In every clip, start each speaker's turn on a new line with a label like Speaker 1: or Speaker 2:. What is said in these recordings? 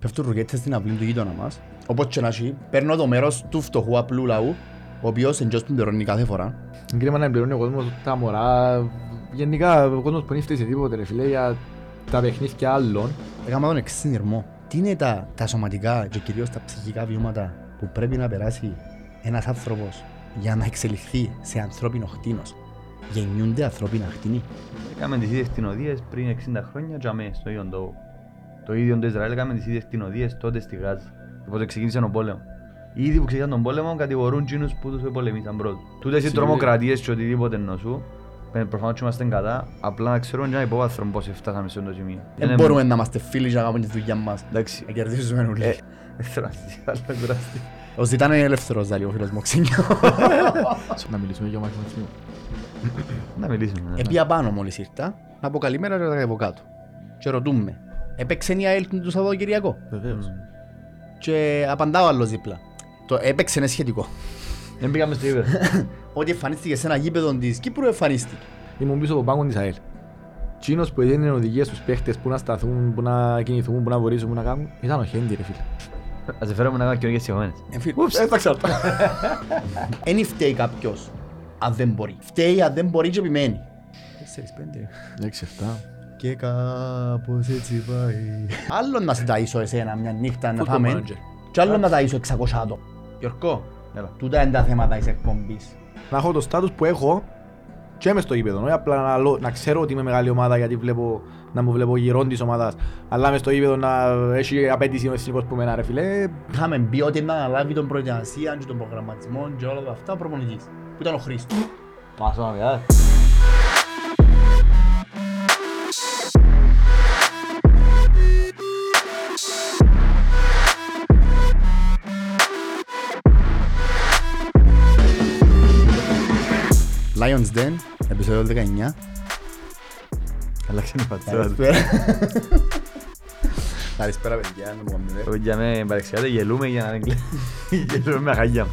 Speaker 1: Πέφτουν ρουκέτες στην αυλή του γείτονα μας. Όπως και να έχει, παίρνω το μέρος του φτωχού απλού λαού, ο οποίος εντός που πληρώνει κάθε φορά.
Speaker 2: Κρίμα να πληρώνει ο κόσμος τα μωρά. Γενικά ο κόσμος που είναι σε τίποτε ρε φίλε για τα παιχνίδια άλλων.
Speaker 1: Έκανα τον εξής συνειρμό. Τι είναι τα, τα σωματικά και κυρίως τα ψυχικά βιώματα που πρέπει να περάσει ένας άνθρωπος για να εξελιχθεί σε ανθρώπινο χτίνος; Γεννιούνται ανθρώπινα χτίνη.
Speaker 3: Έκαμε τις ίδιες κτηνοδίες πριν 60 χρόνια και αμέ στο ίδιο τόπο. Το ίδιο το Ισραήλ έκαμε τις ίδιες κτηνοδίες τότε στη Γάζα. Οπότε ξεκίνησε ο πόλεμος. Ήδη που ξεκίνησαν τον πόλεμο κατηγορούν εκείνους που τους πολεμήσαν πρώτοι. Τούτες οι τρομοκρατίες και οτιδήποτε νοσού ε, Προφανώς και είμαστε κατά, απλά να ξέρουμε για υπόβαθρο πώς φτάσαμε σε αυτό το σημείο.
Speaker 1: Δεν μπορούμε να είμαστε φίλοι και να κάνουμε τη δουλειά μας.
Speaker 3: Εντάξει.
Speaker 1: Να κερδίσουμε όλοι.
Speaker 3: Ε, Εθραστή, αλλά κουραστή.
Speaker 1: Ο Ζητάν είναι ελεύθερος, δηλαδή, ο φίλος μου ξένιο.
Speaker 2: Να μιλήσουμε για μαθηματισμό.
Speaker 3: Να μιλήσουμε. ναι.
Speaker 1: Επία πάνω μόλις ήρθα, να πω καλημέρα και τα από κάτω. Και ρωτούμε, έπαιξε η ΑΕΛ το Σαββατοκυριακό.
Speaker 2: Βεβαίως.
Speaker 1: Και απαντάω άλλος δίπλα. Το έπαιξε είναι σχετικό.
Speaker 3: Δεν πήγαμε στο ύπεδο.
Speaker 1: Ότι εμφανίστηκε σε ένα γήπεδο της Κύπρου εμφανίστηκε.
Speaker 2: Ήμουν πίσω από πάγκο της ΑΕΛ. Τσίνος που έδινε οδηγίες στους παίχτες που να σταθούν, που να κινηθούν, που να βορήσουν, που να κάνουν, ήταν ο Χέντι ρε φίλε.
Speaker 3: Ας σε φέρουμε να κάνουμε κοινωνικές συγχωμένες.
Speaker 2: Έταξα το.
Speaker 1: Εν φταίει κάποιος αν δεν μπορεί. Φταίει αν δεν μπορεί και επιμένει. Τέσσερις, πέντε.
Speaker 2: 6-7.
Speaker 1: Και κάπως έτσι πάει. Άλλο να σε ταΐσω εσένα μια νύχτα να
Speaker 2: Football
Speaker 1: πάμε.
Speaker 2: manager.
Speaker 1: Και άλλο να ταΐσω 600 άτομα. Γιώργο,
Speaker 3: Έλα.
Speaker 1: τούτα είναι τα θέματα της εκπομπής.
Speaker 2: Να έχω το στάτους που έχω και μες στο γήπεδο. Όχι απλά να, λο- να ξέρω ότι είμαι μεγάλη ομάδα γιατί βλέπω, να μου βλέπω γυρών της ομάδας. Αλλά μες στο γήπεδο να έχει απέτηση ο εθνικός που μένα ρε φίλε.
Speaker 1: Είχαμε μπει ότι να αναλάβει τον προετοιμασία και τον προγραμματισμό και όλα αυτά ο προπονητής. Που ήταν ο Χρήστος.
Speaker 3: Πάσο να μιλάς.
Speaker 1: Lions Den, επεισόδιο 19.
Speaker 3: Αλλάξε η φατσούρα του.
Speaker 1: Καλησπέρα. Καλησπέρα παιδιά, να μου κάνετε.
Speaker 3: Εγώ για με παρεξιάτε γελούμε για να μην κλε- γελούμε με χαγιά.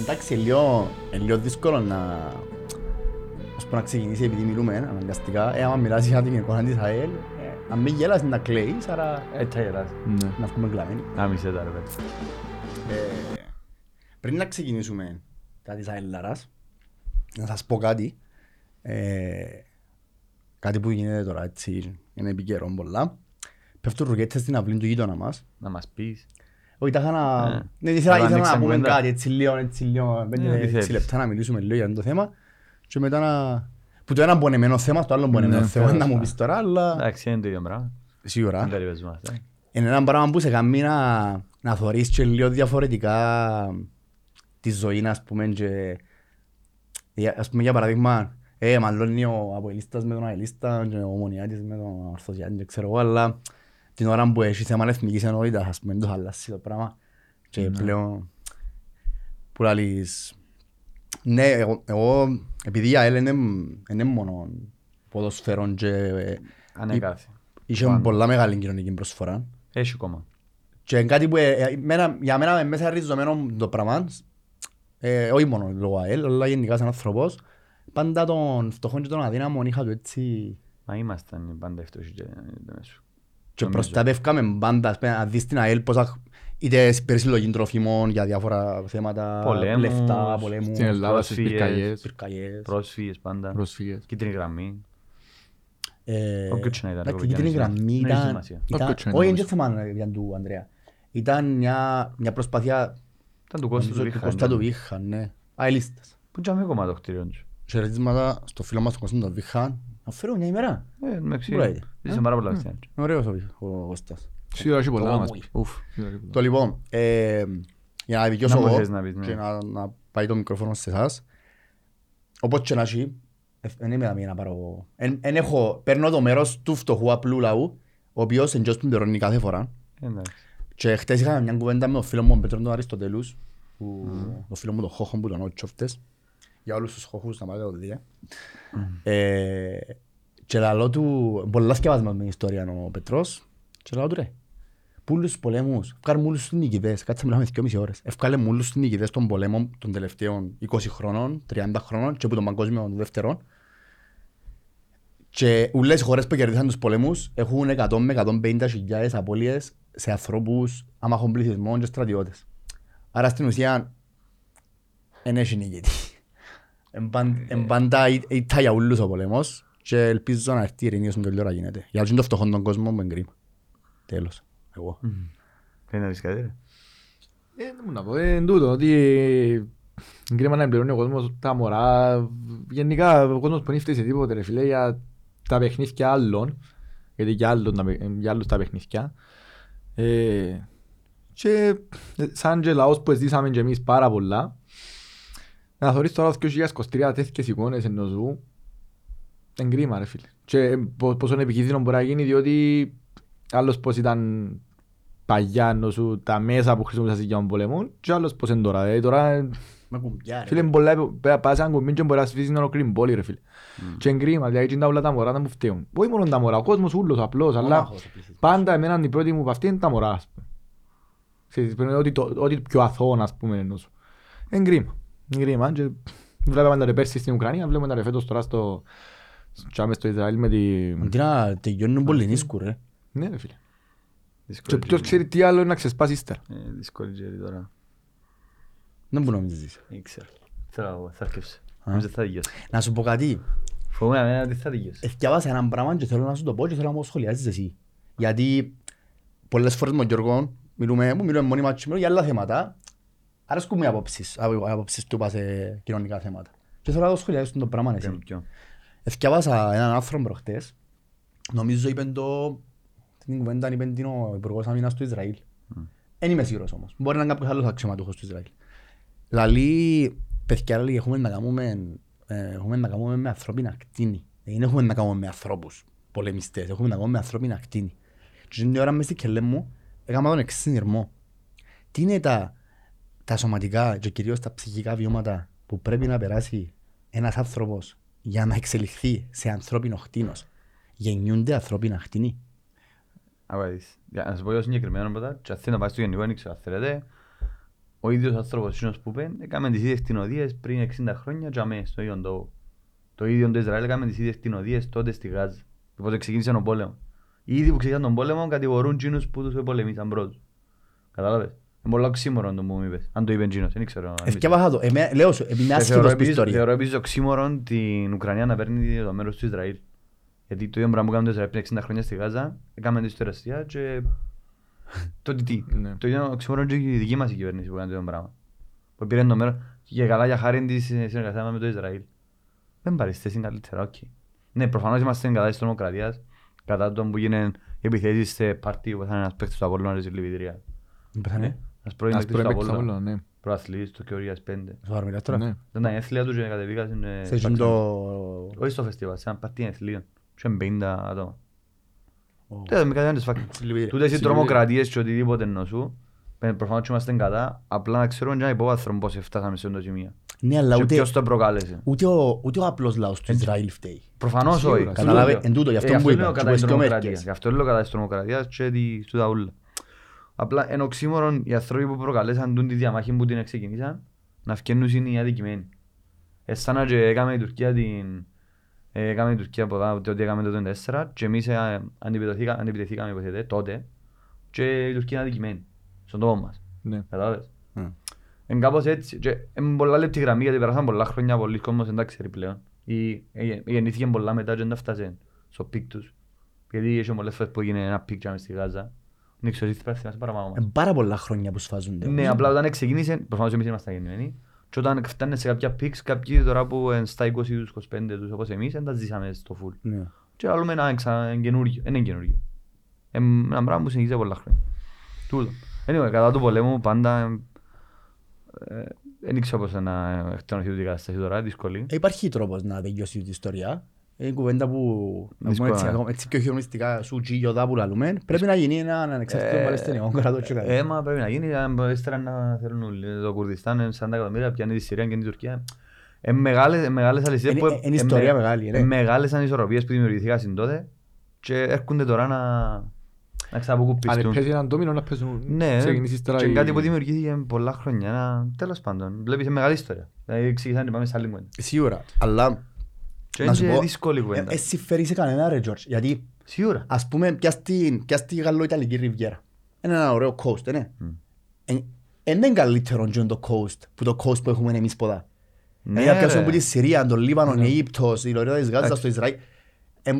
Speaker 1: Εντάξει, λίγο, είναι λίγο δύσκολο να... Ως που να ξεκινήσει επειδή μιλούμε αναγκαστικά. Ε, άμα μιλάς για την εικόνα της ΑΕΛ, ε, αν μην γέλας να κλαίεις, άρα
Speaker 3: Έτσι θα γελάς.
Speaker 2: Ναι.
Speaker 1: να βγούμε κλαμμένοι.
Speaker 3: Να μισέ τα ρε παιδί.
Speaker 1: Ε, πριν να ξεκινήσουμε τα της ΑΕΛ-λαράς, να σας πω κάτι. Ε, κάτι που γίνεται τώρα έτσι, είναι επικαιρό πολλά. Πέφτουν ρουκέτες στην αυλή του γείτονα μας.
Speaker 3: Να μας πεις.
Speaker 1: Όχι, τα είχα να...
Speaker 3: Ε.
Speaker 1: Ναι, ήθελα,
Speaker 3: Αλλά
Speaker 1: ήθελα να
Speaker 3: ανοίξαν
Speaker 1: πούμε
Speaker 3: κουβέντα.
Speaker 1: κάτι, έτσι λίγο, έτσι λίγο, πέντε,
Speaker 3: Ναι, τι
Speaker 1: έξι
Speaker 3: θέλεις.
Speaker 1: λεπτά να μιλήσουμε λίγο για το θέμα και μετά να... Που το ένα πονεμένο θέμα, το άλλο πονεμένο
Speaker 2: Ναι,
Speaker 1: θέμα,
Speaker 2: τέλος
Speaker 1: να μου
Speaker 3: πάντων.
Speaker 1: πεις τώρα, αλλά
Speaker 3: Εντάξει, είναι το ίδιο πράγμα.
Speaker 1: σίγουρα.
Speaker 3: Δεν κάτι παίζουμε.
Speaker 1: Είναι ένα πράγμα που σε κάνει να, να θωρείς και λίγο διαφορετικά τη ζωή, ας πούμε, και... για- Ας πούμε, για παράδειγμα, ε, μαλλώνει ο Αποελίστας με τον Αελίστα και ο Ομονιάτης με τον Ορθωσιάτη, και ξέρω εγώ, αλλά την ώρα που έχει θέμα εθνικής ενότητας, ας πούμε, το χαλάσει το πράγμα. Και πλέον, που λαλείς, ναι, εγώ, εγώ επειδή η ΑΕΛ είναι, είναι μόνο ποδοσφαίρον και ε,
Speaker 3: Ανεκάθι.
Speaker 1: είχε πολλά μεγάλη κοινωνική προσφορά.
Speaker 3: Έχει κόμμα.
Speaker 1: Και είναι κάτι που ε, ε, εμένα- για μένα είναι μέσα ριζωμένο το πράγμα, ε, όχι μόνο λόγω ΑΕΛ, αλλά γενικά σαν άνθρωπος, πάντα τον φτωχόν και τον αδύναμον είχα του έτσι
Speaker 3: Μα ήμασταν πάντα φτωχοί και δεν σου.
Speaker 1: και
Speaker 3: Νομίζω.
Speaker 1: προστατεύκαμε πάντα, ας πούμε, να δεις την ΑΕΛ πόσα είτε περισυλλογή τροφίμων για διάφορα θέματα,
Speaker 3: Πολέμους,
Speaker 1: λεφτά, πολέμους,
Speaker 2: Στην Ελλάδα, στις
Speaker 3: πρόσφυγες.
Speaker 2: πυρκαγιές,
Speaker 1: πυρκαγιές.
Speaker 3: Πρόσφυγες πάντα.
Speaker 2: πρόσφυγες.
Speaker 3: Κίτρινη γραμμή.
Speaker 1: Ε,
Speaker 3: Όποιο και να ήταν,
Speaker 1: εντάξει,
Speaker 3: εγώ
Speaker 1: η κίτρινη
Speaker 3: για να
Speaker 1: γραμμή
Speaker 3: έχει
Speaker 1: ήταν,
Speaker 3: σημασία.
Speaker 1: ήταν-
Speaker 2: Όποιο και να
Speaker 1: όχι
Speaker 2: είναι
Speaker 1: είναι θέμα για του Ανδρέα. Ήταν μια, μια προσπάθεια
Speaker 3: Ήταν του Κώστα του
Speaker 1: νομίζω, του
Speaker 3: Βίχα.
Speaker 1: Κώστα του Βίχα, ναι. Αελίστας.
Speaker 3: Πού τζάμε κομμάτι το κτίριο τους;
Speaker 1: Χαιρετίσματα στο φίλο μας τον Κώστα τον Βίχα. Αφαιρώ μια ημέρα.
Speaker 3: Ε, με εξή.
Speaker 1: Μπράβο.
Speaker 3: Είσαι πάρα πολλά χριστιανοί.
Speaker 1: Είναι ωραίος ο, ο Κώστας.
Speaker 2: Σίγουρα έχει πολλά να μας
Speaker 1: Κόμμα.
Speaker 2: πει. Ουφ, σίγουρα έχει πολλά.
Speaker 1: Το λοιπόν, ε, για να δικαιώσω
Speaker 3: Να μου
Speaker 1: εγώ
Speaker 3: θες να πεις, ναι.
Speaker 1: και να, να πάει το μικρόφωνο σε εσάς. Όπως και να έχει, ε, δεν είμαι να να πάρω... Εν, εν έχω, παίρνω το μέρος του φτωχού απλού λαού, ο οποίος εντός που πληρώνει κάθε φορά.
Speaker 3: Εντάξει.
Speaker 1: Και χτες είχαμε μια κουβέντα με τον φίλο μου, τον Πέτρο τον Αριστοτέλους, που, τον φίλος μου τον Χόχο που τον ότσοφτες, για όλους τους Χόχους να πάτε το δείτε. Ε, και λαλό του, πολλά σκευασμένη ιστορία ο Πετρός, και λαλό του ρε, πούλους πολέμους, ευκάλε μούλους τους νικητές, κάτσε μιλάμε 2,5 ώρες, ευκάλε μούλους τους νικητές των πολέμων των τελευταίων 20 χρόνων, 30 χρόνων και που των παγκόσμιων δεύτερων Και όλες οι χώρες που κερδίσαν τους πολέμους έχουν 100 με 150 χιλιάδες απώλειες σε ανθρώπους, άμαχων πληθυσμών και στρατιώτες. Άρα στην ουσία δεν έχει νικητή. Εν παν- εν πάντα ή- ήττα για όλους ο πολέμος και ελπίζω να έρθει η ειρήνης όσο το ώρα γίνεται. Για τον φτωχόν τον κόσμο με κρίμα. Τέλος. Εγώ.
Speaker 3: Θέλει να πεις κάτι ρε.
Speaker 2: Ε, δεν μου να πω, ε, εν τούτο, ότι ε, κρίμα να εμπληρώνει ο κόσμος τα μωρά. Γενικά ο κόσμος που δεν φταίει σε τίποτε ρε φίλε για τα παιχνίδια άλλων. Γιατί για, άλλων, τα παι- για άλλους τα παιχνίδια. Ε, και ε, σαν και λαός που ζήσαμε και εμείς πάρα πολλά. Να θωρείς τώρα το 2023 τέτοιες εικόνες ενώ σου. Είναι κρίμα ρε φίλε. Και ε, πο- πόσο επικίνδυνο μπορεί να γίνει διότι άλλος πως ήταν παγιά ενώ σου τα μέσα που χρησιμοποιούσαν για τον πολεμό και άλλος πως είναι τώρα. Ε, τώρα
Speaker 1: Με κουμπιά ρε.
Speaker 2: φίλε είναι πολλά, πέρα πας έναν κουμπί και μπορεί να σφίσεις ένα ολόκληρη πόλη ρε φίλε. Και είναι κρίμα, δηλαδή είναι όλα τα μωρά να μου φταίουν. Όχι μόνο τα μωρά, ο κόσμος ούλος απλώς, αλλά
Speaker 1: Άμαχος ο πληθυσμός.
Speaker 2: πάντα εμένα η πρώτη μου παυτή είναι τα μωρά ας πούμε. Ξέρεις, πρέπει να είναι ό,τι το- Ό,τι πιο αθώο ας πούμε ενώ σου. Είναι κρίμα. Είναι κρίμα και βλέπαμε τα ρε πέρσι στην Ουκρανία, βλέπουμε τα ρε φέτος τώρα στο τσάμε στο Ισραήλ με τη...
Speaker 1: Αντί να τελειώνουν πολύ νίσκου ρε.
Speaker 2: Ναι ρε φίλε. Και
Speaker 3: Δύσκολη
Speaker 2: ποιος
Speaker 3: και-
Speaker 2: ξέρει τι άλλο είναι να ξεσπάσει ύστερα.
Speaker 3: Ε, Δύσκολη και τώρα.
Speaker 1: Δεν μπορεί να νομίζεις.
Speaker 3: Ήξερα. Θέλω, θα αρκεύσει.
Speaker 1: Α.
Speaker 3: Νομίζω θα δικαιώσει.
Speaker 1: Να σου πω κάτι.
Speaker 3: Φοβούμαι εμένα ότι θα δικαιώσει.
Speaker 1: Εθιάβασα έναν πράγμα και θέλω να σου το πω και θέλω να μου σχολιάζεις εσύ. Γιατί πολλές φορές με τον Γιώργο μιλούμε, μου μιλούμε μόνοι μας και μιλούμε για άλλα θέματα. Αρέσκουν μου οι απόψεις, απο- απόψεις του είπα σε κοινωνικά θέματα. Και θέλω να το σχολιάζεις το πράγμα εσύ.
Speaker 3: Ποιο, ποιο.
Speaker 1: Εθιάβασα έναν άνθρωπο προχτές, νομίζω είπε το, την κουβέντα είπε την ο Υπουργός Αμήνας του Ισραήλ. Δεν είμαι σίγουρος όμως. Μπορεί να είναι κάποιος άλλος αξιωματούχος του Ισραήλ. Λαλή, παιδιά, λέει, έχουμε να κάνουμε, ε, έχουμε να κάνουμε με ανθρώπινα ακτίνη. Δεν έχουμε να κάνουμε με ανθρώπους πολεμιστές, έχουμε να κάνουμε με ανθρώπινα ακτίνη. Και την ώρα μες στην κελέ μου, έκανα τον εξής συνειρμό. Τι είναι τα, τα σωματικά και κυρίως τα ψυχικά βιώματα που πρέπει να περάσει ένας άνθρωπος για να εξελιχθεί σε ανθρώπινο κτίνος. Γεννιούνται ανθρώπινα κτίνη.
Speaker 3: Άκουα δεις. Για να σου πω για το συγκεκριμένο πρώτα, και αν θέλει να πάει στο γενικό, δεν ξέρω αν θέλετε. Ο ίδιος άνθρωπος εκείνος που είπε, έκαμε τις ίδιες κτηνοδίες πριν 60 χρόνια και αμέ, στο ίδιο τόπο. Το ίδιο το Ισραήλ έκαμε τις ίδιες κτηνοδίες τότε στη Γάζα. Οπότε ξεκίνησε ο πόλεμο. Ήδη που ξεκίνησαν τον πόλεμο κατηγορούν εκείνους που τους πολεμήσαν πρώτους. Κατάλαβες; Είναι πολύ οξύμορο το που μου είπες. Αν το είπε εκείνος, δεν ξέρω.
Speaker 1: Εθιάβασα το. Εμέ, λέω σου, είμαι
Speaker 3: Και
Speaker 1: άσχετος
Speaker 3: θεωρώ
Speaker 1: που
Speaker 3: επίσης-
Speaker 1: ιστορία.
Speaker 3: Θεωρώ επίσης οξύμορο την Ουκρανία να παίρνει το μέρος του Ισραήλ. Γιατί το ίδιο πράγμα που κάνουν το Ισραήλ πριν 60 χρόνια στη Γάζα, έκαμε τη στη Ρωσία και... Τότε τι.
Speaker 2: Ναι.
Speaker 3: Το ίδιο οξύμορο και η δική μας η κυβέρνηση που κάνει το ίδιο πράγμα. Που πήρε το μέρος και για καλά για χάρη της συνεργασίας με το Ισραήλ. Δεν παριστές είναι καλύτερα, οκ. Ναι, προφανώς είμαστε κατά της τρομοκρατίας, κατά των που γίνουν επιθέσεις σε πάρτι που θα είναι ένας παίκτης του Απόλλωνα της Λιβιδρία.
Speaker 1: Πέθανε.
Speaker 3: Ένας πρώην
Speaker 2: Ας
Speaker 3: παίκτης του
Speaker 2: πρώην παίκτης του
Speaker 3: Απόλλωνα.
Speaker 2: Απόλλωνα, ναι.
Speaker 3: Προαθλητής του και ορίας 5.
Speaker 1: Σοβαρά μιλάς τώρα.
Speaker 2: Ναι.
Speaker 3: Δεν ήταν η έθλια τους και κατεβήκαν ε,
Speaker 1: Σε εκείνο το...
Speaker 3: όχι στο φεστιβάλ, σε ένα πάρτι εθλίων. Και 50 άτομα.
Speaker 1: Ω.
Speaker 3: Δεν με κάτι φάκελ.
Speaker 1: Λιβύη.
Speaker 3: Τούτες οι
Speaker 2: Στη
Speaker 3: τρομοκρατίες και οτιδήποτε ενώ σου, παι- προφανώς και είμαστε κατά, απλά να ξέρουμε και ένα υπόβαθρο πώς φτάσαμε σε αυτό το σημείο.
Speaker 1: Ναι, αλλά
Speaker 3: Και
Speaker 1: ούτε,
Speaker 3: ποιος το προκάλεσε.
Speaker 1: ούτε, ο, ούτε ο απλός λαός του Ισραήλ φταίει.
Speaker 3: Προφανώς
Speaker 2: Σίγουρα,
Speaker 3: όχι.
Speaker 1: Κατάλαβε,
Speaker 3: Τούτο λέω.
Speaker 1: εν τούτο, γι' αυτό
Speaker 3: Ε,
Speaker 1: που είπα,
Speaker 3: λέω
Speaker 1: και
Speaker 3: κατά
Speaker 1: που
Speaker 3: της
Speaker 1: είναι και ο
Speaker 3: τρομοκρατίας.
Speaker 1: Μέρκες.
Speaker 3: Γι' αυτό λέω κατά της τρομοκρατίας και τη- του τα ούλα. Απλά εν οξύμορον οι άνθρωποι που προκαλέσαν τούν τη διαμάχη που την ξεκινήσαν να φκαίνουν είναι οι αδικημένοι. Ε, σαν να και έκαμε η Τουρκία την... ε, Έκαμε η Τουρκία από εδώ, ότι έκαμε το 2004 και εμείς ε, αντιπιτεθήκα- αντιπιτεθήκαμε υποθέτω, τότε και η Τουρκία είναι αδικημένη στον τόπο μας.
Speaker 2: Ναι.
Speaker 3: Κατάλαβες;
Speaker 1: Mm.
Speaker 3: Είναι κάπως έτσι. Και είναι πολλά λεπτή γραμμή γιατί περάσαν πολλά χρόνια πολλοί κόσμος δεν τα ξέρει πλέον. Ή ε, γεννήθηκε πολλά μετά και δεν τα φτάσε στο peak τους. Γιατί είχε πολλές φορές που έγινε ένα peak και μες στη Γάζα. Δεν ξέρω τι πρέπει να παραπάνω μας.
Speaker 1: Είναι πάρα πολλά χρόνια που σφάζονται.
Speaker 3: Ναι, απλά όταν ξεκίνησε, προφανώς εμείς είμαστε γεννημένοι, και όταν φτάνε σε κάποια πικς, κάποιοι τώρα που είναι στα 20 τους, 25 τους όπως εμείς, δεν τα ζήσαμε στο full.
Speaker 1: Ναι.
Speaker 3: Και άλλουμε ένα εξα- εν καινούργιο, δεν είναι καινούργιο. Είναι ένα πράγμα που συνεχίζει πολλά χρόνια. Τούτο. Anyway, κατά του πολέμου πάντα ε, δεν ήξερα πώς να εκτενωθεί την κατάσταση τώρα, δύσκολη.
Speaker 1: Ε, Υπάρχει τρόπος να τελειώσει την ιστορία. Είναι κουβέντα που να πούμε
Speaker 3: Δύσκολα.
Speaker 1: έτσι, ακόμα- έτσι πιο χειρονιστικά σου τζίγιοδα που λαλούμε. Πρέπει να γίνει ένα ανεξάρτητο
Speaker 3: Ε,
Speaker 1: Παλαιστινιακό κράτος και κάτι.
Speaker 3: Ε, μα πρέπει να γίνει, αν ύστερα να θέλουν όλοι. Το Κουρδιστάν είναι 40 εκατομμύρια, πιάνει τη Συρία και την Τουρκία. Ε, μεγάλες, μεγάλες αλυσίες
Speaker 1: Είναι-
Speaker 3: που...
Speaker 1: είναι ιστορία
Speaker 3: ε,
Speaker 1: μεγάλη, ναι.
Speaker 3: ε, Μεγάλες ανισορροπίες που δημιουργηθήκαν τότε και έρχονται τώρα να, να
Speaker 2: Αν
Speaker 3: ξαποκουπιστούν.
Speaker 2: παίζει έναν ντόμινο να παίζουν.
Speaker 3: Ναι,
Speaker 2: ξεκινήσεις τώρα
Speaker 3: και
Speaker 2: η-
Speaker 3: κάτι που δημιουργήθηκε πολλά χρόνια. Ένα... Τέλος πάντων, βλέπεις είναι μεγάλη ιστορία. Δηλαδή εξηγήσαν ότι πάμε σε άλλη κουβέντα.
Speaker 1: Σίγουρα. Αλλά
Speaker 3: Και
Speaker 1: Να σου
Speaker 3: είναι
Speaker 1: πω,
Speaker 3: δύσκολη
Speaker 1: ε,
Speaker 3: κουβέντα.
Speaker 1: ε, συμφέρει σε κανένα ρε George, γιατί
Speaker 3: Σίγουρα.
Speaker 1: ας πούμε πιάσ' την, πιάσ' τη γαλλο-ιταλική ριβιέρα. Είναι ένα ωραίο coast, είναι. Ε, ε, Είναι καλύτερο και το coast, που το coast που έχουμε εμείς ποδά.
Speaker 3: Ναι,
Speaker 1: Ναι, πιάσουμε
Speaker 3: ρε.
Speaker 1: από τη Συρία, τον Λίβανο, η Αίγυπτος, η Λωρίδα της Γάζας, το Ισραήλ. Ε,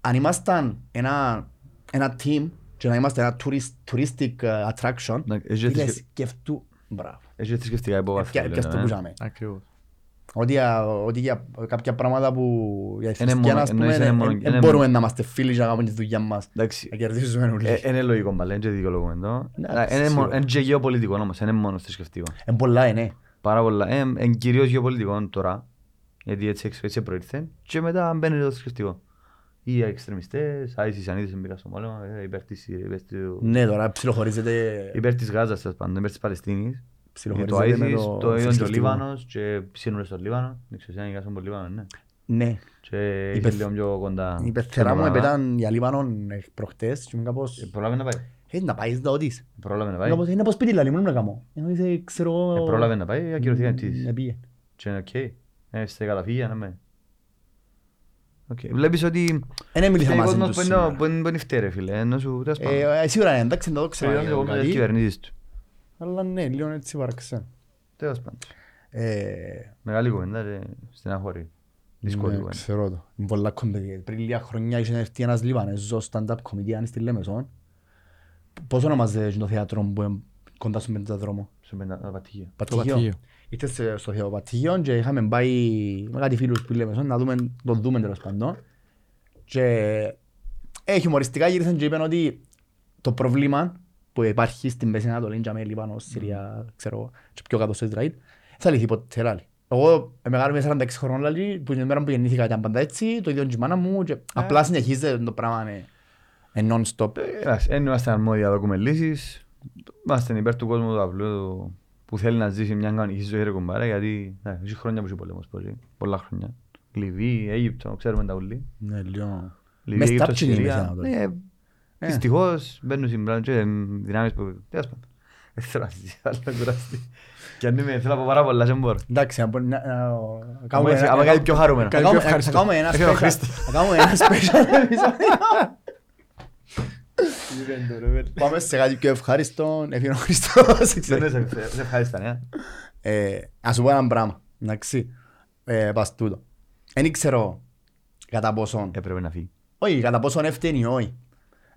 Speaker 1: αν ήμασταν ένα, ένα team και να είμαστε ένα tourist, touristic uh, attraction,
Speaker 3: Ναι, έχει
Speaker 1: φίλε,
Speaker 3: έτσι-
Speaker 1: σκεφτού, μπράβο.
Speaker 3: Έχει θρησκευτικά υποβάθμια.
Speaker 1: Πια- πιάσ' το
Speaker 3: λέμε,
Speaker 1: που
Speaker 3: ε.
Speaker 1: ζάμε.
Speaker 2: Ακριβώς.
Speaker 1: Ότι, α, ότι για κάποια πράγματα που για
Speaker 3: Είναι
Speaker 1: θρησκεία,
Speaker 3: μόνο-
Speaker 1: ας πούμε,
Speaker 3: εννοείς είναι
Speaker 1: ε,
Speaker 3: μόνο-
Speaker 1: ε,
Speaker 3: είναι
Speaker 1: ε, μπορούμε να είμαστε φίλοι και να κάνουμε τη δουλειά μας.
Speaker 3: Εντάξει.
Speaker 1: Να κερδίσουμε όλοι.
Speaker 3: Ε, Είναι λογικό μπαλέ, είναι και δικαιολογούμε το.
Speaker 1: Εντάξει,
Speaker 3: Είναι μόνο-
Speaker 1: σίγουρα.
Speaker 3: Είναι και γεωπολιτικό όμως, είναι μόνο θρησκευτικό.
Speaker 1: Ε, πολλά είναι.
Speaker 3: Πάρα πολλά. Ε, Είναι κυρίως γεωπολιτικό τώρα. Γιατί έτσι, εξ- έτσι προήλθε. Και μετά μπαίνει το θρησκευτικό. Οι εξτρεμιστές, ISIS ανίδες μπήκαν στον πόλεμο, ε, υπέρ της, υπέρ του-
Speaker 1: Ναι, τώρα ψιλοχωρίζεται,
Speaker 3: υπέρ της Γάζας, τέλος πάντων, υπέρ της Παλαιστίνης. Το
Speaker 1: ψιλοχωρίζεται με
Speaker 3: ISIS,
Speaker 1: το
Speaker 3: το ίδιο και ο
Speaker 1: θρησκευτικό.
Speaker 3: Λίβανος και σύνορα στο Λίβανο. Δεν ξέρω, αν νικάσαν από το Λίβανο, ναι.
Speaker 1: Ναι.
Speaker 3: Και είχε
Speaker 1: Υπερ-
Speaker 3: λίγο πιο κοντά.
Speaker 1: Η πεθερά μου
Speaker 3: στο πράγμα.
Speaker 1: επέταν για Λίβανον ε, προχτές και ήμουν κάπως...
Speaker 3: Ε, Πρόλαβε να πάει.
Speaker 1: Ε, να πάεις να δεις.
Speaker 3: Πρόλαβε να πάει.
Speaker 1: Κάπως, είναι από σπίτι λαλή, μόνο να κάνω. Ενώ είσαι, ξέρω εγώ...
Speaker 3: Ε, Πρόλαβε να πάει, ακυρωθήκαν τις.
Speaker 1: Ναι, πήγε.
Speaker 3: Και είναι οκ. Ε, Είστε καταφύγια, ναι με. Οκ. Βλέπεις ότι
Speaker 1: Ε, ναι, μίλησα
Speaker 3: ο
Speaker 1: μαζί
Speaker 3: κόσμος
Speaker 1: τους
Speaker 3: που
Speaker 1: σήμερα.
Speaker 3: είναι- που είναι που είναι φταίει, ρε φίλε. Ενώ σου τέλος πάντων.
Speaker 1: Ε, ε, Σίγουρα είναι, εντάξει, να το ξέρω.
Speaker 3: Περιμένει ο κόσμος της κυβερνήσεις του.
Speaker 1: Αλλά ναι, λίγο έτσι παραξέ.
Speaker 3: Τέλος πάντων.
Speaker 1: Ε,
Speaker 3: Μεγάλη κουβέντα και στεναχωρεί. Δύσκολη
Speaker 1: ναι,
Speaker 3: κουβέντα.
Speaker 1: Ξέρω το. Είναι πολλά κομπαιδία. Πριν λίγα χρόνια είχε έρθει ένας Λιβανέζος stand-up comedian στη Λέμεσον. Πώς ονομάζεται το θέατρο που είναι κοντά στον πενταδρόμο;
Speaker 3: Στο πεντα- τα πατήγια.
Speaker 1: Πατηγείο.
Speaker 2: Πατηγείο.
Speaker 1: Ήρθε σε- στο Θεοπατηγείο και είχαμε πάει με κάτι φίλους που λέμε να δούμε, τον δούμε τέλος πάντων. Και ε, χιουμοριστικά γύρισαν και είπαν ότι το πρόβλημα που υπάρχει στην Μέση Ανατολή και με Λίβανος, Συρία, ξέρω εγώ, και πιο κάτω στο Ισραήλ, θα λυθεί ποτέ λάλη. Εγώ ε, μεγάλο με 46 χρόνων λάλη, που την ημέρα που γεννήθηκα ήταν πάντα έτσι, το ίδιο και η μάνα μου και απλά συνεχίζεται το πράγμα ναι, ε, non-stop.
Speaker 3: Εντάξει, Δεν είμαστε αρμόδιοι να δούμε λύσεις. Είμαστε υπέρ του κόσμου του απλού του- που θέλει να ζήσει μια κανονική ζωή ρε κουμπάρα γιατί εντάξει, έχει χρόνια που έχει πόλεμος πολύ. Πολλά χρόνια. Λιβύη, Αίγυπτο, ξέρουμε τα ούλοι.
Speaker 1: Ναι, λίγο.
Speaker 3: Λιβύη,
Speaker 1: Μες
Speaker 3: Αίγυπτος,
Speaker 1: τάψινη η Μέση
Speaker 3: Συρία.
Speaker 1: Ανατολή.
Speaker 3: Ναι,
Speaker 1: Ε.
Speaker 3: δυστυχώς μπαίνουν στην πράγμα και δυνάμεις που... Τέλος πάντων. Δεν θέλω να ζήσει, αλλά κουραστεί. Και αν είμαι, θέλω να πω πάρα πολλά, δεν μπορώ.
Speaker 1: Εντάξει, να πω- να- να-
Speaker 3: Άμα
Speaker 1: κάνουμε
Speaker 3: είσαι-
Speaker 1: ένα-
Speaker 3: άμα κάτι πιο χαρούμενο.
Speaker 1: Θα
Speaker 2: Κάτι
Speaker 1: κάνουμε-
Speaker 2: πιο ευχαριστώ.
Speaker 1: θα κάνουμε ένα
Speaker 3: Έχει ο
Speaker 1: special-
Speaker 3: Χρήστος.
Speaker 1: θα κάνουμε ένα special επεισόδιο. Πάμε σε κάτι πιο ευχάριστο. Έφυγε ο Χριστός.
Speaker 3: Δεν
Speaker 1: ξέρω.
Speaker 3: είναι σε- σε ευχάριστα, ναι.
Speaker 1: Ε, Ας σου πω ένα πράγμα. Εντάξει. Ε, Πας τούτο. Δεν ξέρω κατά πόσον.
Speaker 3: Έπρεπε να φύγει.
Speaker 1: Όχι, κατά πόσον ευθύνη όχι.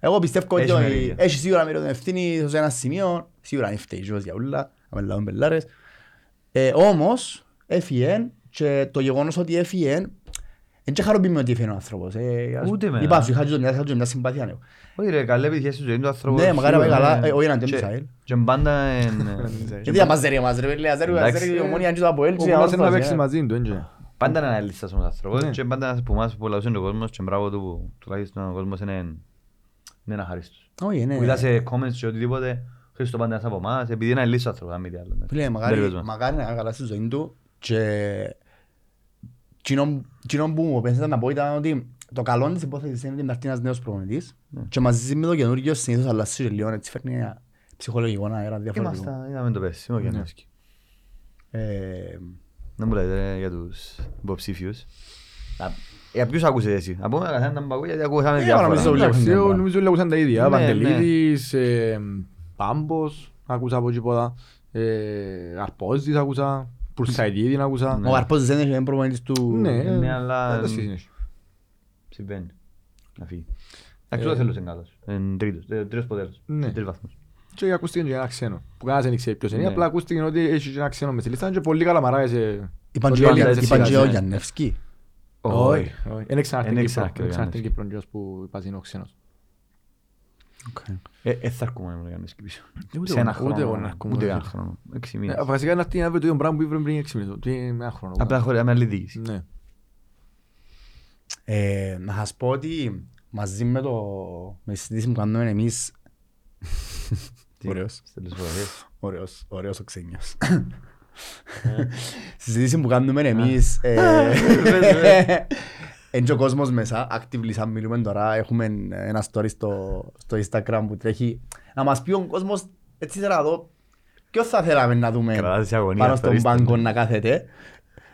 Speaker 1: Εγώ πιστεύω ότι
Speaker 3: Έχεις
Speaker 1: όχι.
Speaker 3: μερίδιο.
Speaker 1: έχεις σίγουρα μερίδιο ευθύνη σε ένα σημείο. Σίγουρα είναι φταίει και για ούλα. Να μιλάμε μπελάρες. Ε, όμως, έφυγε και το γεγονός ότι έφυγε δεν και χαροποιούμε ότι έφυγε ο άνθρωπος. Ε, ας-
Speaker 3: Ούτε εμένα.
Speaker 1: Είπα σου, είχα και μια- είχα και μια συμπάθεια. ναι.
Speaker 3: Όχι ρε, καλή επιτυχία στη ζωή του άνθρωπου.
Speaker 1: Ναι, μακάρι να πάει
Speaker 3: σίγουρα,
Speaker 1: καλά.
Speaker 3: ναι.
Speaker 1: Ε, όχι εναντίον
Speaker 3: Και-
Speaker 1: του Ισραήλ.
Speaker 3: Και πάντα εν-
Speaker 1: Γιατί θα μας δέρει εμάς ρε φίλε, αζέρι,
Speaker 3: Εντάξει.
Speaker 1: αζέρι, η ομόνια και το Αποέλ και
Speaker 2: Ο Κούλας είναι να
Speaker 1: όρθος,
Speaker 2: παίξει
Speaker 1: ε.
Speaker 2: μαζί του, έντια.
Speaker 3: Πάντα είναι αναλύστας ο άνθρωπος
Speaker 2: Ναι.
Speaker 3: και πάντα ένας που μας που λαούσε ο κόσμος και μπράβο του που τουλάχιστον ο κόσμος είναι είναι ένα χαρίστος.
Speaker 1: Όχι, είναι.
Speaker 3: Που είδα σε comments και οτιδήποτε Χρήστο πάντα ένας από εμάς επειδή είναι αλήθεια ο άνθρωπος, αν μη τι άλλο. ναι.
Speaker 1: Φίλε,
Speaker 3: Δεν
Speaker 1: μακάρι,
Speaker 3: παίζουμε.
Speaker 1: μακάρι να κάνει καλά στη ζωή του και εκείνο εκείνο που μου πέντε να πω ήταν ότι το καλό της υπόθεσης είναι ότι είναι ένας νέος προπονητής
Speaker 3: Ναι.
Speaker 1: και μαζί με το καινούργιο συνήθως αλλάζει και λίγο, έτσι φέρνει ένα ψυχολογικό αέρα διαφορετικό.
Speaker 3: Είμαστε, είδαμε το πέρσι, ο Γιάννευσκι.
Speaker 1: Ε,
Speaker 3: Δεν μου λέτε ρε, για τους υποψήφιους. Α, Για ποιους ακούσες εσύ; Από μένα καθέναν που ακούω γιατί ακούσαμε
Speaker 1: Ε,
Speaker 3: διάφορα.
Speaker 1: νομίζω όλοι
Speaker 2: Εντάξει,
Speaker 1: έχουν
Speaker 2: εγώ
Speaker 1: μια
Speaker 2: νομίζω ότι ακούσαν τα ίδια.
Speaker 3: Ναι,
Speaker 2: Παντελίδης, ε, Πάμπος, άκουσα από εκεί πολλά. Ε, Αρπόζης άκουσα, Πουρσαϊτίδη άκουσα.
Speaker 3: Ναι.
Speaker 1: Ο Αρπός δεν είναι προπονητής του...
Speaker 2: Ναι,
Speaker 3: Ναι, αλλά-
Speaker 2: δεν τα σχέση έχει.
Speaker 3: Συμβαίνει. Να φύγει. Εντάξει, το θέλω σε κάτω. Είναι τρίτος, ε, τρίτος ποδέρος.
Speaker 2: Ναι.
Speaker 3: Σε τρεις βαθμούς.
Speaker 2: Και ακούστηκε και ένα ξένο. Που κανένας δεν ξέρει ποιος είναι.
Speaker 3: Ναι.
Speaker 2: Απλά ακούστηκε ότι έχει και ένα ξένο με στη λίστα και πολύ καλά μαράγεσαι.
Speaker 1: Είπαν
Speaker 2: Ότι
Speaker 1: και ο
Speaker 2: όλοι
Speaker 1: Γιαν-
Speaker 2: Όχι, όχι. Είναι ξανάρθει
Speaker 3: Είναι
Speaker 2: Κύπρο.
Speaker 3: ξανάρθει ο
Speaker 2: Είναι ξανάρθει
Speaker 3: Γιάννης.
Speaker 2: Κύπρο γιος που είπα είναι ο ξένος.
Speaker 3: Ε, ε, θα αρκούμε να κάνεις και πίσω.
Speaker 2: Ούτε
Speaker 3: Σε ένα
Speaker 2: εγώ- ούτε εγώ
Speaker 3: χρόνο.
Speaker 2: να αρκούμαι,
Speaker 3: Ούτε
Speaker 2: ρε
Speaker 3: ένα
Speaker 2: φίλε.
Speaker 3: χρόνο. Έξι
Speaker 2: Ε,
Speaker 3: μήνες.
Speaker 2: Βασικά είναι αυτή να βρει το ίδιο πράγμα που είπε πριν έξι μήνες. Τι είναι ένα χρόνο.
Speaker 3: Απλά χωρίς με άλλη διοίκηση.
Speaker 2: Ναι.
Speaker 1: Ε, να σας πω ότι μαζί με το με τη συζήτηση που κάνουμε εμείς
Speaker 3: Τι,
Speaker 1: Ωραίος.
Speaker 3: στέλνεις φωτογραφίες.
Speaker 1: Ωραίος, ωραίος ο ξένιος. Στη συζήτηση που κάνουμε εμείς ε, Εν και ο κόσμος μέσα, actively σαν μιλούμε τώρα, έχουμε ένα story στο, στο Instagram που τρέχει να μας πει ο κόσμος έτσι θέλω να δω ποιο θα θέλαμε να δούμε
Speaker 3: Κρατάτε σε αγωνία,
Speaker 1: πάνω στον
Speaker 3: θεωρήστε.
Speaker 1: πάγκο να κάθεται.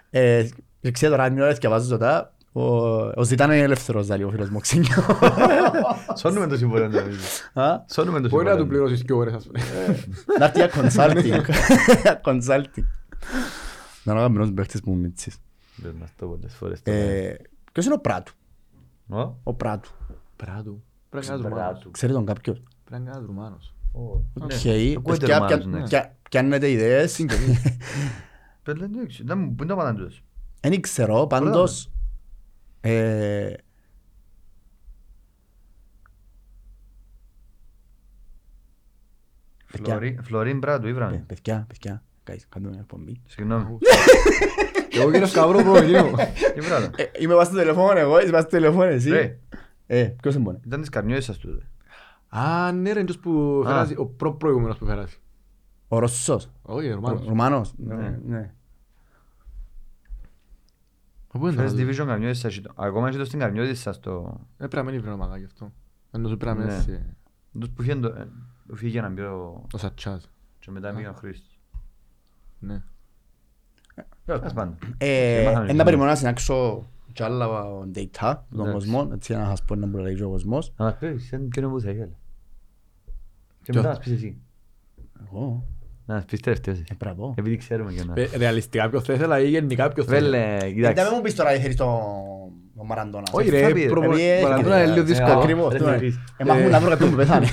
Speaker 1: Ε, και ξέρω τώρα αν είναι ώρα και βάζω ζωτά, Ο- Ο Ζητάν είναι ελεύθερος, λέει ο φίλος μου, ξύνιο.
Speaker 3: Σώνουμε το συμβόλαιο του νομίζω.
Speaker 1: Α,
Speaker 3: Σώνουμε το
Speaker 2: Μπορεί να του
Speaker 3: συμβόλαιο.
Speaker 2: πληρώσεις και ώρες ας πούμε.
Speaker 1: Να έρθει για consulting. Για consulting. Να είναι ο αγαπημένος παίχτης μου Μίτσης.
Speaker 3: Πες μας το πολλές φορές τώρα.
Speaker 1: Ε, Ποιος είναι ο Πράτου;
Speaker 3: Ω,
Speaker 1: Ο Πράτου.
Speaker 2: Πράτου. Πρέπει να είναι Ρουμάνος.
Speaker 3: Πράτου.
Speaker 1: Ξέρει τον κάποιος.
Speaker 2: Πρέπει να είναι Ρουμάνος.
Speaker 3: Ω,
Speaker 1: Οκ.
Speaker 3: ναι.
Speaker 1: παιδιά,
Speaker 3: Ακούεται Ρουμάνος,
Speaker 1: ποια-
Speaker 3: ναι.
Speaker 1: ποια- Πιάνετε ιδέες.
Speaker 3: Πες, δεν το ήξερα. Δεν μου- Πού είναι το απαντούς.
Speaker 1: Δεν ξέρω, πάντως... ε, Παιδιά.
Speaker 3: Φλωρί- Φλωρίν Πράτου,
Speaker 1: ε,
Speaker 3: ήβραμε.
Speaker 1: Παιδιά, παιδιά, guys, κάντε μια εκπομπή.
Speaker 3: Συγγνώμη.
Speaker 2: Και εγώ κύριος Καβρό προπονητή μου.
Speaker 3: Τι πράγμα.
Speaker 1: Ε, Είμαι πας στο τηλεφώνο εγώ, είσαι πας στο τηλεφώνο εσύ.
Speaker 3: Ρε,
Speaker 1: Ε, ποιος είναι πόνε.
Speaker 3: Ήταν τις καρνιώσεις σας τούτε.
Speaker 2: Α, ναι ρε, εντός που
Speaker 3: Α.
Speaker 2: φεράζει, ο προ προηγούμενος που φεράζει.
Speaker 1: Ο Ρωσός.
Speaker 2: Όχι,
Speaker 1: Ο
Speaker 2: Ρουμάνος.
Speaker 1: Ρουμάνος.
Speaker 3: Ναι.
Speaker 1: Ναι, ναι.
Speaker 2: Πού είναι
Speaker 3: First
Speaker 2: το
Speaker 3: Division καρνιώσεις σας. ήταν. Ακόμα και το στην καρνιώσεις σας το...
Speaker 2: Ε, πρέπει να μην είναι ομάδα γι' αυτό. Ενώ σου πρέπει να
Speaker 3: Ναι.
Speaker 2: μείνεις σε-
Speaker 3: Τους που φύγαν το... ε, που φύγε να μπει ο...
Speaker 2: το Σατσάζ.
Speaker 3: Και μετά πήγε ο Χρήστος.
Speaker 2: Ναι.
Speaker 3: Ας πάντα.
Speaker 1: Ε,
Speaker 3: μάθαμε
Speaker 1: Ένα
Speaker 3: και
Speaker 1: περιμένω να συνάξω κι άλλα data τον
Speaker 3: Εντάξει.
Speaker 1: κόσμο, έτσι να σας πω να μπορεί να λέει και ο κόσμος.
Speaker 3: Να μας πεις, εσένα ποιο είναι που θα ήθελε. Και
Speaker 2: Ποιο;
Speaker 3: μετά να μας πεις εσύ.
Speaker 1: Εγώ,
Speaker 3: Να μας πεις τελευταίος
Speaker 1: ε,
Speaker 3: εσύ.
Speaker 1: πρέπει να πω.
Speaker 3: Επειδή ξέρουμε και να...
Speaker 2: Ε, Ρεαλιστικά ποιο θα ήθελα ή γενικά ποιο θα ήθελα.
Speaker 3: Βέλε,
Speaker 1: Δεν
Speaker 3: κοιτάξτε.
Speaker 1: μου πεις τώρα θέλεις τον τον Μαραντώνα.
Speaker 2: Όχι
Speaker 3: θα
Speaker 2: ρε,
Speaker 3: πει, ρε.
Speaker 2: προπο-
Speaker 1: Επειδή
Speaker 2: Μαραντώνα
Speaker 1: έχει-
Speaker 2: είναι λίγο
Speaker 1: ε,
Speaker 2: δύσκολο.
Speaker 1: Ακριβώς.
Speaker 3: Δεν
Speaker 1: ναι.
Speaker 3: θα πεις.
Speaker 1: Ε, μάχουμε να βρω κάποιον που πεθάνει.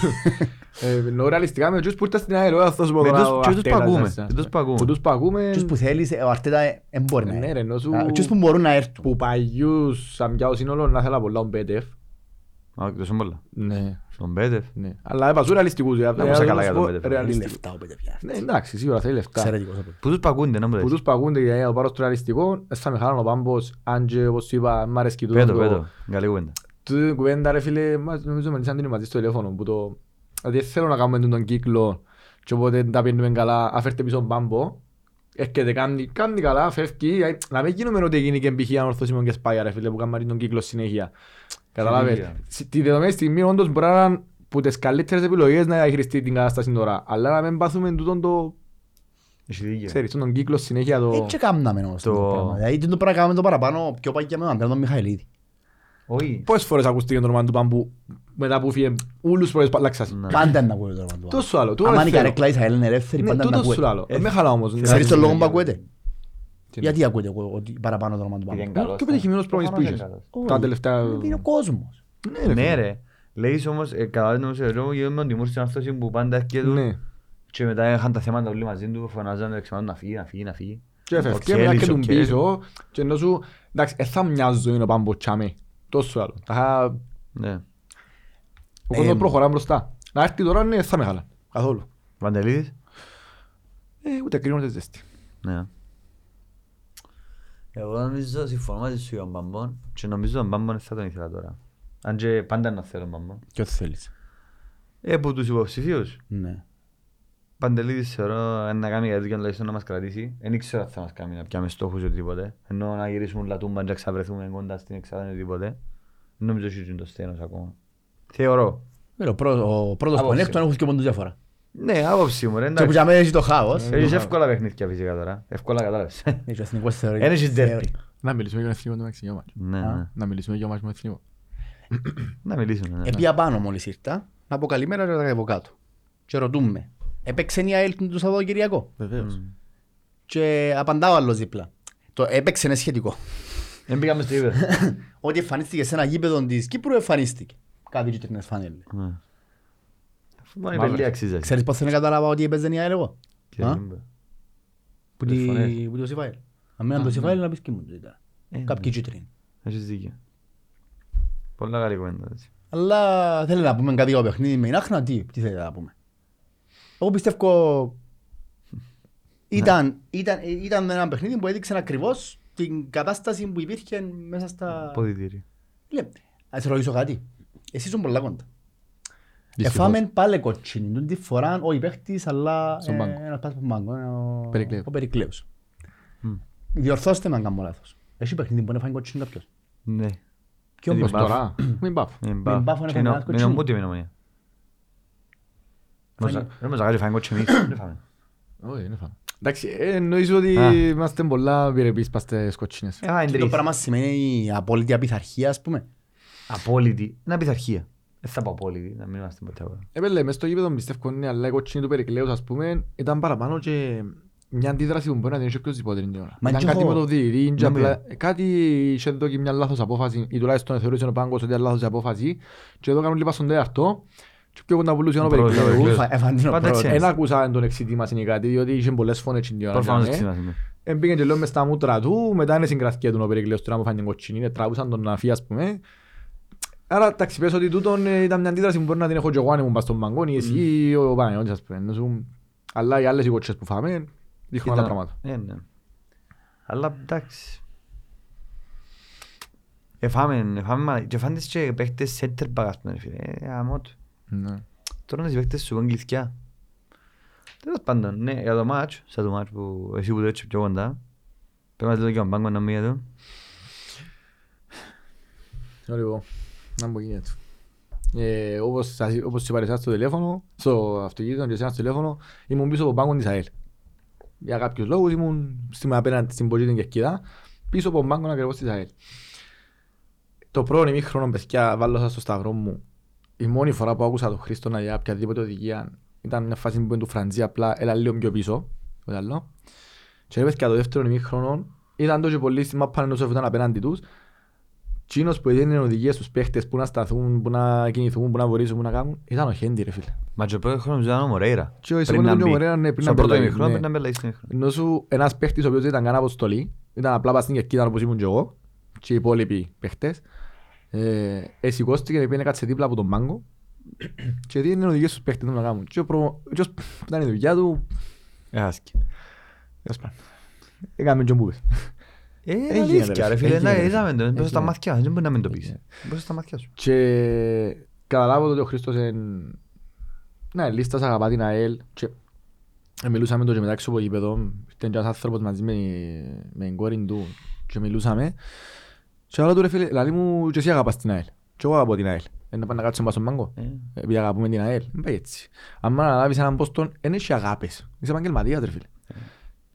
Speaker 2: Ε, εννοώ ρεαλιστικά με τους που ήρθαν στην ΑΕΛ, όχι αυτός που
Speaker 3: Με
Speaker 2: τώρα
Speaker 3: τους-
Speaker 2: ο
Speaker 3: και τους
Speaker 2: Αρτέτας,
Speaker 3: παγούμε,
Speaker 2: ας πούμε.
Speaker 3: και τους παγούμε.
Speaker 2: Που τους παγούμε,
Speaker 1: Τους που θέλεις, ε, ο Αρτέτα δεν μπορεί να
Speaker 2: Ναι,
Speaker 1: είναι.
Speaker 2: ρε, ενώ σου-
Speaker 1: Α, Τους που μπορούν να έρθουν.
Speaker 2: που παγιούς σαν πιάω σύνολο να θέλα πολλά ο Μπέτεφ.
Speaker 3: Α, τόσο πολλά.
Speaker 2: Ναι,
Speaker 3: Τον Μπέτεφ.
Speaker 2: ναι. Αλλά έβαζω ρεαλιστικούς. ε,
Speaker 3: Να πόσα καλά για τον
Speaker 2: πω
Speaker 3: Μπέτεφ.
Speaker 1: Θέλει
Speaker 2: ρεαλιστικούς.
Speaker 1: λεφτά ο Πέτεφια.
Speaker 2: Ναι, εντάξει, σίγουρα θέλει λεφτά.
Speaker 1: Εξαιρετικός ο Πέτεφ.
Speaker 3: Πού τους παγούνται, να μου
Speaker 2: Που
Speaker 3: δεις.
Speaker 2: τους παγούνται για να πάρω στο ρεαλιστικό, ε, θα με χάλανε ο Πάμπος, αν και όπως σου είπα, μ' αρέσκει τούτο
Speaker 3: Πέτω,
Speaker 2: το-
Speaker 3: πέτω. Καλή κουβέντα.
Speaker 2: Τούτη την κουβέντα ρε φίλε, μας- νομίζω μιλήσαν την μαζί στο τηλέφωνο που το... Δηλαδή θέλω να κάνουμε τον κύκλο και οπότε τα πιένουμε καλά, αφέρτε πίσω τον Πάμπο Έρχεται, κάνει, κάνει καλά, φεύγει, ε, να μην γίνουμε ότι γίνει και εμπιχεία ανορθώσιμο και σπάγια ρε φίλε που κάνουμε τον κύκλο συνέχεια. Καταλάβες.
Speaker 3: Συνέχεια.
Speaker 2: Στη- Τη δεδομένη στιγμή όντως μπορεί να είναι που τις καλύτερες επιλογές να διαχειριστεί την κατάσταση τώρα. Αλλά να μην πάθουμε τούτον το,
Speaker 3: Έχει δίκιο.
Speaker 2: ξέρεις, τον κύκλο συνέχεια το...
Speaker 1: Έτσι κάμναμε όμως
Speaker 3: Το-
Speaker 1: το πράγμα. Δηλαδή τι το πράγμα κάνουμε το παραπάνω πιο παγιά με τον Αντρέα τον Μιχαηλίδη.
Speaker 3: Όχι.
Speaker 2: Πόσες φορές ακούστηκε το όνομα του Πάμπου μετά που φύγε όλους φορές αλλάξας.
Speaker 3: Ναι.
Speaker 1: Πάντα να ακούει το όνομα του.
Speaker 2: Τόσο άλλο, τούτο
Speaker 1: Άμα είναι η
Speaker 2: θέλω.
Speaker 1: καρέκλα Ισραήλ είναι ελεύθερη,
Speaker 2: Ναι,
Speaker 1: πάντα να
Speaker 2: τούτο σου
Speaker 1: ακούει.
Speaker 2: λάλλω. Ε, με χαλά όμως.
Speaker 1: Ξέρεις τον λόγο που ακούετε.
Speaker 2: Τι
Speaker 1: Γιατί ακούετε εγώ ότι παραπάνω το όνομα του
Speaker 3: Επειδή
Speaker 1: Πάμπου.
Speaker 3: είναι καλός.
Speaker 2: πιο πετυχημένος προπονητής που
Speaker 3: Προφανώς
Speaker 2: είχες.
Speaker 3: είναι καλός.
Speaker 2: Τα τελευταία...
Speaker 1: Είναι ο κόσμος.
Speaker 2: Ναι, ρε,
Speaker 3: Ναι
Speaker 2: φίλε.
Speaker 3: ρε. Λέεις όμως, ε, κατά την όμως εγώ γίνομαι ο Τιμούρ στην αυτός που πάντα έρχεται
Speaker 2: Ναι.
Speaker 3: και μετά είχαν τα θέματα όλοι μαζί του, φωνάζαν εξημάτων να φύγει, να φύγει, να φύγει.
Speaker 2: Και
Speaker 3: Ο
Speaker 2: έφευκε,
Speaker 3: Κέλλης,
Speaker 2: μετά και
Speaker 3: ο
Speaker 2: τον
Speaker 3: Κέλλης.
Speaker 2: πίσω και ενώ σου... Εντάξει, ε, θα μοιάζω είναι ο Πάμπος τσάμε. Τόσο άλλο. Θα-
Speaker 3: Ναι.
Speaker 2: Ο κόσμος
Speaker 1: Ε,
Speaker 2: προχωρά μπροστά. Να έρθει τώρα, ναι, θα με χαλά. Καθόλου.
Speaker 3: Βαντελίδης;
Speaker 2: Ε, ούτε κρίνω ούτε ζέστη.
Speaker 3: Ναι. Εγώ νομίζω συμφωνώ μαζί σου για τον Μπαμπόν και νομίζω τον Μπαμπόν θα τον ήθελα τώρα. Αν και πάντα να θέλω τον Μπαμπόν.
Speaker 1: Ποιο θέλεις.
Speaker 3: Ε, από τους υποψηφίους.
Speaker 1: Ναι.
Speaker 3: Παντελίδης θεωρώ να κάνει κάτι και τουλάχιστον να μας κρατήσει. Δεν ήξερα αν θα μας κάνει να πιάμε στόχους ή οτιδήποτε. Ενώ να γυρίσουμε λατούμπα και να ξαβρεθούμε κοντά στην εξάδα ή οτιδήποτε. Δεν νομίζω ότι είναι το στένος ακόμα. Θεωρώ.
Speaker 1: Ε, Ο πρό- ο πρώτος που
Speaker 3: Άποψη.
Speaker 1: είναι έχουν και πόντους διαφορά.
Speaker 3: Ναι, άποψη μου ρε.
Speaker 1: Και που
Speaker 3: εντάξει.
Speaker 1: για μένα έχει το χάος.
Speaker 3: Έχεις εύκολα παιχνίδια φυσικά τώρα. Εύκολα κατάλαβες.
Speaker 1: Έχει ο εθνικός θεωρεί.
Speaker 3: Εν έχεις
Speaker 1: θεωρεί.
Speaker 3: δέρτη.
Speaker 2: Να μιλήσουμε για τον εθνικό του Μεξικό μάτσο.
Speaker 3: Ναι,
Speaker 1: Α.
Speaker 3: ναι.
Speaker 2: Να μιλήσουμε για ο μάτσο με εθνικό.
Speaker 3: Να μιλήσουμε. ναι.
Speaker 1: Επία πάνω μόλις ήρθα, να πω καλημέρα και να τα κατεβώ κάτω. Και ρωτούμε, έπαιξε η ΑΕΛ το Σαββατοκυριακό;
Speaker 2: Βεβαίως.
Speaker 3: Μμ.
Speaker 1: Και απαντάω άλλος δίπλα. Το έπαιξε είναι σχετικό.
Speaker 3: Δεν πήγαμε στο ύπεδο.
Speaker 1: Ότι εμφανίστηκε σε ένα γήπεδο της Κύπρου εμφανίστηκε. Κάτι κίτρινες φανέλες.
Speaker 3: Ναι. Αφού μόνο η
Speaker 2: Μαύρες.
Speaker 3: πελή αξίζει.
Speaker 1: Ξέρεις πώς δεν κατάλαβα ότι έπαιζε η ΑΕΛ εγώ;
Speaker 3: Και
Speaker 1: Α;
Speaker 3: δεν είπε.
Speaker 1: Που
Speaker 3: Τις
Speaker 1: τη-
Speaker 3: φωνές.
Speaker 1: που το Σιφάιλ. Αν μέναν το Σιφάιλ να πεις και μου το ήταν.
Speaker 3: Ε,
Speaker 1: Κάποιοι κίτρινοι.
Speaker 3: Έχεις δίκιο. Πολλά καλή κουβέντα. έτσι.
Speaker 1: Αλλά θέλει να πούμε κάτι για το παιχνίδι με η Νάχνα, τι, τι θέλει να πούμε. Εγώ πιστεύω ήταν, ήταν, ήταν ένα παιχνίδι που έδειξε ακριβώς την κατάσταση που υπήρχε μέσα στα...
Speaker 3: Ποδητήρι.
Speaker 1: Λέει, ας σε ρωτήσω κάτι. Εσύ ήσουν πολλά κοντά.
Speaker 2: Δυστυχώς.
Speaker 1: Εφάμε πάλι κοτσίνη. Τον τη φορά όχι παίχτης, αλλά
Speaker 2: Στον
Speaker 1: ε,
Speaker 2: πάγκο.
Speaker 1: ένας πας στον πάγκο. ε, ο-
Speaker 2: Περικλέου.
Speaker 1: Ο Περικλέους.
Speaker 3: Μμ.
Speaker 1: Διορθώστε με αν κάνω λάθος. Έχει παιχνίδι που είναι φάει κοτσίνη κάποιος.
Speaker 3: Ναι.
Speaker 1: Ποιο
Speaker 3: Ε,
Speaker 2: Ως
Speaker 3: μπαφ.
Speaker 2: τώρα. Μην πάω.
Speaker 3: Είναι
Speaker 1: μπαφ
Speaker 3: μπαφ.
Speaker 1: είναι
Speaker 3: Και είναι ο-
Speaker 1: φανάτικο
Speaker 3: είναι ο
Speaker 1: τσίνο.
Speaker 3: Μούτι με νομία.
Speaker 1: Φάνηκε.
Speaker 3: Δεν μας αγάζει φάει κότσι εμείς. Δεν φάμε.
Speaker 2: Όχι, δεν φάμε. Εντάξει, ε, εννοείς ότι
Speaker 3: Α.
Speaker 2: είμαστε πολλά πυρεπείς παστές κοτσίνες.
Speaker 3: Ε, άι,
Speaker 1: Και το
Speaker 3: τρεις.
Speaker 1: πράγμα σημαίνει η απόλυτη απειθαρχία, ας πούμε;
Speaker 3: Απόλυτη. Είναι πειθαρχία. Δεν θα πω απόλυτη, να μην είμαστε ποτέ από
Speaker 2: Ε, πέλε, μες στο γήπεδο πιστεύω ναι, αλλά η κοτσίνη του Περικλέους ας πούμε ήταν παραπάνω και μια αντίδραση που μπορεί να την έχει οποιοςδήποτε την ώρα.
Speaker 1: Μα
Speaker 2: Ήταν
Speaker 1: και
Speaker 2: κάτι
Speaker 1: εγώ.
Speaker 2: με το διαιτητή, και
Speaker 3: Ναι,
Speaker 2: απλά- κάτι είχε εδώ και μια λάθος απόφαση ή τουλάχιστον θεωρούσε ο Πάγκος ότι ήταν λάθος η απόφαση και εδώ κάνουν λίγα στον τέταρτο και πιο κοντά πουλούσε ο
Speaker 3: Πρώτος,
Speaker 2: Περικλέους.
Speaker 3: Περικλέους.
Speaker 1: Εφα- Εφαντίνο
Speaker 3: Πάντα έτσι
Speaker 1: πρώτος.
Speaker 2: Εν άκουσα τον εξητή μας είναι κάτι, διότι είχε πολλές φωνές την ώρα.
Speaker 3: Προφανώς
Speaker 2: ναι.
Speaker 3: εξήμας είμαι.
Speaker 2: Έμπαιγε και λέω μες στα μούτρα του, μετά είναι συγκρατική του ο Περικλέος τώρα μου φάνηκε κοτσινή, είναι τράβουσαν τον αφή ας πούμε. Άρα εντάξει πες ότι τούτον ε, ήταν μια αντίδραση που μπορεί να την έχω και εγώ αν ήμουν πας στον Μαγκόνη, εσύ ή ο Παναγιώτης ας πούμε. Να σου- Αλλά οι άλλες οι κοτσές που φάμε δείχνουν άλλα
Speaker 3: Ήταν-
Speaker 2: πράγματα.
Speaker 3: Ε, ναι. Αλλά εντάξει. Εφάμε, εφάμε, μα- και φάντες και παίχτες center back, ας πούμε, φίλε. Ε, γαμώ του.
Speaker 2: Ναι.
Speaker 3: Τώρα είναι οι παίχτες σου έχουν κλειθκιά. Τέλος πάντων, ναι, για το μάτς, σαν το μάτς που εσύ που το έτσι πιο κοντά. Πρέπει να το και ο Μπάγκο να μην εδώ.
Speaker 2: Λοιπόν, να μου γίνεται. Ε, όπως, σας- όπως είπα εσάς στο τηλέφωνο, στο αυτοκίνητο και εσάς στο τηλέφωνο, ήμουν πίσω από τον πάγκο της ΑΕΛ. Για κάποιους λόγους ήμουν στην απέναντι στην πορεία την Κερκίδα, πίσω από τον πάγκο ακριβώς της ΑΕΛ. Το πρώτο ημίχρονο, παιδιά, βάλω σας στο σταυρό μου. Η μόνη φορά που άκουσα τον Χρήστο να για οποιαδήποτε οδηγία ήταν μια φάση που είναι του Φραντζή, απλά έλα λίγο πιο πίσω. το άλλο. Και ρε παιδιά, το δεύτερο ημίχρονο ήταν τόσο πολύ στη μάπα ενώ ήταν απέναντι τους Τσίνος που έδινε οδηγίες στους παίχτες που να σταθούν, που να κινηθούν, που να βορήσουν, που να κάνουν, ήταν ο Χέντι ρε φίλε.
Speaker 3: Μα και ο πρώτος χρόνος ήταν ο Μορέιρα.
Speaker 2: Και ο
Speaker 3: Πριν
Speaker 2: Ισabel
Speaker 3: να
Speaker 2: ήταν και ο
Speaker 3: μπει.
Speaker 2: Μορέιρα, ναι, πριν
Speaker 3: Στο
Speaker 2: να
Speaker 3: πρώτο
Speaker 2: μπει,
Speaker 3: ημίχρονο,
Speaker 2: ναι.
Speaker 3: πριν να μπει λαϊκή στην ημίχρονο.
Speaker 2: Ενώ σου ένας παίχτης ο οποίος δεν ήταν καν αποστολή, ήταν απλά πας στην κερκίδα όπως ήμουν και εγώ και οι υπόλοιποι παίχτες, ε, εσηκώστηκε και πήγαινε κάτσε δίπλα από τον μάγκο και δίνει οδηγίες στους παίχτες να κάνουν. Και ο προ... και ως- που ήταν η δουλειά του,
Speaker 3: Έχασκε.
Speaker 2: τέλος πάντων. Έκαμε και μπούβες.
Speaker 3: Ε,
Speaker 2: Έγινε,
Speaker 3: είναι αλήθεια
Speaker 2: ρε,
Speaker 3: ρε φίλε,
Speaker 2: έγινε,
Speaker 3: ναι,
Speaker 2: ρε.
Speaker 3: είδαμε το, μπροστά στα
Speaker 2: Έγινε.
Speaker 3: μάτια, δεν μπορεί να μην το πεις. Μπροστά στα μάτια σου.
Speaker 2: Και καταλάβω ότι ο Χρήστος είναι... Ναι, λίστας αγαπά την ΑΕΛ και ε, μιλούσαμε το και μεταξύ από γήπεδο. Ήταν και ένας άνθρωπος μαζί με, με την κόρη του και μιλούσαμε. Και άλλο του ρε φίλε, δηλαδή μου και εσύ αγαπάς την ΑΕΛ. Και εγώ αγαπώ την ΑΕΛ. Ε, να πάμε να κάτσουμε στον πάγκο.
Speaker 3: Ε,
Speaker 2: Επειδή αγαπούμε την ΑΕΛ. Δεν πάει έτσι. Αν αναλάβεις έναν πόστον, δεν έχει αγάπες. Είσαι επαγγελματίας ρε φίλε.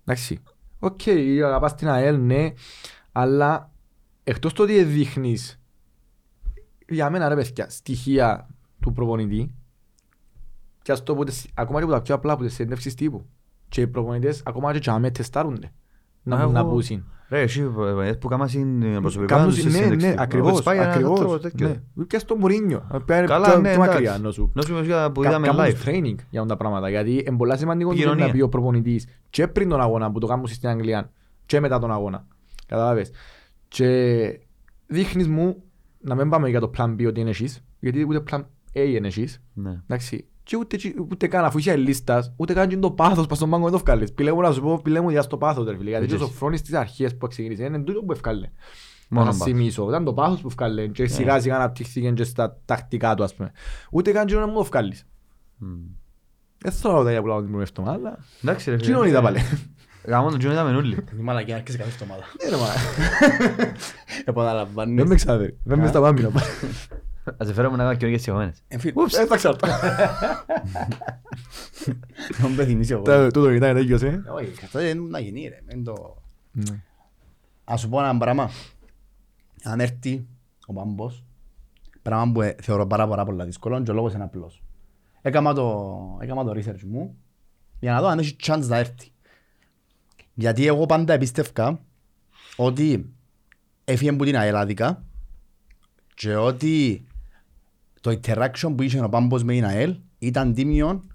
Speaker 2: Εντάξει. Οκ, αγαπάς την ΑΕΛ, ναι. Αλλά εκτός το ότι δείχνεις για μένα ρε παιδιά, στοιχεία του προπονητή και ας το πω, τις- ακόμα και από τα πιο απλά από τις συνέντευξεις τύπου και οι προπονητές ακόμα και τζάμε τεστάρονται να,
Speaker 3: Μα
Speaker 2: να
Speaker 3: εγώ-
Speaker 2: πούσουν.
Speaker 3: Ρε, εσύ ε, που κάμας είναι προσωπικά
Speaker 2: Κάνουν-
Speaker 3: τους
Speaker 2: ναι,
Speaker 3: συνέντευξη.
Speaker 2: ναι,
Speaker 3: Ο
Speaker 2: ακριβώς,
Speaker 3: Σπάγια είναι ένας
Speaker 2: ακριβώς.
Speaker 3: άνθρωπος τέτοιο.
Speaker 2: Ναι. Και στο Μουρίνιο. Πέρα
Speaker 3: Καλά,
Speaker 2: πιο-
Speaker 3: ναι,
Speaker 2: πιο
Speaker 3: εντάξει.
Speaker 2: μακριά να σου.
Speaker 3: Να σου πω για που
Speaker 2: Κα-
Speaker 3: είδαμε
Speaker 2: κάνουν
Speaker 3: live.
Speaker 2: training για τα πράγματα. Γιατί είναι πολύ σημαντικό το
Speaker 3: Επικοινωνία.
Speaker 2: να πει ο προπονητής και πριν τον αγώνα που το κάνουν στην Αγγλία και μετά τον αγώνα. Καταλάβες. Και δείχνεις μου να μην πάμε για το plan B ότι είναι εσείς, γιατί ούτε plan A είναι εσείς.
Speaker 3: Ναι.
Speaker 2: Εντάξει. Και ούτε, τσι- ούτε καν αφού είσαι λίστας, ούτε καν και το πάθος πας στον πάγκο δεν το βγάλεις. Πηλέμου να σου πω, πηλέμου για στο πάθος ρε φίλε. Γιατί
Speaker 3: Έτσι.
Speaker 2: και ο Σοφρόνης στις αρχές που ξεκίνησε είναι τούτο που ευκάλε.
Speaker 3: Μόνο
Speaker 2: Να
Speaker 3: πάθος.
Speaker 2: θυμίσω. Ήταν το πάθος που ευκάλε και σιγά σιγά αναπτύχθηκε και στα τακτικά του ας πούμε. Ούτε καν και να μου το βγάλεις.
Speaker 3: Μμ.
Speaker 2: Δεν θέλω να τα για πολλά την προηγούμενη εβδομάδα, αλλά
Speaker 3: Εντάξει ρε φίλε.
Speaker 2: κοινωνί τα πάλι.
Speaker 3: Γάμο το κοινωνί είδαμε όλοι.
Speaker 1: Η μαλακία άρχισε κάθε εβδομάδα.
Speaker 2: Ναι ρε μα,
Speaker 1: Επαναλαμβάνεις.
Speaker 2: δεν με ξάδερει. Δεν με στα πάμε να πάει.
Speaker 3: Ας σε φέρουμε να κάνω κοινωνικές συγχωμένες.
Speaker 1: Ε, φίλε,
Speaker 2: Ούψ, δεν τα ξέρω.
Speaker 1: να με θυμίσει εγώ.
Speaker 2: Τα- Τούτο ήταν τέτοιος, ε.
Speaker 1: Όχι, αυτό δεν είναι να γίνει ρε. Εν το-
Speaker 2: Ναι.
Speaker 1: Ας σου πω ένα πράγμα. Αν έρθει ο Πάμπος, πράγμα που ε, θεωρώ πάρα πάρα πολλά δύσκολο και ο λόγος είναι απλός. Έκανα το, έκανα το research μου για να δω αν έχει chance να έρθει. Γιατί εγώ πάντα επίστευκα ότι έφυγε από την ΑΕΛ και ότι το interaction που είχε ο Πάμπος με την ΑΕΛ ήταν τίμιον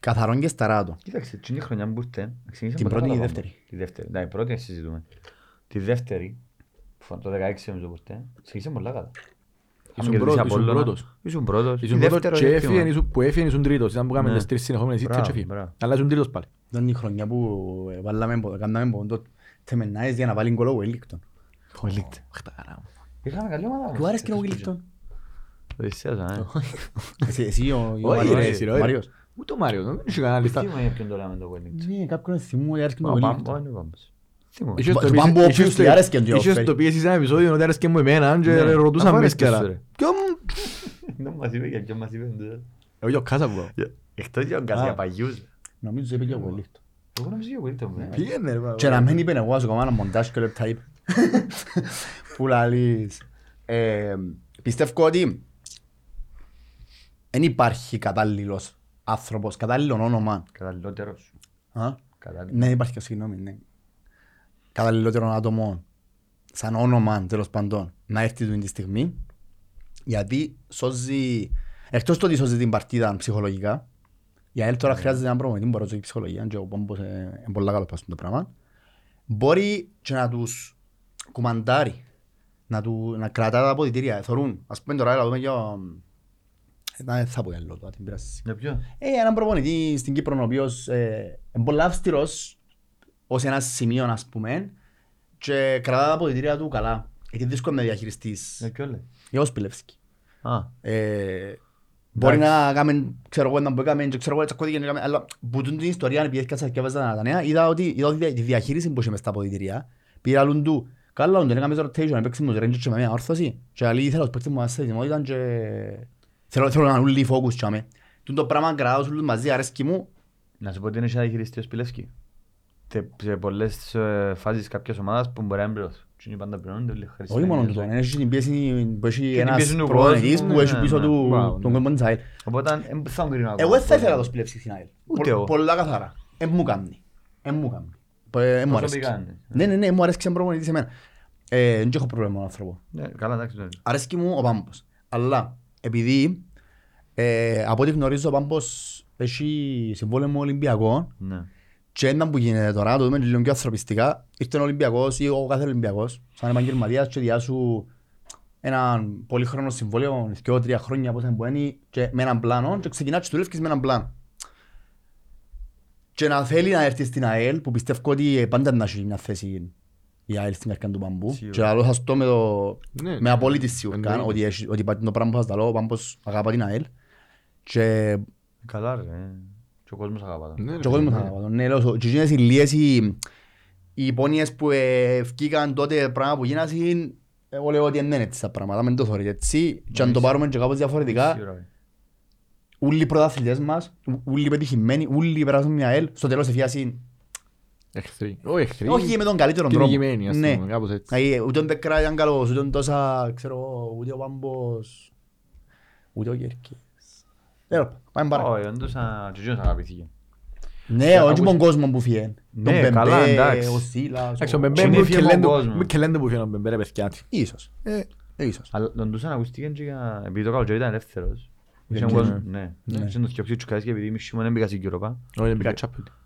Speaker 1: καθαρόν και σταράτο.
Speaker 3: Κοίταξε, την χρονιά που ήρθε, ξεκίνησε
Speaker 1: Την
Speaker 3: από
Speaker 1: πρώτη
Speaker 3: τα
Speaker 1: ή
Speaker 3: κάτω
Speaker 1: δεύτερη;
Speaker 3: πάνω. Τη δεύτερη, ναι, η πρώτη να συζητούμε. Τη δεύτερη, που το 16 νομίζω που ήρθε, ξεκίνησε πολλά κάτω.
Speaker 2: Ήσουν
Speaker 3: Αν κερδίσει
Speaker 2: πρώτος, ήσουν
Speaker 3: Απόλλωνα,
Speaker 2: πρώτος.
Speaker 3: Ήσουν πρώτος.
Speaker 2: Ήσουν
Speaker 3: Η
Speaker 2: πρώτος
Speaker 3: δεύτερο
Speaker 2: και
Speaker 3: είναι
Speaker 2: έφυγε,
Speaker 3: πιο-
Speaker 2: ήσουν- που έφυγε ήσουν τρίτος. Ήταν που κάναμε
Speaker 3: Ναι.
Speaker 2: τις τρεις συνεχόμενες ήττες
Speaker 3: Μπράβο,
Speaker 2: και έφυγε.
Speaker 3: μπράβο.
Speaker 2: Αλλά ήσουν τρίτος πάλι.
Speaker 1: Ήταν η χρονιά που ε, βάλαμε, πο- κάναμε πόντο τεμενάες για να βάλει γκολ ο Wellington.
Speaker 2: Ο Ελίκτ. Αχτάρα μου.
Speaker 3: Είχαμε καλή ομάδα.
Speaker 1: Του άρεσε και ο Wellington.
Speaker 3: Το Οδυσσέας, ε.
Speaker 1: Εσύ, εσύ ο, ο
Speaker 2: Όχι,
Speaker 1: Μάριος.
Speaker 2: ρε, εσύ, ρε,
Speaker 1: ο
Speaker 2: ρε.
Speaker 1: Μάριος.
Speaker 2: Ούτε ο Μάριος, δεν είχε κανένα λίστα.
Speaker 3: Τι μου είναι ποιον το λέμε το Wellington.
Speaker 1: Ναι, κάποιον θυμού ότι άρεσε και
Speaker 3: Μα
Speaker 1: ο
Speaker 3: ο
Speaker 1: Wellington.
Speaker 3: Πάμπο είναι ο Πάμπος. Τι μου
Speaker 2: Είχες
Speaker 1: Του-
Speaker 2: το
Speaker 1: του
Speaker 2: πει-
Speaker 1: Πάμπου
Speaker 2: είχες
Speaker 1: όποιος
Speaker 2: το-
Speaker 1: του άρεσκε και ο
Speaker 2: είχες
Speaker 1: Φέρι.
Speaker 2: το πει εσύ σε ένα επεισόδιο ότι άρεσκε μου εμένα και
Speaker 3: Ναι.
Speaker 2: ρωτούσαν
Speaker 3: Αφού
Speaker 2: μες
Speaker 3: άρεσκες
Speaker 2: σκέρα.
Speaker 3: σου, ρε.
Speaker 2: Ποιον...
Speaker 3: Δεν μας είπε για ποιον μας είπε.
Speaker 2: Εγώ και ο Κάσα που
Speaker 3: Εκτός για τον Κασιαπαγιούς.
Speaker 1: Νομίζω είπε και ο Βελίχτο.
Speaker 3: Εγώ νομίζω και ο Βίλτον μου.
Speaker 2: Πήγαινε ρε.
Speaker 1: Και να μην είπε εγώ, ας κάνω ένα μοντάζ και λεπτά είπε. Που λαλείς. Ε, Πιστεύω ότι δεν υπάρχει κατάλληλος άνθρωπος, κατάλληλο όνομα.
Speaker 3: Καταλληλότερος.
Speaker 1: Α;
Speaker 3: Κατάλληλο.
Speaker 1: Ναι, υπάρχει, συγγνώμη, ναι. Καταλληλότερο άτομο, σαν όνομα τέλος πάντων, να έρθει του τη στιγμή, γιατί σώζει, εκτός το ότι σώζει την παρτίδα ψυχολογικά, για ελ τώρα χρειάζεται έναν προμονητή που μπορεί να σώζει ψυχολογία, και ο Πόμπος ε, είναι πολύ καλό πάνω στο πράγμα, μπορεί και να τους κουμαντάρει, να, του, να κρατά τα αποδητήρια, θωρούν. Ας πούμε τώρα, έλα δούμε για... ε, Δεν θα πω για άλλο τώρα, την πειράση.
Speaker 3: Για ποιο;
Speaker 1: Ε, έναν προπονητή στην Κύπρο ο οποίος ε, είναι πολύ αυστηρός ως ένα σημείο ας πούμε και κρατά τα αποδητήρια του καλά. Γιατί είναι δύσκολο να διαχειριστείς.
Speaker 3: Για ποιο λέει;
Speaker 1: Για ο Σπιλεύσκη.
Speaker 3: Α,
Speaker 1: Ε, μπορεί να κάνουμε, ξέρω εγώ, να που έκαμε, και ξέρω εγώ, τσακώθηκε, να κάνουμε, αλλά που τούτη την ιστορία, επειδή έφτιαξα και έβαζα τα νέα, είδα ότι, είδα ότι τη διαχείριση που είχε μες στα αποδητήρια, πήρα άλλον του, καλά, τον έκαμε rotation, έπαιξε μου ρέντζο και με μια όρθωση, και αλλή ήθελα ως παίκτης μου να σε ετοιμότητα και θέλω, θέλω να είναι όλοι focus και αμέ. Τούν το πράγμα κρατάω όλους μαζί, αρέσκει μου,
Speaker 3: να σου πω ότι είναι και διαχειριστή ο Σπιλεύσκη. Τε- Σε πολλές ε, φάσεις κάποιας ομάδας που μπορεί να εμπληρώσουν. Και είναι πάντα πληρώνονται όλοι
Speaker 1: όχι
Speaker 3: χαρισμένοι.
Speaker 1: μόνο τούτο, έχει την πίεση που έχει
Speaker 3: την
Speaker 1: ένας
Speaker 3: πίεση του
Speaker 1: προπονητής
Speaker 3: κόσμου,
Speaker 1: που
Speaker 3: ναι,
Speaker 1: έχει
Speaker 3: ναι,
Speaker 1: πίσω
Speaker 3: ναι.
Speaker 1: του
Speaker 2: Μπράβο,
Speaker 1: τον
Speaker 2: ναι.
Speaker 1: κόσμο της ΑΕΛ.
Speaker 3: Οπότε δεν θα τον κρίνω ακόμα.
Speaker 1: Εγώ δεν θα ήθελα να το σπηλεύσει στην ΑΕΛ.
Speaker 3: Ούτε
Speaker 1: Πο-
Speaker 3: εγώ.
Speaker 1: Πολλά καθαρά. Εν μου κάνει. Εν μου κάνει. Ε, εν μου αρέσει.
Speaker 3: Προσωπικά,
Speaker 1: Ναι,
Speaker 3: ναι.
Speaker 1: ναι, ναι, μου αρέσει σαν προπονητής εμένα. Ε, Δεν έχω πρόβλημα με τον άνθρωπο.
Speaker 3: Ναι, Καλά, εντάξει. ναι.
Speaker 1: Αρέσκει μου ο Πάμπος. Αλλά επειδή ε, από ό,τι γνωρίζω ο Πάμπος έχει συμβόλαιο με Ολυμπιακό
Speaker 3: Ναι.
Speaker 1: και ένα που γίνεται τώρα, το δούμε λίγο πιο ανθρωπιστικά, ήρθε ο Ολυμπιακός ή ο κάθε Ολυμπιακός, σαν επαγγελματίας και διάσου ένα πολύχρονο συμβόλαιο, δύο-τρία χρόνια πώς είναι που είναι, και με έναν πλάνο και ξεκινά και δουλεύεις με έναν πλάνο. Και να θέλει να έρθει στην ΑΕΛ, που πιστεύω ότι πάντα να έχει μια θέση η ΑΕΛ στην καρκιά του Παμπού.
Speaker 3: Σίγουρα.
Speaker 1: Και άλλος θα το με, το,
Speaker 2: Ναι,
Speaker 1: με απόλυτη σίγουρα,
Speaker 2: εννοείται.
Speaker 1: ότι, έχει- ότι υπάρχει το πράγμα που θα στα λέω, ο Πάμπος αγαπά την ΑΕΛ. Και
Speaker 3: Καλά ρε. Και ο κόσμος αγαπά τον.
Speaker 2: Ναι, ρε,
Speaker 1: και ο κόσμος
Speaker 2: ναι.
Speaker 1: θα αγαπά τον. Ναι, λέω σου, και εκείνες οι λίες, οι, οι υπόνοιες που ε, βγήκαν τότε πράγμα που γίνασαν, εγώ λέω ότι δεν είναι έτσι τα πράγματα, μην το θεωρείτε έτσι. Και αν το πάρουμε και κάπως διαφορετικά,
Speaker 3: Σίγουρα, ρε.
Speaker 1: όλοι οι πρωταθλητές μας, όλοι οι πετυχημένοι, όλοι περάσουν μια ΑΕΛ, στο τέλος εφιάσει
Speaker 2: Εχθροί. Όχι εχθροί.
Speaker 1: όχι με τον καλύτερο τρόπο.
Speaker 2: Κυνηγημένοι, ας
Speaker 1: Ναι.
Speaker 2: πούμε, κάπως έτσι.
Speaker 1: Δηλαδή, ούτε ο Ντεκρά ήταν καλός, ούτε ο τόσα, ξέρω εγώ, ούτε ο Πάμπος, ούτε ο Γερκής. Τέλος, πάμε παρά.
Speaker 3: Όχι, όντως α, και εκείνος αγαπήθηκε.
Speaker 1: Ναι, όχι
Speaker 3: ακούς-
Speaker 1: τον κόσμο που φύγε. Τον
Speaker 3: Ναι, καλά,
Speaker 1: Μπεμπέ,
Speaker 3: εντάξει.
Speaker 1: ο Σίλας,
Speaker 2: Εντάξει, ο
Speaker 1: ο-
Speaker 2: Μπεμπέ
Speaker 3: είναι
Speaker 2: μου
Speaker 3: φιέμα
Speaker 2: και λένε
Speaker 3: ο
Speaker 2: του-
Speaker 3: κόσμος.
Speaker 2: μου και λένε που φύγει ο Μπεμπέ ρε παιδιά του.
Speaker 1: Ίσως. Ε, ίσως.
Speaker 3: Αλλά τον τούσαν ακούστηκε και για... Επειδή το καλοκαίρι ήταν ελεύθερος.
Speaker 1: Δεν
Speaker 3: Είχαν
Speaker 1: ξέρω.
Speaker 3: κόσμο- Ναι.
Speaker 2: Ναι.
Speaker 3: Είχαν το σκεφτεί τσουκάδες και επειδή είμαι χειμώνα δεν μπήκα στην Europa.
Speaker 2: Όχι, δεν πήγα τσάπελ.
Speaker 3: Ναι, Δεν μπήκα στην Europa, δεν μπήκα
Speaker 2: Europa, ναι,
Speaker 3: κοφέρες.
Speaker 2: δεν πήγα κοφέρες.
Speaker 3: Εντάξει, είχε
Speaker 1: Κάμε-
Speaker 3: 100
Speaker 1: Κάμε
Speaker 3: είχε-
Speaker 1: έτσι αποτυχία.
Speaker 3: είχε 100 χρόνια οι τσουκάδες στην
Speaker 2: Εντάξει.
Speaker 3: αρχή Ευρώπη ρε. Κάτω, δεν κατάλαβες. Είχε πάρα πολλά χρόνια αυτή η Ευρώπη.
Speaker 1: Δεν
Speaker 3: Και έκαναν
Speaker 1: το-
Speaker 3: τους τρίτους, τέταρτους, νομίζω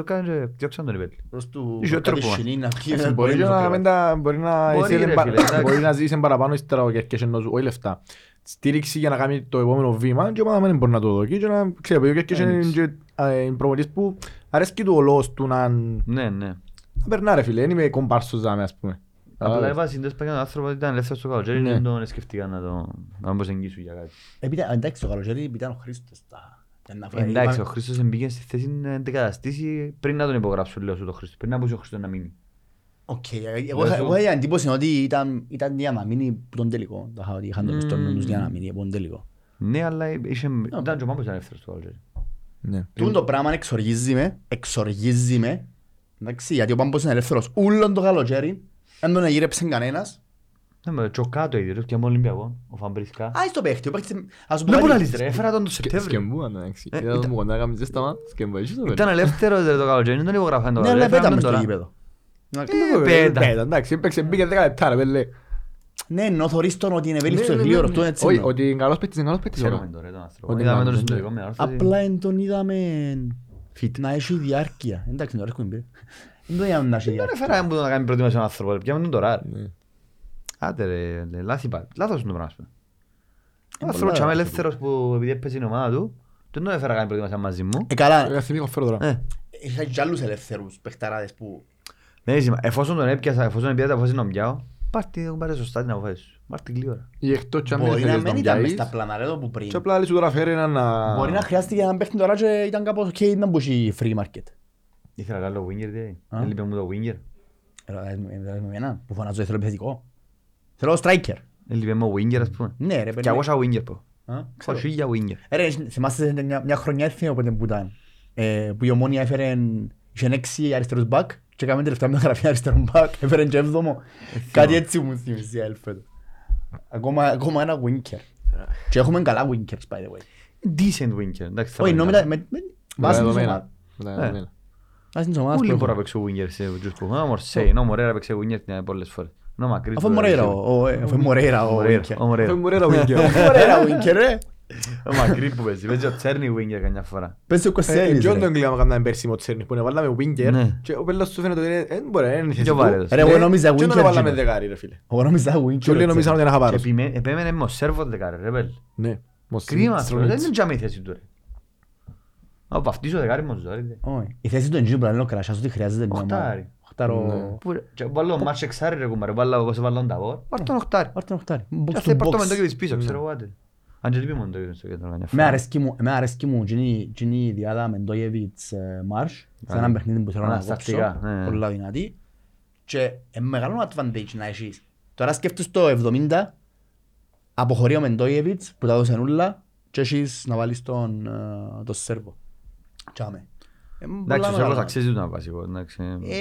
Speaker 3: έκαναν και διώξαν τον Ιβέλ.
Speaker 1: Προς του
Speaker 3: Είχε
Speaker 1: κάτι
Speaker 3: τρόπος.
Speaker 1: σινή να βγει,
Speaker 2: Εντάξει,
Speaker 1: να
Speaker 2: Μπορεί
Speaker 1: μπορεί
Speaker 2: και
Speaker 1: να
Speaker 2: να
Speaker 1: το
Speaker 2: μην
Speaker 1: κρύβει.
Speaker 2: τα- μπορεί να
Speaker 3: Μπορεί,
Speaker 2: ήθελε
Speaker 3: ρε,
Speaker 2: πα-
Speaker 3: φίλε, εντάξει.
Speaker 2: μπορεί να ζήσει παραπάνω ύστερα ο Κέρκες ενώ σου, όχι λεφτά. Στήριξη για να κάνει το επόμενο βήμα και ομάδα δεν μπορεί να το δοκεί και να ξέρεις, επειδή ο Κέρκες είναι
Speaker 3: Εντάξει.
Speaker 2: και, ε, είναι προπονητής που αρέσκει του ο λόγος του να
Speaker 3: Ναι, ναι.
Speaker 2: να περνά ρε φίλε, δεν είμαι κομπάρσος ζάμε ας πούμε.
Speaker 3: Απλά είπα συνδέσεις παγιάν τον άνθρωπο ότι ήταν ελεύθερος στο καλοκαίρι
Speaker 2: Ναι.
Speaker 3: και δεν τον σκεφτήκα να τον να τον προσεγγίσουν για κάτι.
Speaker 1: Επίτα- Εντάξει, το καλοκαίρι ήταν ο Χρήστος. τα- για να φέρει-
Speaker 3: Εντάξει, ο
Speaker 1: είπαμε-
Speaker 3: Χρήστος μπήκε στη θέση να αντικαταστήσει πριν να τον υπογράψουν, λέω σου το Χρήστο. Πριν να πούσει ο Χρήστος να μείνει.
Speaker 1: Οκ, εγώ
Speaker 3: Λέω
Speaker 1: είχα-
Speaker 3: σου-
Speaker 1: εγώ είχα εντύπωση ότι ήταν ήταν για να μείνει που τον τελικό. Τα είχα ότι είχαν το στο νου τους για να μείνει από τον τελικό.
Speaker 3: Ναι, αλλά είχε... ήταν και ο Μάμπος ήταν ελεύθερος στο καλοκαίρι.
Speaker 2: Ναι.
Speaker 1: Τούν το πράγμα εξοργίζεις με, εξοργίζεις με, εντάξει, γιατί ο Πάμπος είναι ελεύθερος ούλον το καλοκαίρι, δεν τον εγύρεψε κανένας.
Speaker 3: Ναι, με το κάτω ίδιο, και με Ολυμπιακό, ο Φαμπρίσκα.
Speaker 1: Α, στο παίχτη, ο παίχτης, ας σου πω
Speaker 3: Δεν μπορεί να
Speaker 1: κάτι.
Speaker 3: λες ρε, έφερα τον το Σεπτέμβριο.
Speaker 2: Σκεμπούαν το εντάξει.
Speaker 3: Ε,
Speaker 2: Είδα τον
Speaker 3: ήταν-
Speaker 2: που κοντά έκαμε ζέσταμα. Σκεμπούαν, είσαι το
Speaker 3: Ήταν
Speaker 2: πέρα.
Speaker 3: ελεύθερος ρε, το καλοκαίρι, δεν τον υπογράφαν το
Speaker 1: Ναι, αλλά
Speaker 3: καλοκαίρι,
Speaker 1: πέταμε
Speaker 3: έφεραν
Speaker 1: στο
Speaker 3: τον τώρα.
Speaker 1: γήπεδο.
Speaker 2: Ε,
Speaker 3: πέτα.
Speaker 2: πέτα, εντάξει, έπαιξε, μπήκε 10 λεπτά ρε πέλε.
Speaker 1: Ναι, ενώ θωρείς τον ότι είναι ευέλικτος
Speaker 2: Ναι, ναι,
Speaker 1: γλύωρος,
Speaker 2: ναι,
Speaker 1: του
Speaker 2: ναι.
Speaker 1: έτσι
Speaker 2: Όχι,
Speaker 1: εννοώ.
Speaker 2: ότι είναι καλός παίκτης, είναι καλός παίκτης.
Speaker 3: Ξέρουμε
Speaker 2: ωραία.
Speaker 3: τον ρε, τον άνθρωπο.
Speaker 2: Ότι
Speaker 3: Είδαμε
Speaker 2: να-
Speaker 3: τον
Speaker 2: ναι,
Speaker 3: συντηρητικό
Speaker 2: ναι.
Speaker 3: με όρθωση.
Speaker 1: Απλά εν τον είδαμε
Speaker 3: Fit.
Speaker 1: να έχει διάρκεια. Εντάξει, τώρα έχουμε πει. Δεν το είδαμε να έχει
Speaker 3: Δεν
Speaker 1: διάρκεια.
Speaker 3: έφερα που να κάνει προετοιμασία έναν άνθρωπο, πιάμε τον τώρα. ρε.
Speaker 2: Ναι.
Speaker 3: Άντε ρε, ρε, λάθη πάλι. Λάθος είναι το πράγμα. σου. Ο
Speaker 1: πολλά
Speaker 3: άνθρωπος τσάμε
Speaker 1: λάθη.
Speaker 3: ελεύθερος που επειδή έπαιζε η ομάδα του, δεν τον έφερα να κάνει προετοιμασία μαζί μου.
Speaker 1: Ε, καλά,
Speaker 2: Ε, θυμήθηκα φέρω τώρα.
Speaker 3: Ε,
Speaker 1: είχα και άλλους ελεύθερους παιχταράδες που...
Speaker 3: δεν έχει σημασία. Εφόσον τον έπιασα, εφόσον έπιασα αποφάση να τον πιάω, πάρτε, πάρτε σωστά την αποφάση σου. Πάρτε γλύωρα.
Speaker 2: Ή εκτός και αν μην
Speaker 1: Μπορεί να
Speaker 2: θέλεις
Speaker 1: μην
Speaker 2: να
Speaker 1: ήταν μες
Speaker 2: πιάσεις,
Speaker 1: στα πλάνα ρε, το που πριν.
Speaker 2: και απλά λες σου τώρα φέρει ένα να...
Speaker 1: Μπορεί να χρειάστηκε έναν παίχτη τώρα και ήταν κάπως ok να μπούσει free market.
Speaker 3: Ήθελα καλό winger, δηλαδή.
Speaker 1: Α.
Speaker 3: Έλειπε μου το winger.
Speaker 1: Ρωτάς με ρωτάς με εμένα που φωνάζω θέλω επιθετικό. Θέλω striker.
Speaker 3: Έλειπε μου ο winger ας πούμε.
Speaker 1: Ναι ρε
Speaker 3: Και
Speaker 1: παιδί.
Speaker 3: εγώ σαν winger πω.
Speaker 1: Α,
Speaker 3: Έχω
Speaker 1: ξέρω.
Speaker 3: χίλια winger.
Speaker 1: Ε, Ρε, θυμάστε μια, μια χρονιά έτσι όποτε που ήταν. Ε, που η ομόνια έφερε, είχε έξι αριστερούς μπακ και έκαμε τελευταία μεταγραφή αριστερών μπακ, έφερε και έβδομο. Κάτι έτσι μου θυμίζει η Ελφέτο. Ακόμα, ακόμα ένα winker. Και έχουμε καλά winkers, by the way.
Speaker 3: Decent winger. εντάξει, θα
Speaker 1: Όχι,
Speaker 3: πω
Speaker 1: ενώ
Speaker 3: καλά.
Speaker 1: με, με, με
Speaker 2: Με τα
Speaker 1: βάση της
Speaker 2: δεδομένα.
Speaker 1: ομάδας.
Speaker 2: Με τα
Speaker 3: Ε.
Speaker 2: δεδομένα.
Speaker 1: Βάση της ομάδας
Speaker 3: Όλοι
Speaker 1: που
Speaker 3: μπορούν να
Speaker 1: έχουμε.
Speaker 3: παίξουν winger σε τους που έχουν. Ο Μορσέι, ο Μορέρα παίξε winger την πολλές φορές. Ο Μακρύς
Speaker 1: Αφού
Speaker 3: που
Speaker 1: Μορέιρα,
Speaker 3: έπαιξε.
Speaker 1: ο- ο- αφού Μορέιρα ο
Speaker 3: Μορέρα,
Speaker 1: winker.
Speaker 3: ο Μορέρα.
Speaker 2: Φε μου ρε το winger.
Speaker 1: Μορέιρα winker, ρε.
Speaker 3: Ο Μακρύ που παίζει. Παίζει ο Τσέρνι winger καμιά φορά.
Speaker 1: Πες ο
Speaker 2: Ε,
Speaker 1: Κοσέλης,
Speaker 2: Και
Speaker 1: ρε.
Speaker 2: όντων κλείσαμε κάναμε πέρσι με ο Τσέρνης που είναι βάλαμε winger
Speaker 3: Ναι.
Speaker 2: και ο πέλος του φαίνεται ότι είναι- δεν μπορεί, είναι θέση
Speaker 3: Πιο
Speaker 2: του.
Speaker 3: βαρέτος.
Speaker 1: Ρε, εγώ νόμιζα
Speaker 2: Και
Speaker 1: winger
Speaker 2: όντων βάλαμε
Speaker 1: γίνω.
Speaker 2: δεκάρι ρε φίλε.
Speaker 1: Εγώ νόμιζα winker.
Speaker 2: Και όλοι νομίζαν ότι είναι
Speaker 3: Και
Speaker 2: χαπάρος.
Speaker 3: επιμέ- Επέμενε με ο Σέρβος δεκάρι, ρε πέλ.
Speaker 2: Ναι. Μος
Speaker 3: Κρίμα,
Speaker 2: Στρονίτς.
Speaker 3: δεν είναι τζάμε η θέση του ρε. Ο Παυτής ο δεκάρι μου ζόρι. ρε.
Speaker 1: Όχι. Η θέση του εντζίνου πρέπει να είναι ο Κρασιάς ότι χρειάζεται μια ομάδα.
Speaker 3: Οχτάρι.
Speaker 1: Οχτάρο...
Speaker 2: Ναι.
Speaker 3: Πού ρε, και βάλω μάτς εξάρι ρε κουμπάρε, βάλω εγώ σε βάλω τα βόρ. Πάρ' τον οχτάρι.
Speaker 1: Πάρτε ένα οχτάρι.
Speaker 3: Και
Speaker 1: Box
Speaker 3: αυτό
Speaker 1: to
Speaker 3: πάρ' το
Speaker 1: box.
Speaker 3: μεντόκι της πίσω, ξέρω εγώ άντε. Αν και λείπει μοντόκι στο κέντρο καμιά
Speaker 1: Με
Speaker 3: φορά.
Speaker 1: αρέσκει μου, με αρέσκει μου εκείνη- εκείνη η διάδα Μεντόγεβιτς ε, Μάρς σε
Speaker 3: Α,
Speaker 1: έναν παιχνίδι που θέλω να
Speaker 3: αναστατικά,
Speaker 1: κόψω,
Speaker 3: ναι.
Speaker 1: πολλά δυνατή και είναι μεγάλο advantage να έχεις. Τώρα σκέφτεσαι το 70 αποχωρεί ο Μεντόγεβιτς που τα έδωσε νουλά και έχεις να βάλεις τον, ε, τον Σέρβο. Τσάμε. Ε, πολλά
Speaker 3: Εντάξει, ο
Speaker 1: μεγάλο.
Speaker 3: Σέρβος αξίζει τους να βασικό. εντάξει.
Speaker 1: Ε,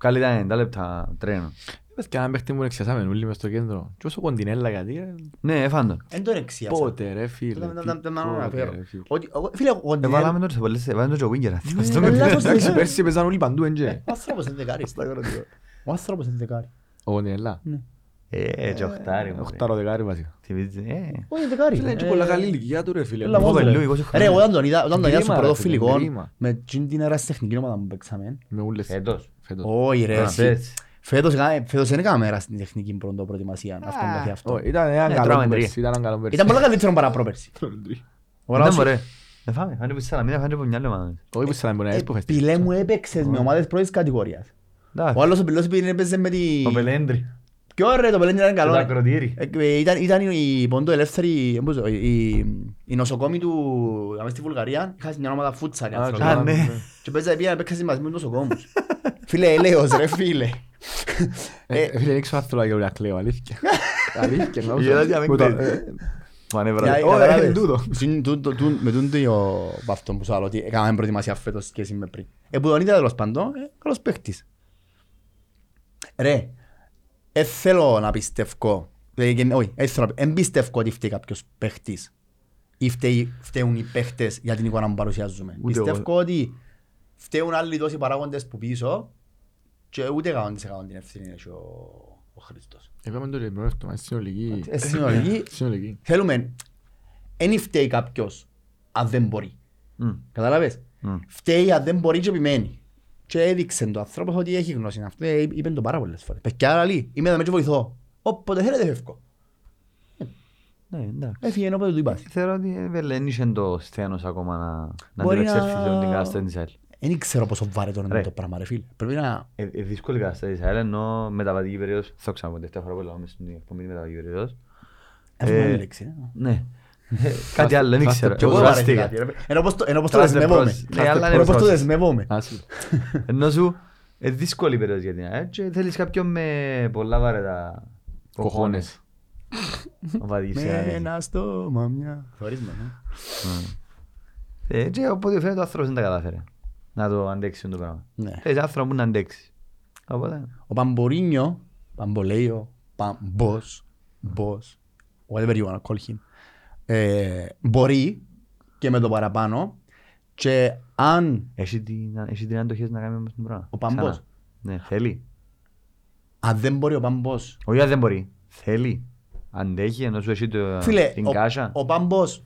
Speaker 3: Βγάλει τα 90 λεπτά τρένο.
Speaker 2: Πες και έναν παίχτη μου εξιάσαμε όλοι μες στο κέντρο. Και όσο κοντινέλα γιατί ρε.
Speaker 3: Ναι, έφαντο.
Speaker 1: Εν τον εξίασα.
Speaker 2: Πότε ρε φίλε.
Speaker 1: Δεν- δεν- δεν- δεν-
Speaker 2: πότε,
Speaker 1: να φέρω.
Speaker 2: ρε, φίλε.
Speaker 1: Ότι- εγώ- Φίλε, ο Κοντινέλ-
Speaker 3: Εβάλαμε τώρα σε πολλές, εβάλαμε το winger. αυτό
Speaker 1: Ναι,
Speaker 3: στο
Speaker 1: ναι,
Speaker 3: παιδί.
Speaker 1: λάθος.
Speaker 2: Εντάξει, πέρσι παίζαν όλοι παντού εντζέ.
Speaker 1: Ο άνθρωπος είναι δεκάρι. Ο άνθρωπος είναι δεκάρι.
Speaker 2: Ο κοντινέλα.
Speaker 3: Ε, και οχτάρι μου. ρε.
Speaker 2: Οχτάρο δεκάρι βασικά.
Speaker 3: Θυμίζει, ε.
Speaker 1: Όχι, είναι δεκάρι.
Speaker 2: Φίλε, είναι
Speaker 1: Ε,
Speaker 2: πολλά καλή ηλικία του ρε φίλε.
Speaker 1: Έλα,
Speaker 3: Εγώ
Speaker 1: μόνο,
Speaker 3: πελού,
Speaker 1: ρε.
Speaker 3: 20
Speaker 1: Ρε,
Speaker 3: χρόνια.
Speaker 1: εγώ όταν τον είδα, όταν τον είδα στο
Speaker 2: Κρίμα,
Speaker 1: πρώτο
Speaker 2: ρε, φίλε,
Speaker 1: φιλικό,
Speaker 2: κρίμα.
Speaker 1: με εκείνη την ερασιτεχνική ομάδα που παίξαμε.
Speaker 2: Με ούλες.
Speaker 3: Φέτος.
Speaker 2: Φέτος.
Speaker 1: Όχι ρε,
Speaker 3: Α,
Speaker 1: εσύ.
Speaker 3: πες.
Speaker 1: Φέτος έκαμε- φέτος δεν έκαμε ερασιτεχνική πρώτο προετοιμασία. Αυτό καθ' αυτό.
Speaker 2: Όχι, Ήταν έναν
Speaker 3: Ναι,
Speaker 2: καλό
Speaker 3: τρώμε
Speaker 2: πέρσι,
Speaker 3: τρία.
Speaker 2: ήταν έναν καλό πέρσι.
Speaker 1: Ήταν πολλά καλύτερο παρά πρόπερση.
Speaker 3: Ναι, μωρέ. Ε, φάμε, φάνε που στη Σαλαμίνα, φάνε που μυαλό μας.
Speaker 2: Όχι που σε να μπορεί να έχεις που φέστηκες.
Speaker 1: Πιλέ μου έπαιξες με ομάδες πρώτης κατηγορίας.
Speaker 3: Εντάξει.
Speaker 1: Ο άλλος ο Πιλός πήγαινε έπαιζε με τη...
Speaker 3: Ο Πελέντρη.
Speaker 1: Ποιο ρε, το Πελέντρι ήταν
Speaker 3: Το
Speaker 1: καλό.
Speaker 3: ακροτήρι.
Speaker 1: Ε, ε, Ήταν, ήταν η πόντο ελεύθερη, πώς το- η, η νοσοκόμη του, αμέσως στη Βουλγαρία, είχα μια ομάδα φούτσαλ. οι
Speaker 2: Α,
Speaker 1: άνθρωποι.
Speaker 3: Α, ναι.
Speaker 1: Και παίζα πήγα να παίξεις μαζί με τους νοσοκόμους. Φίλε, έλεος ρε φίλε.
Speaker 2: Ε,
Speaker 1: Ε,
Speaker 2: Φίλε, δεν ξέρω αν θέλω να γεωλιά κλαίω, αλήθεια. Αλήθεια, να
Speaker 3: Γιατί να μην
Speaker 2: Που το-
Speaker 3: κλαίεις.
Speaker 2: ε,
Speaker 3: Μανεύρα.
Speaker 1: για-
Speaker 2: Ω,
Speaker 1: καταλάβες.
Speaker 2: ε, τούτο.
Speaker 1: Συν- τούν- τούν- τούν- Με τούν το αυτό που σου άλλο, ότι έκαναμε προετοιμασία φέτος σχέση με πριν. Ε, που τον είδα τέλος πάντων, ε, καλός παίχτης. Ρε, ε, θέλω να πιστεύω, δηλαδή, και- όχι, ε, θέλω να πει- εν πιστεύω ότι φταίει κάποιος παίχτης ή φταίει- φταίουν οι παίχτες για την εικόνα που παρουσιάζουμε.
Speaker 3: Ούτε εγώ.
Speaker 1: Πιστεύω ότι φταίουν άλλοι τόσοι παράγοντες που πίσω και ούτε 100% την ευθύνη έχει ο, ο Χριστός.
Speaker 2: Εγώ με το λεπτό, μας συνολική.
Speaker 1: Ε, συνολική,
Speaker 2: Συνολική.
Speaker 1: θέλουμε, εν φταίει κάποιος αν δεν μπορεί.
Speaker 3: Μμ,
Speaker 1: Καταλάβες;
Speaker 3: μμ.
Speaker 1: Φταίει αν δεν μπορεί και επιμένει. Και έδειξε το άνθρωπος ότι έχει γνώση. Αυτό ε, είπε το πάρα πολλές φορές. Παιδιά άλλοι, είμαι εδώ και βοηθώ. Όποτε θέλετε φεύγω.
Speaker 3: Ναι, εντάξει.
Speaker 1: Έφυγε όποτε του είπα.
Speaker 3: Θεωρώ ότι ε, δεν είχε το σθένος ακόμα να- να
Speaker 1: Μπορεί
Speaker 3: αντιπεξέλθει
Speaker 1: να-
Speaker 3: την κατάσταση της ΑΕΛ.
Speaker 1: Δεν ξέρω πόσο βάρετο είναι
Speaker 3: Ρε.
Speaker 1: το πράγμα ρε φίλε. Πρέπει να...
Speaker 3: Ε, ε, δύσκολη κατάσταση της ΑΕΛ ενώ μεταβατική περίοδος, θα το ξαναπώ τελευταία φορά που λέμε στην εκπομπή τη μεταβατική περίοδος.
Speaker 1: Έχουμε
Speaker 3: Ε,
Speaker 1: άλλη λέξη. ε.
Speaker 3: Ναι. Ε, Κάτι άλλο, δεν ξέρω.
Speaker 1: Και εγώ
Speaker 3: Εγώ
Speaker 1: βαρέθηκα
Speaker 3: βάστηκα.
Speaker 1: κάτι, ρε. Ενώ πως το- ενώ πως το
Speaker 3: Trust the
Speaker 1: δεσμεύομαι.
Speaker 3: process. Ναι, αλλά είναι
Speaker 1: Ενώ πως το
Speaker 3: process.
Speaker 1: δεσμεύομαι.
Speaker 2: Άσου.
Speaker 3: Ενώ σου, ε, δύσκολη περίοδος για την ΑΕΛ και θέλεις κάποιον με πολλά βαρετά
Speaker 2: Κοχώνες.
Speaker 3: Ο Βαδής,
Speaker 1: Με
Speaker 3: ε,
Speaker 1: ένα στόμα μια... Θωρείς με, ναι.
Speaker 3: Ε, και οπότε φαίνεται ο άνθρωπος δεν τα κατάφερε να το αντέξει το πράγμα.
Speaker 1: Ναι.
Speaker 3: Θέλεις άνθρωπο που να αντέξει. Οπότε,
Speaker 1: Ο Παμπορίνιο, Παμπολέιο, Παμπός, Μπος, whatever you wanna call him, ε, μπορεί και με το παραπάνω και αν,
Speaker 3: έχει την, έχει την αντοχές να κάνει όμως το πράγμα.
Speaker 1: Ο Παμπός.
Speaker 3: Ξανά. Ναι, θέλει.
Speaker 1: αν δεν μπορεί ο Παμπός,
Speaker 3: Όχι αν δεν μπορεί. Θέλει. Αντέχει ενώ σου έχει το,
Speaker 1: φίλε,
Speaker 3: την
Speaker 1: ο,
Speaker 3: κάσα.
Speaker 1: ο Παμπός,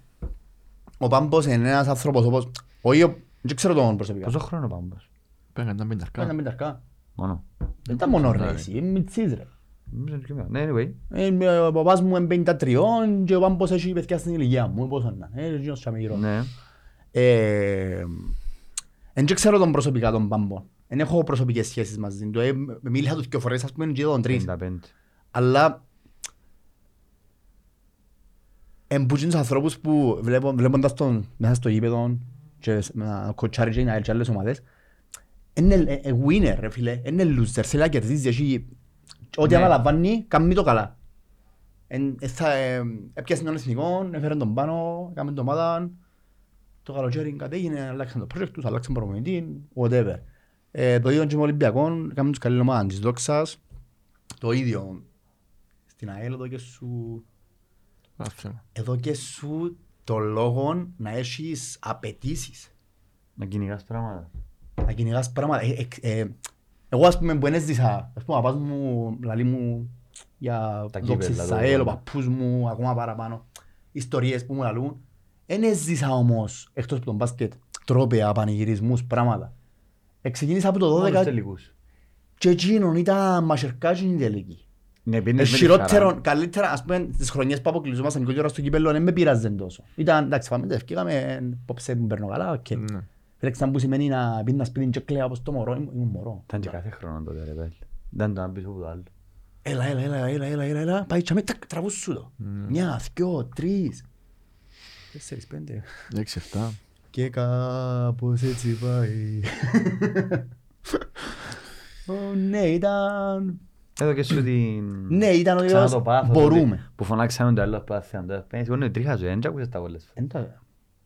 Speaker 1: ο Παμπός είναι ένας άνθρωπος όπως, όχι, ο- δεν ξέρω τον προσωπικά.
Speaker 3: Πόσο χρόνο πάμε όμως.
Speaker 2: Πρέπει να κάνουμε
Speaker 1: Κάνει
Speaker 2: πενταρκά.
Speaker 1: με ταρκά.
Speaker 3: Μόνο.
Speaker 1: Δεν ήταν μόνο ρε εσύ, είναι μητσής ρε.
Speaker 3: Νομίζω είναι και μία. Ναι, anyway.
Speaker 1: Ε, Ο παπάς μου είναι 53 και ο Παμπός έχει παιδιά στην ηλικία μου, πόσο να είναι, ε, εκείνος και αμυγυρό.
Speaker 3: Ναι.
Speaker 1: Ε, Εν και ξέρω τον προσωπικά τον Πάμπο. Εν έχω προσωπικές σχέσεις μαζί του. Ε, Μίλησα τους δυο φορές, ας πούμε, και τον τρεις.
Speaker 3: 55.
Speaker 1: Αλλά εν που τους ανθρώπους που βλέπω, βλέποντας τον μέσα στο γήπεδο και σ- να κοτσάρει και να έτσι άλλες ομάδες Είναι ε, ε, winner ρε φίλε, είναι loser, θέλει να κερδίζει, έχει... Ό,τι
Speaker 3: Ναι.
Speaker 1: αναλαμβάνει, κάνει το καλά. Εν- ε, θα, ε, Έπιασε τον εθνικό, έφερε τον πάνω, έκαμε την ομάδα. Το καλοκαίρι κατέγινε, αλλάξαν το project τους, αλλάξαν προπονητή, whatever. Ε, Το ίδιο και με Ολυμπιακό, έκαμε τους καλή ομάδα της δόξας. Το ίδιο στην ΑΕΛ εδώ και σου
Speaker 2: Άφημα.
Speaker 1: εδώ και σου το λόγο να έχεις απαιτήσεις.
Speaker 3: Να κυνηγάς πράγματα.
Speaker 1: Να κυνηγάς πράγματα. Ε, ε, ε, εγώ ας πούμε που δεν έζησα, ας πούμε ο παπάς μου λαλεί μου για
Speaker 3: Τα
Speaker 1: δόξες
Speaker 3: κύπελλα,
Speaker 1: της
Speaker 3: το
Speaker 1: ΑΕΛ, ο
Speaker 3: πράγμα.
Speaker 1: παππούς μου ακόμα παραπάνω. Ιστορίες που μου λαλούν. Δεν έζησα όμως, εκτός από τον μπάσκετ, τρόπια, πανηγυρισμούς, πράγματα. Εξεκίνησα από το
Speaker 3: Μόνο
Speaker 1: 12
Speaker 3: τους τελικούς.
Speaker 1: και εκείνον ήταν μασερκάκι η τελική.
Speaker 3: Ναι, πίνεις με τη
Speaker 1: Χειρότερο,
Speaker 3: χαρά.
Speaker 1: καλύτερα, ας πούμε, τις χρονιές που αποκλειζόμασταν και ώρα στο κύπελλο, δεν με πειράζαν τόσο. Ήταν, εντάξει, πάμε, ευκήκαμε, πόψε μου παίρνω καλά, οκ.
Speaker 2: Ναι.
Speaker 1: Φίλεξαν που σημαίνει να πίνει να σπίτι και κλαίω όπως το μωρό, ήμουν ήμουν μωρό.
Speaker 3: Ήταν και κάθε χρόνο τότε ρε πέλ. Δεν το να πεις όπου το άλλο.
Speaker 1: Έλα, έλα, έλα, έλα, έλα, έλα, έλα, πάει και με, τάκ, τραβούσου το. Μια, δυο, τρεις, τέσσερις, πέντε.
Speaker 2: Έξι, εφτά.
Speaker 1: Και κάπως έτσι πάει. Ω, Ναι, ήταν...
Speaker 3: Εδώ και σου την...
Speaker 1: Ναι, ήταν ο
Speaker 3: Ξανά
Speaker 1: Ιωσ,
Speaker 3: το πάθος,
Speaker 1: μπορούμε.
Speaker 3: ότι- Που φωνάξαμε το άλλο πάθη. Εγώ είναι τρίχαζο, δεν άκουσες τα πολλές φορές.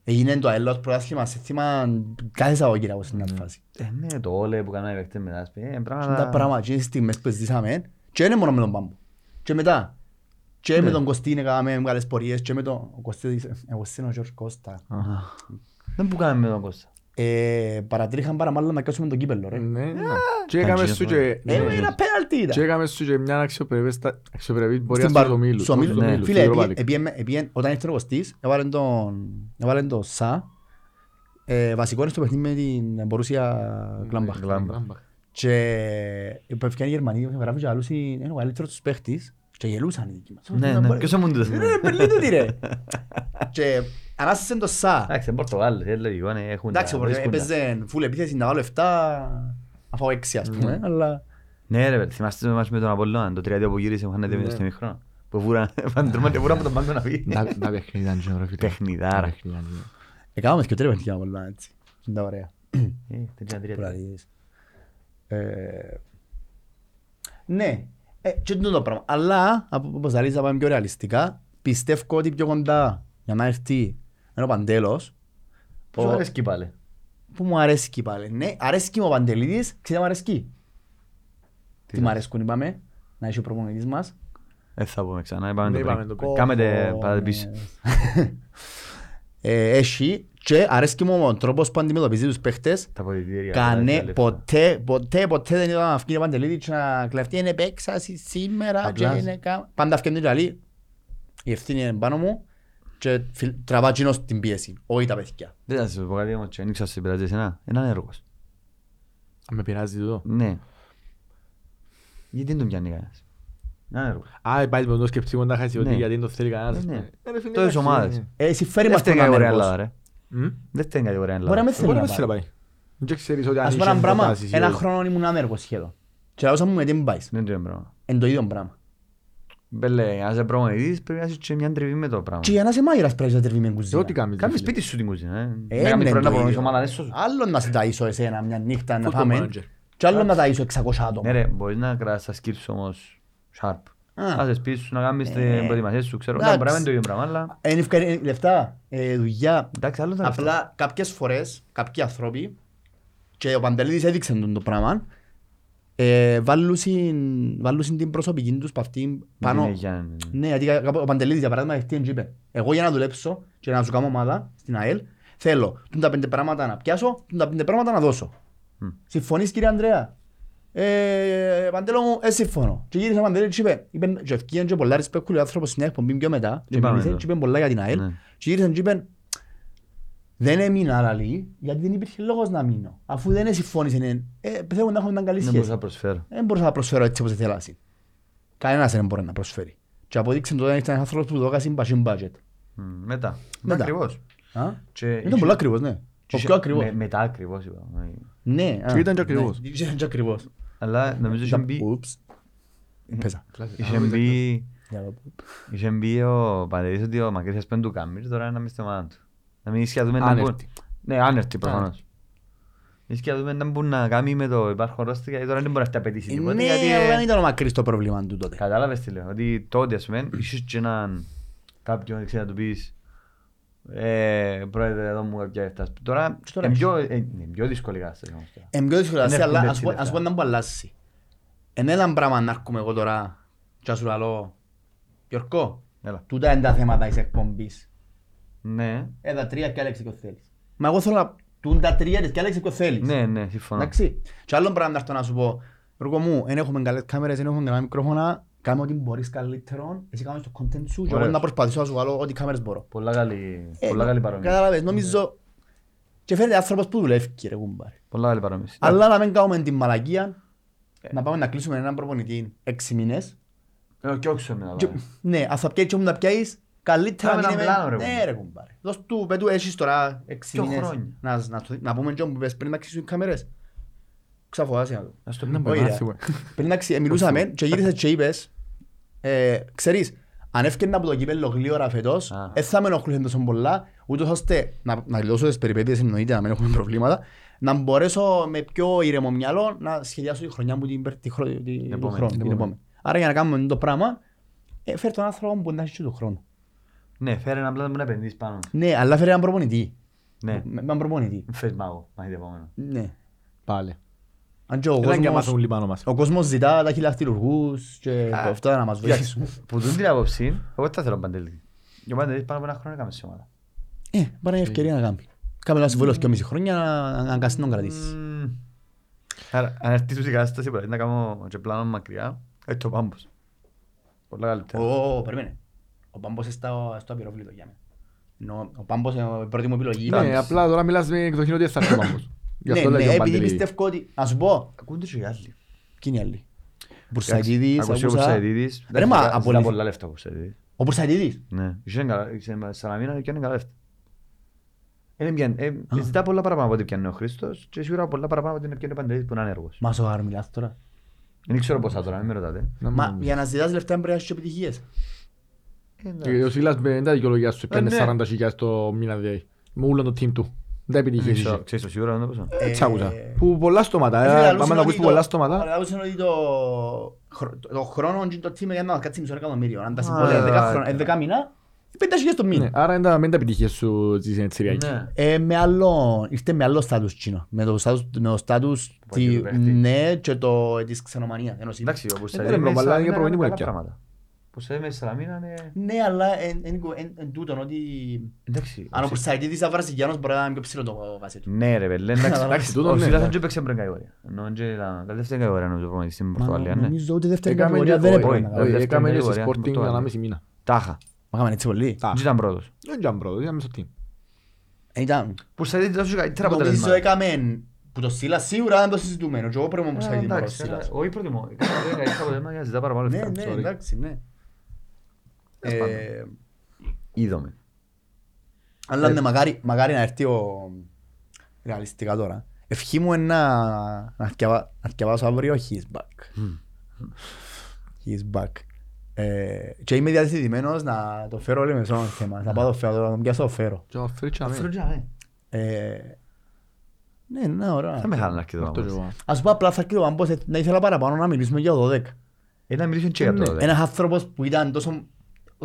Speaker 1: Εν το- Έγινε το αλλός πρωτάθλημα σε θύμα κάθε Σαββατοκύριακο στην άλλη φάση.
Speaker 3: Ε, ναι, το όλε που κάναμε οι παίκτες μετά. ας πούμε, ε,
Speaker 1: Είναι τα
Speaker 3: πράγματα...
Speaker 1: πράγματα και τις στιγμές που ζήσαμε και είναι μόνο με τον Πάμπο. Και μετά. Και με
Speaker 3: Ναι.
Speaker 1: τον Κωστίν έκαναμε μεγάλες πορείες και με τον ο Κωστής, εγώ στην ο Γιώργος Κώστα.
Speaker 3: Αχα. Δεν που κάναμε με τον Κώστα.
Speaker 1: Ε, Παρατρίχαν παραμάλλον να κάτσουμε τον κύπελλο ρε.
Speaker 2: Ναι, ναι. Και έκαμε
Speaker 3: Ταντζίνος,
Speaker 2: σου
Speaker 3: ναι.
Speaker 2: και...
Speaker 1: Ε,
Speaker 2: ναι.
Speaker 1: ένα πέναλτι
Speaker 2: Και
Speaker 1: ήταν.
Speaker 2: έκαμε σου και μια αξιοπρεπή- αξιοπρεπή πορεία
Speaker 1: Στην
Speaker 2: στους
Speaker 1: Παρ-
Speaker 2: ομίλους.
Speaker 1: στους ομίλους.
Speaker 2: Στους
Speaker 3: Ναι.
Speaker 2: ομίλους,
Speaker 1: Φίλε,
Speaker 2: στην Europa
Speaker 1: επίε-
Speaker 2: League.
Speaker 1: επίε- επίε- όταν ήρθε ο Κωστής, έβαλε τον έβαλε τον Σα. ε, Βασικό είναι στο παιχνίδι με την Μπορούσια Γκλάμπαχ.
Speaker 3: Γκλάμπαχ.
Speaker 1: Και που έφυγαν οι Γερμανοί, γράφουν και άλλους, είναι ο καλύτερος τους παίχτης και γελούσαν οι δικοί μας.
Speaker 3: Ναι, ναι, ποιος ήμουν τούτος.
Speaker 1: Είναι Μπερλίν τούτη ρε. Και ανάστησε το Σα.
Speaker 3: Εντάξει, είναι Πορτογάλος, είναι λογικό, ναι, έχουν τα-
Speaker 1: Εντάξει, οπότε
Speaker 3: βρίσκουν τα.
Speaker 1: έπαιζε φουλ επίθεση να βάλω 7, να φάω 6 ας πούμε, αλλά...
Speaker 3: Ναι ρε, παιδί, θυμάστε το μάτς με τον Απολλώνα, το 3-2 που γύρισε, μου είχαν δει
Speaker 2: Ναι.
Speaker 3: στο ημίχρονο. Που βούρα, παντρούμα και βούρα από τον πάγκο να φύγει.
Speaker 2: Τα- τα παιχνίδια είναι και, ρε φίλε.
Speaker 3: Παιχνιδάρα.
Speaker 2: Τα παιχνίδια είναι.
Speaker 1: Έκαναμε και τρία παιχνίδια πολλά έτσι. Είναι τα ωραία.
Speaker 3: Ε, τρία-τρία.
Speaker 1: Που λαλείς. Ε, Ναι, ε, και τούτο το πράγμα. Αλλά, από- όπως λαλείς, να πάμε πιο ρεαλιστικά, πιστεύω ότι πιο κοντά για να έρθει είναι ο Παντέλος,
Speaker 3: Πώς σου αρέσκει πάλι;
Speaker 1: που μου αρέσκει πάλι. Ναι, αρέσκει μου ο Παντελίδης, ξέρετε μου αρέσκει; Τι μου αρέσκουν είπαμε, να έχει ο προπονητής μας.
Speaker 3: Δεν θα πούμε ξανά, είπαμε
Speaker 2: Ναι,
Speaker 3: το
Speaker 2: είπαμε
Speaker 3: πριν.
Speaker 2: το πριν.
Speaker 3: Κάμετε πάτε πίσω.
Speaker 1: Ε, Έχει και αρέσκει μου ο τρόπος που αντιμετωπίζει τους παίχτες.
Speaker 3: Τα πολιτήρια.
Speaker 1: Κάνε
Speaker 3: τα λεφτά.
Speaker 1: ποτέ, ποτέ, ποτέ δεν είδα να βγει ο Παντελίδης και να κλεφτεί είναι παίξα σήμερα και
Speaker 2: Απλά-
Speaker 1: είναι κα... Πάντα βγαίνει και λέει η ευθύνη είναι πάνω μου και φιλ- τραβά εκείνος την πίεση, όχι τα παιδιά.
Speaker 3: Δεν θα σας πω κάτι όμως, και ανοίξα σε πειράζει εσένα. Έναν έργος.
Speaker 2: Αν με πειράζει τούτο.
Speaker 3: Ναι. Γιατί δεν τον πιάνει κανένας; Έναν έργο.
Speaker 2: Α, πάλι με το σκεπτικό να χάσει ότι
Speaker 3: Ναι.
Speaker 2: γιατί δεν το θέλει κανένας.
Speaker 3: Ναι, ναι.
Speaker 2: Ε, ρε φίλε,
Speaker 3: Τόσες
Speaker 2: εντάξει,
Speaker 3: ομάδες.
Speaker 2: ναι.
Speaker 1: Ε, συμφέρει μας
Speaker 3: Δεύτερη
Speaker 1: τον
Speaker 3: κατηγορία
Speaker 1: ανέργος.
Speaker 3: Ελλάδα ρε.
Speaker 2: Μμ.
Speaker 3: Δεύτερη κατηγορία
Speaker 1: Μπορεί να
Speaker 3: Ελλάδα.
Speaker 1: με θέλει
Speaker 2: Μπορεί
Speaker 1: να
Speaker 2: να θέλει να
Speaker 1: πάει.
Speaker 2: πάει. Δεν ξέρεις ότι αν
Speaker 1: Ας πούμε
Speaker 2: είχε
Speaker 1: ένα πράγμα,
Speaker 2: προτάσεις ή
Speaker 1: ένα
Speaker 2: όχι.
Speaker 1: χρόνο ήμουν άνεργος σχεδόν. Και λαούσα μου με τι μου πάεις.
Speaker 3: Δεν το είναι πράγμα.
Speaker 1: Εν το ίδιο πράγμα.
Speaker 3: Μπέλε, αν είσαι προπονητής πρέπει να έχεις και μια τριβή με το πράγμα.
Speaker 1: Και για να είσαι μάγειρας πρέπει να τερβεί με κουζίνα.
Speaker 2: Ό,τι κάνεις.
Speaker 3: Κάνεις
Speaker 2: ρε φίλε.
Speaker 3: σπίτι σου την κουζίνα. ε.
Speaker 1: Ε,
Speaker 3: Να κάνεις
Speaker 1: ναι,
Speaker 3: πρώτα
Speaker 1: το
Speaker 3: προπονητής
Speaker 1: ίδιο.
Speaker 3: ομάδας, δεν σου.
Speaker 1: Άλλο να σε ταΐσω εσένα μια νύχτα να
Speaker 2: Football
Speaker 1: πάμε
Speaker 2: manager.
Speaker 1: και άλλο να ταΐσω 600 άτομα.
Speaker 3: Ναι ρε, μπορείς να κρατάς τα skills όμως sharp.
Speaker 1: Α.
Speaker 3: Να σε σπίτι σου, να κάνεις
Speaker 1: Ε,
Speaker 3: την προετοιμασία σου, ξέρω.
Speaker 1: εντάξει.
Speaker 3: Ναι, μπορεί να μην είναι το ίδιο πράγμα, αλλά...
Speaker 1: Είναι ευκαιρία, λεφτά, ε, δουλειά.
Speaker 3: Εντάξει, άλλος θα λεφτά.
Speaker 1: Απλά κάποιες φορές, κάποιοι άνθρωποι, και ο Παντελίδης έδειξε τον το πράγμα, ε, βάλουν βάλουν την προσωπική τους παυτή πάνω.
Speaker 3: Ναι, για-
Speaker 1: Ναι, γιατί κα- κάπου- ο Παντελίδης για παράδειγμα τι έτσι είπε. Εγώ για να δουλέψω και να σου κάνω ομάδα στην ΑΕΛ, θέλω τούν τα πέντε πράγματα να πιάσω, τούν τα πέντε πράγματα να δώσω.
Speaker 3: Μμ.
Speaker 1: Συμφωνείς κύριε Ανδρέα; Ε, Παντέλο μου, ε, συμφωνώ. Και γύρισε ο Παντελίδης και είπε, είπε, και ευκήγαν και πολλά ρεσπέκουλοι άνθρωπος στην εκπομπή πιο μετά, και
Speaker 3: Είπαμε
Speaker 1: μίλησε
Speaker 3: το.
Speaker 1: και είπε πολλά για την ΑΕΛ.
Speaker 3: Ναι.
Speaker 1: Και γύρισαν και είπαν, δεν έμεινα άλλα γιατί δεν υπήρχε λόγος να μείνω. Αφού δεν συμφώνησε, ε, θέλω να έχουμε μια καλή
Speaker 3: Δεν
Speaker 1: σχέση.
Speaker 3: μπορούσα να προσφέρω.
Speaker 1: Δεν μπορούσα να προσφέρω έτσι όπως ήθελα. εσύ. Κανένας δεν μπορεί να προσφέρει. Και αποδείξε τότε ήταν ένας άνθρωπος που δώκασε μπασίν budget.
Speaker 3: Μμ, Μετά.
Speaker 1: Μετά.
Speaker 3: Ακριβώς.
Speaker 1: Α;
Speaker 3: Και
Speaker 1: Ήταν
Speaker 3: είχε-
Speaker 1: πολύ ακριβώς, ναι.
Speaker 3: και
Speaker 1: Ο
Speaker 3: είχε-
Speaker 1: πιο ακριβώς.
Speaker 3: με- Μετά ακριβώς είπα.
Speaker 1: Ναι. α,
Speaker 2: Και ήταν και ακριβώς.
Speaker 1: ναι, Ήταν και ακριβώς.
Speaker 3: Αλλά νομίζω είχε μπει...
Speaker 1: Ούψ. Πέσα.
Speaker 3: Είχε μπει...
Speaker 1: Για το-
Speaker 3: Είχε μπει ο Παντελής ότι ο Μακρύσιας πέντε του Κάμιλ τώρα είναι να μην στη ομάδα του. Να μην ισχυαδούμε να
Speaker 2: Άνερτη.
Speaker 3: μπουν. Ναι, άνερτη προφανώς. Εμείς και να δούμε να μπορεί να κάνει με το υπάρχον ρόστερ, γιατί τώρα δεν μπορεί να τα απαιτήσει τίποτα.
Speaker 1: Ναι,
Speaker 3: γιατί, ε,
Speaker 1: δεν ήταν ο Μακρύς το πρόβλημα του τότε.
Speaker 3: Κατάλαβες τι λέω, ότι τότε ας πούμε, ίσως και έναν κάποιον ξέρει να του πεις ε, πρόεδρε εδώ μου κάποια έφτας. Τώρα
Speaker 1: Και τώρα
Speaker 3: είναι
Speaker 1: έχει.
Speaker 3: πιο, ε, είναι πιο δύσκολη η κατάσταση όμως τώρα.
Speaker 1: Είναι πιο δύσκολο,
Speaker 3: Δεν
Speaker 1: αλλά
Speaker 3: έρχονται
Speaker 1: ας
Speaker 3: έτσι
Speaker 1: πω-
Speaker 3: λεφτά.
Speaker 1: ας πω να μου αλλάσει. Είναι ένα πράγμα να έρχομαι εγώ τώρα και να σου λέω Γιώργο,
Speaker 3: Έλα.
Speaker 1: τούτα είναι τα θέματα της εκπομπής.
Speaker 3: Ναι,
Speaker 1: Ε, τα τρία και άλλαξε ποιο θέλεις. Μα εγώ θέλω να τούν τα τρία της και άλλαξε ποιο θέλεις.
Speaker 3: ναι, ναι, συμφωνώ.
Speaker 1: Εντάξει. Και άλλο πράγμα να έρθω να σου πω, Γιώργο μου, δεν έχουμε καλές κάμερες, δεν έχουμε καλά μικρόφωνα, κάμε ό,τι μπορείς καλύτερο, εσύ κάμε το content σου και εγώ
Speaker 3: Ωραίος.
Speaker 1: να προσπαθήσω να σου βάλω ό,τι κάμερες μπορώ.
Speaker 3: Πολλά καλή,
Speaker 1: Ε,
Speaker 3: πολλά καλή παρόμοια.
Speaker 1: Κατάλαβες, νομίζω και φαίνεται άνθρωπος που δουλεύει ρε κουμπάρε.
Speaker 3: Πολλά καλή παρόμοια.
Speaker 1: Αλλά να μην κάνουμε την μαλακία, να πάμε να κλείσουμε έναν προπονητή έξι μήνες.
Speaker 3: Ε, και όχι σε μένα.
Speaker 1: Και- Ναι, ας θα πιέσεις και μου να πιάσεις, καλύτερα
Speaker 3: Κάμε
Speaker 1: μην
Speaker 3: έναν
Speaker 1: είμαι-
Speaker 3: πλάνο, ρε,
Speaker 1: Ναι
Speaker 3: κουμπάρε.
Speaker 1: ρε κουμπάρε. Δώσ' του, πέτου έχεις τώρα έξι
Speaker 3: Δυο
Speaker 1: μήνες.
Speaker 3: χρόνια.
Speaker 1: Να, να, το- να πούμε και όπου πες πριν να κλείσουν οι κάμερες. Ξαφωάσαι να το.
Speaker 3: Ας το
Speaker 2: Να
Speaker 3: πούμε.
Speaker 2: μπορεί
Speaker 1: Όχι,
Speaker 2: να
Speaker 1: ρε.
Speaker 2: έρθουμε.
Speaker 1: Πριν να ξε- μιλούσαμε και γύρισες και είπες, ε, ξέρεις, αν έφτιανα από το κύπελλο γλύωρα φετός,
Speaker 3: Α.
Speaker 1: δεν θα με ενοχλούσαν τόσο πολλά, ούτως ώστε να, να γλιτώσω τις περιπέτειες εννοείται, να μην έχουμε προβλήματα, να μπορέσω με πιο ήρεμο μυαλό να σχεδιάσω τη χρονιά μου την, πε- τη, χρο, τη, του
Speaker 3: επόμενη,
Speaker 1: χρόνου,
Speaker 3: την
Speaker 1: την
Speaker 3: επόμενη.
Speaker 1: επόμενη. Άρα για να κάνουμε το πράγμα, ε, φέρ τον άνθρωπο που να έχει και του χρόνου.
Speaker 3: Ναι, φέρε ένα πλάνο που να επενδύσεις πάνω.
Speaker 1: Ναι, αλλά φέρε έναν προπονητή.
Speaker 3: Ναι,
Speaker 1: Με έναν προπονητή.
Speaker 3: φες μάγο, μάχεται επόμενο.
Speaker 1: Ναι.
Speaker 2: Πάλι.
Speaker 1: Αν και ο
Speaker 2: Έλα και
Speaker 1: κόσμος,
Speaker 2: μάθουν λιπάνω μας.
Speaker 1: ο κόσμος ζητά τα χιλιαχτηρουργούς και
Speaker 3: Α,
Speaker 1: αυτά να μας βοηθήσουν.
Speaker 3: Που δουν την άποψη, εγώ δεν θα θέλω παντελή. Και ο Παντελής πάνω από ένα χρόνο έκαμε σε ομάδα.
Speaker 1: Ε, πάρε μια ευκαιρία να κάνει. Κάμε ένας συμβόλαιος και μισή χρόνια να να αγκαστεί να τον κρατήσεις.
Speaker 3: Μμμ. Άρα, αν έρθεις τούτη η κατάσταση, μπορεί να κάνω και πλάνο μακριά, έτσι το πάμπος. Πολλά καλύτερα.
Speaker 1: Ω, ω, περίμενε. Ο Πάμπος είναι στο στο απειρόβλητο για μένα. Ενώ Ο Πάμπος είναι η πρώτη μου επιλογή.
Speaker 2: Ναι, απλά τώρα μιλάς με εκδοχήν ότι θα έρθει ο Πάμπος. Γι'
Speaker 1: Ναι,
Speaker 2: αυτό
Speaker 1: ναι,
Speaker 2: λέει ο
Speaker 1: επειδή
Speaker 2: Παντελή.
Speaker 1: πιστεύω ότι... Να σου πω,
Speaker 3: Ακούνται και οι άλλοι.
Speaker 1: ποιοι είναι οι άλλοι. Ο Μπουρσακίδης,
Speaker 3: Ακούσαι ο
Speaker 1: άκουσα-
Speaker 3: Μπουρσαϊδίδης.
Speaker 1: Ρε, μα,
Speaker 3: Ζητά
Speaker 1: απολύθη-
Speaker 3: πολλά λεφτά ο Μπουρσαϊδίδης.
Speaker 1: Ο Μπουρσακίδης.
Speaker 3: Ναι. Είχε καλά- είχε με Σαλαμίνα και είναι καλά λεφτά. Είναι πιαν- ε, Ζητά πολλά παραπάνω από ό,τι πιάνει ο Χρήστος και σίγουρα πολλά παραπάνω από ό,τι πιάνει ο Παντελής που είναι ανέργος.
Speaker 1: Μα σοβαρά μιλάς τώρα.
Speaker 3: Δεν ξέρω πόσα τώρα, μην με ρωτάτε.
Speaker 2: Να
Speaker 1: Μα
Speaker 2: μην-
Speaker 1: για να ζητάς λεφτά πρέπει να έχεις και επιτυχίες.
Speaker 2: Και Ο Σίλας με δεν τα δικαιολογία σου, πιάνε
Speaker 3: ναι.
Speaker 2: 40 χιλιάδες το μήνα δηλαδή. Με όλο το team του. Δεν επιτυχίες είχε.
Speaker 3: Ξέρεις το σίγουρα δεν το πόσο.
Speaker 2: Έτσι άκουσα.
Speaker 1: Ε,
Speaker 2: Που πολλά στόματα.
Speaker 1: Ε,
Speaker 2: ε,
Speaker 1: λαλούσαν
Speaker 2: Πάμε να
Speaker 1: ότι
Speaker 2: ακούς
Speaker 1: το-
Speaker 2: πολλά στόματα.
Speaker 1: λαλούσαν ότι το χρο- το χρόνο και το team για να κάτσει μισό εκατομμύριο. Αν τα
Speaker 3: Α,
Speaker 1: συμβόλαια 10 χρόνια-
Speaker 3: ναι.
Speaker 1: ε, 10 μήνα, 5.000 το
Speaker 2: Ναι,
Speaker 1: μήνα.
Speaker 2: Άρα είναι τα- μην τα επιτυχίες σου της Συριακής.
Speaker 3: Ναι.
Speaker 1: Ε, με άλλο, ήρθε με άλλο στάτους Τσίνο. Με το στάτους, με το στάτους
Speaker 3: Που έχει
Speaker 1: τη-
Speaker 3: το παίχτη.
Speaker 1: ναι και το της ξενομανίας. ενός είδους.
Speaker 3: Εντάξει, ο
Speaker 2: ρε,
Speaker 3: Μπουρσαϊδίδης
Speaker 2: μπρο,
Speaker 3: με
Speaker 2: αλλά είναι
Speaker 3: Σαλαμίνα
Speaker 2: προπονητή που
Speaker 3: καλά
Speaker 2: έπια.
Speaker 3: πράγματα. Ο Μπουρσαϊδίδης με Σαλαμίνα είναι...
Speaker 1: Ναι, αλλά εν- εν- εν- εν τούτον ότι
Speaker 3: Εντάξει.
Speaker 1: αν ο Πουρσαϊτίδης ήταν Βραζιλιάνος μπορεί να είναι πιο ψηλό το βάση του.
Speaker 3: Ναι ρε παιδί, εντάξει.
Speaker 2: Εντάξει, τούτο
Speaker 3: Ο
Speaker 2: ναι,
Speaker 3: Σίλας
Speaker 2: ναι.
Speaker 3: δεν έπαιξε πριν κατηγορία. Ενώ είναι και τα τα δεύτερη κατηγορία νομίζω προπονητής στην
Speaker 1: Μα
Speaker 3: Πορτογαλία, ναι.
Speaker 1: Νομίζω ότι δεύτερη
Speaker 2: Έκαμε
Speaker 1: κατηγορία
Speaker 2: και-
Speaker 1: δεν
Speaker 2: όχι,
Speaker 1: έπρεπε
Speaker 3: όχι,
Speaker 1: να
Speaker 3: όχι.
Speaker 1: κάνει.
Speaker 2: όχι,
Speaker 3: δεύτερη
Speaker 2: Έκαμε και στο
Speaker 3: κατηγορία,
Speaker 2: Sporting
Speaker 3: Πορτογαλία.
Speaker 2: 1,5 μήνα.
Speaker 3: Τάχα.
Speaker 1: Μα κάναμε έτσι πολύ.
Speaker 2: Τα.
Speaker 3: Δεν ήταν πρώτος.
Speaker 2: Δεν ήταν πρώτος, ήταν μέσα στο team.
Speaker 1: Ε, Ήταν.
Speaker 3: Μπουρσαϊδίδης δώσε καλύτερα
Speaker 1: Νομίζω
Speaker 3: αποτελέσματα.
Speaker 1: έκαμε που το στείλα σίγουρα ήταν το συζητούμενο. Και εγώ πρέπει να μου
Speaker 3: Ε,
Speaker 1: ψάει την ώρα
Speaker 3: Εντάξει,
Speaker 1: στείλας.
Speaker 3: αλλά- όχι προτιμώ. Έκαμε καλύτερα αποτελέσματα για να ζητά παραπάνω
Speaker 1: Ναι,
Speaker 3: λεφτά.
Speaker 1: ναι,
Speaker 2: sorry.
Speaker 1: εντάξει, ναι.
Speaker 3: Τέλος
Speaker 1: Ε,
Speaker 3: Είδαμε.
Speaker 1: Αλλά ναι, μακάρι, μακάρι να έρθει ο... Ρεαλιστικά τώρα. Ευχή μου είναι να, να, θκιαβα- να θκιαβάσω αύριο He's back. He's back. Ε, και είμαι διαθετημένος να το φέρω όλο με σώμα θέμα. Να πάω το φέρω, να τον πιάσω το φέρω.
Speaker 2: Και ο Φρίτσα, ναι.
Speaker 1: Ε, ναι, ναι, ωραία.
Speaker 3: Θα με χάλα να έρχεται το
Speaker 2: Αυτό και
Speaker 3: Πάμπος.
Speaker 2: εγώ.
Speaker 1: Ας πω απλά θα έρθει ο Άμπος, ε, να ήθελα παραπάνω να μιλήσουμε για το 12.
Speaker 3: Ε, να μιλήσουν και για
Speaker 2: Ναι.
Speaker 3: το δε.
Speaker 1: Ένας άνθρωπος που ήταν τόσο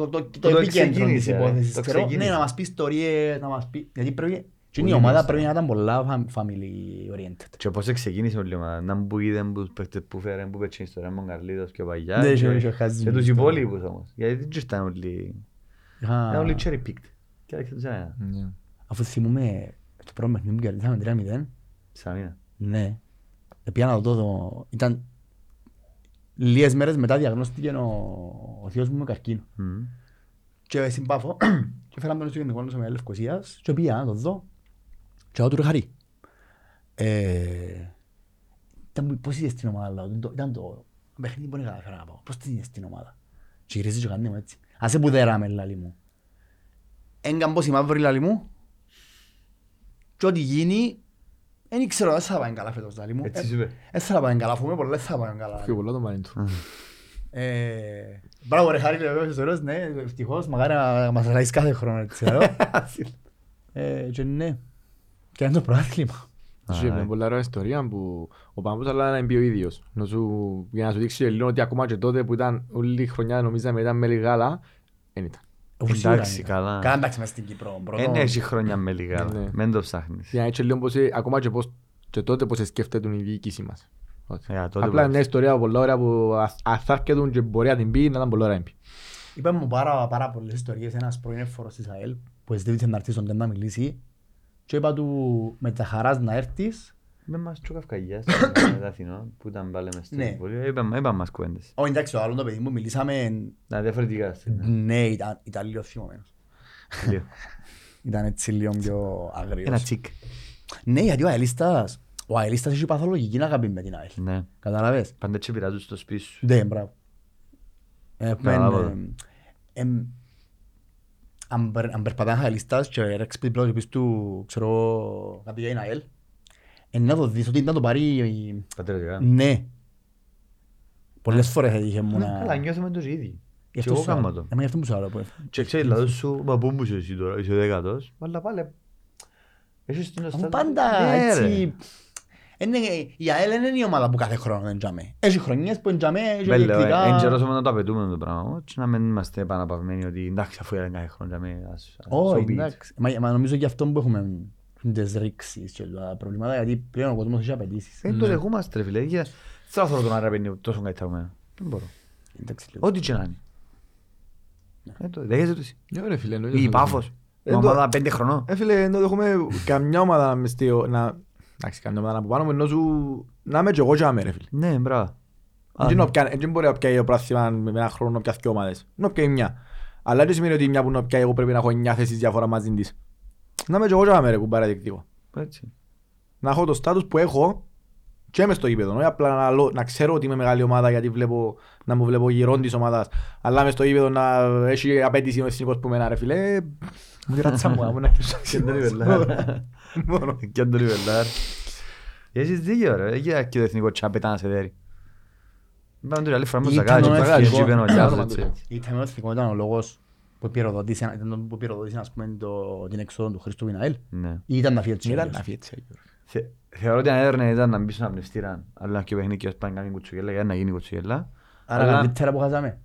Speaker 1: το, το, το,
Speaker 3: το
Speaker 1: επικέντρο της
Speaker 3: ξεκίνησε, ρε.
Speaker 1: υπόθεσης.
Speaker 3: Το
Speaker 1: ξέρω. Ναι,
Speaker 3: ξεκίνησε.
Speaker 1: να μας πεις ιστορίες, να μας πει... Γιατί πρέπει... Και η
Speaker 3: Πολύ
Speaker 1: ομάδα
Speaker 3: μπροστά.
Speaker 1: πρέπει να ήταν πολλά fam- family oriented.
Speaker 3: Και πώς ξεκίνησε όλη η ομάδα. Να μου είδαν που παίχτες που φέραν, που πέτσιν ιστορία με τον Καρλίδος και ο Παγιάς.
Speaker 1: Ναι,
Speaker 3: και-
Speaker 1: και- και ο Χάζης
Speaker 3: Και
Speaker 1: με
Speaker 3: τους
Speaker 1: ιστορία.
Speaker 3: υπόλοιπους όμως. Γιατί δεν ήταν όλοι...
Speaker 1: Είχα-
Speaker 3: Ήταν όλοι cherry picked. Και άρχισε τους ένα.
Speaker 2: Ναι.
Speaker 1: Αφού θυμούμαι το πρώτο παιχνίδι που κερδίσαμε 3-0,
Speaker 3: Σαλαμίνα.
Speaker 1: ναι, πήγα να το δω, το- ήταν λίγες μέρες μετά διαγνώστηκε ο, ο θείος μου με καρκίνο.
Speaker 3: Μμμ.
Speaker 1: Και στην Πάφο και φέραμε τον στο γενικό νοσοκομείο Λευκοσίας και πήγα να το δω και εγώ του ρε χαρί. Ε, Ήταν που- πώς είδες την ομάδα, λέω, ήταν το- ήταν το παιχνίδι που δεν καταφέρα να πάω. Πώς την είδες την ομάδα. Και γυρίζει και κάνει μου έτσι. Ας σε που δέραμε λαλί μου. Έγκαν πως η μαύρη λαλί μου και ό,τι γίνει δεν ξέρω, δεν θα πάει καλά φέτος λαλί μου.
Speaker 3: Έτσι σου είπε.
Speaker 1: Δεν θα πάει καλά, φοβούμαι πολλά, δεν θα πάει καλά. λαλί
Speaker 2: Πιο
Speaker 1: μου.
Speaker 2: πολλά το μάιν του.
Speaker 1: Ε, Μπράβο ρε Χάρη, λέει ο ιστορός, ναι, ευτυχώς, μακάρι να μας αλλάζεις κάθε χρόνο έτσι, λέω. Ε, Και ναι, και είναι το προάθλημα.
Speaker 2: Είχε
Speaker 3: Α,
Speaker 2: μια πολλά ωραία ιστορία που ο Παμπούς αλλά να μπει ο ίδιος. Να σου- Για να σου δείξει λίγο ότι ακόμα και τότε που ήταν όλη η χρονιά νομίζαμε ήταν με λιγάλα, δεν ήταν.
Speaker 1: Αφού σίγουρα
Speaker 3: Εντάξει,
Speaker 1: είναι.
Speaker 3: καλά.
Speaker 1: Καλά εντάξει μες στην Κύπρο. πρώτο.
Speaker 3: Εν έχει χρόνια με λίγα.
Speaker 2: Ναι.
Speaker 3: Μεν το ψάχνεις.
Speaker 2: Για να έτσι λίγο πως, ε, ακόμα και, πώς, και τότε πώς σκέφτεται η διοίκηση μας. Ότι-
Speaker 3: Ε, τότε
Speaker 2: Απλά
Speaker 3: που-
Speaker 2: μια ιστορία πολλά ωραία που αθάρκετουν και μπορεί να την πει να ήταν πολλά ωραία να την πει.
Speaker 1: Είπε μου πάρα, πάρα πολλές ιστορίες ένας πρώην εφόρος της ΑΕΛ που ζήτησε να έρθει στον τέντο να μιλήσει και είπα του με τα χαράς να έρθεις
Speaker 3: Με μας και ο Καυκαγιάς με τα Αθηνών που ήταν πάλι μες στο
Speaker 1: Ναι.
Speaker 3: συμβούλιο. Είπαν είπαν μας κουβέντες.
Speaker 1: Όχι εντάξει το άλλο το παιδί μου μιλήσαμε
Speaker 3: Να διαφορετικά. στην-
Speaker 1: ναι ήταν, ήταν λίγο θυμωμένος
Speaker 3: Λίγο.
Speaker 1: ήταν έτσι λίγο πιο αγρίος
Speaker 3: Ένα τσικ.
Speaker 1: Ναι γιατί ο αελίστας ο αελίστας έχει παθολογική αγάπη με την ΑΕΛ
Speaker 3: Ναι.
Speaker 1: Καταλαβες
Speaker 3: Πάντα έτσι πειράζουν στο σπίτι σου.
Speaker 1: Ναι μπράβο Ε,
Speaker 3: Καλά,
Speaker 1: πούμε,
Speaker 3: πολλά.
Speaker 1: ε, εμ, αν περ- αν περπατάνε αελίστας και ρέξει πλέον και πεις του ξέρω κάτι για την ΑΕΛ ε, να το δεις ότι ήταν το πάρει η-
Speaker 3: Πατριωτικά.
Speaker 1: Ναι. Πολλές φορές έτυχε μου
Speaker 3: Ναι,
Speaker 1: να...
Speaker 3: Καλά, νιώθουμε το ίδιοι.
Speaker 1: Γι'
Speaker 3: Και
Speaker 1: αυτό
Speaker 3: εγώ
Speaker 1: σου άλλο.
Speaker 3: κάνω το.
Speaker 1: Εμένα γι' αυτό μου σου άλλο. που-
Speaker 3: Και ξέρεις, λάδω σου, μα πού μου είσαι εσύ τώρα, είσαι δέκατος. Αλλά πάλι, έχεις την
Speaker 1: Αφού
Speaker 3: νοσταλγία.
Speaker 1: πάντα
Speaker 3: Ναι, ρε.
Speaker 1: έτσι... Είναι, η ΑΕΛ δεν είναι η ομάδα που κάθε χρόνο είναι τζαμέ. Έχει χρονιές που είναι τζαμέ, έχει
Speaker 3: Βέλε,
Speaker 1: ελεκτρικά.
Speaker 3: εν καιρός όμως να το απαιτούμε το πράγμα. Και να μην είμαστε επαναπαυμένοι ότι εντάξει αφού ήταν κάθε χρόνο για μένα, ας- ας-
Speaker 1: Όχι,
Speaker 3: so be it.
Speaker 1: εντάξει. Μα, μα νομίζω γι' αυτό που έχουμε τις ρήξεις και τα προβλήματα, γιατί πλέον ο κόσμος έχει απαιτήσεις.
Speaker 3: Δεν το δεχόμαστε ρε φίλε. Για- Θέλω να θέλω τον Άρα παίρνει τόσο καλύτερα από μένα. Δεν μπορώ.
Speaker 1: Εντάξει, λίγο.
Speaker 3: Ό,τι και να είναι. Ε, το Δέχεσαι το εσύ.
Speaker 2: Ναι, ρε φίλε, εννοείται
Speaker 3: Ή
Speaker 2: να το
Speaker 3: πάφος.
Speaker 2: δεχομαι.
Speaker 3: Μια
Speaker 2: Ε, το-
Speaker 3: ομάδα πέντε χρονών.
Speaker 2: Ε, φίλε, ενώ έχουμε καμιά ομάδα να μες στη- να... Εντάξει, καμιά ομάδα να που πάνω μου, ενώ σου... Να είμαι και εγώ τζάμε, ρε φίλε.
Speaker 3: Ναι, μπράβο.
Speaker 2: Δεν είναι όποια- δεν μπορεί να πιάει το πράθυμα με ένα χρόνο να πιάσει και ομάδες. Να πιάει μια. Αλλά δεν σημαίνει ότι μια που να πιάει εγώ πρέπει να έχω εννιά θέσεις διαφορά μαζί της. Να είμαι και εγώ τζάμε, ρε, κουμπάρα διεκτικό.
Speaker 3: Έτσι.
Speaker 2: Να έχω το στάτους που έχω και μες στο γήπεδο. Όχι απλά να, λο- να ξέρω ότι είμαι μεγάλη ομάδα γιατί βλέπω, να μου βλέπω γυρών της ομάδας. Αλλά μες στο γήπεδο να έχει απέτηση ο εθνικός που μένα ρε φίλε. Μου τη ρατσα μου, να
Speaker 3: Και τον Ιβελάρ.
Speaker 2: Μόνο.
Speaker 3: Και τον Ιβελάρ. Έχεις δίκιο ρε. Για και το εθνικό τσάπετα να σε δέρει. Πάμε τώρα άλλη φορά μου
Speaker 1: Ήταν
Speaker 3: στα κάτω.
Speaker 1: ο
Speaker 3: Και
Speaker 1: εθνικός.
Speaker 3: είπε ο
Speaker 2: Ήταν
Speaker 3: Γιάννης
Speaker 2: ο
Speaker 3: έτσι.
Speaker 2: εθνικός.
Speaker 1: Η θέμα εθνικός ήταν ο λόγος που πυροδότησε, ήταν το που πυροδότησε, ας πούμε, το- την εξόδο του Χριστού Βιναέλ.
Speaker 3: Ναι.
Speaker 1: Ή ήταν να φύγει έτσι.
Speaker 2: Ήταν να φύγει έτσι. Άγιο.
Speaker 3: Θε- Θεωρώ ότι αν έδερνε ήταν να μπει στον απνευστήρα, αλλά και ο παιχνίκιος πάει να κάνει κουτσουγέλα, για να γίνει κουτσουγέλα.
Speaker 1: Άρα
Speaker 3: Αλλά
Speaker 1: καλύτερα που χάσαμε.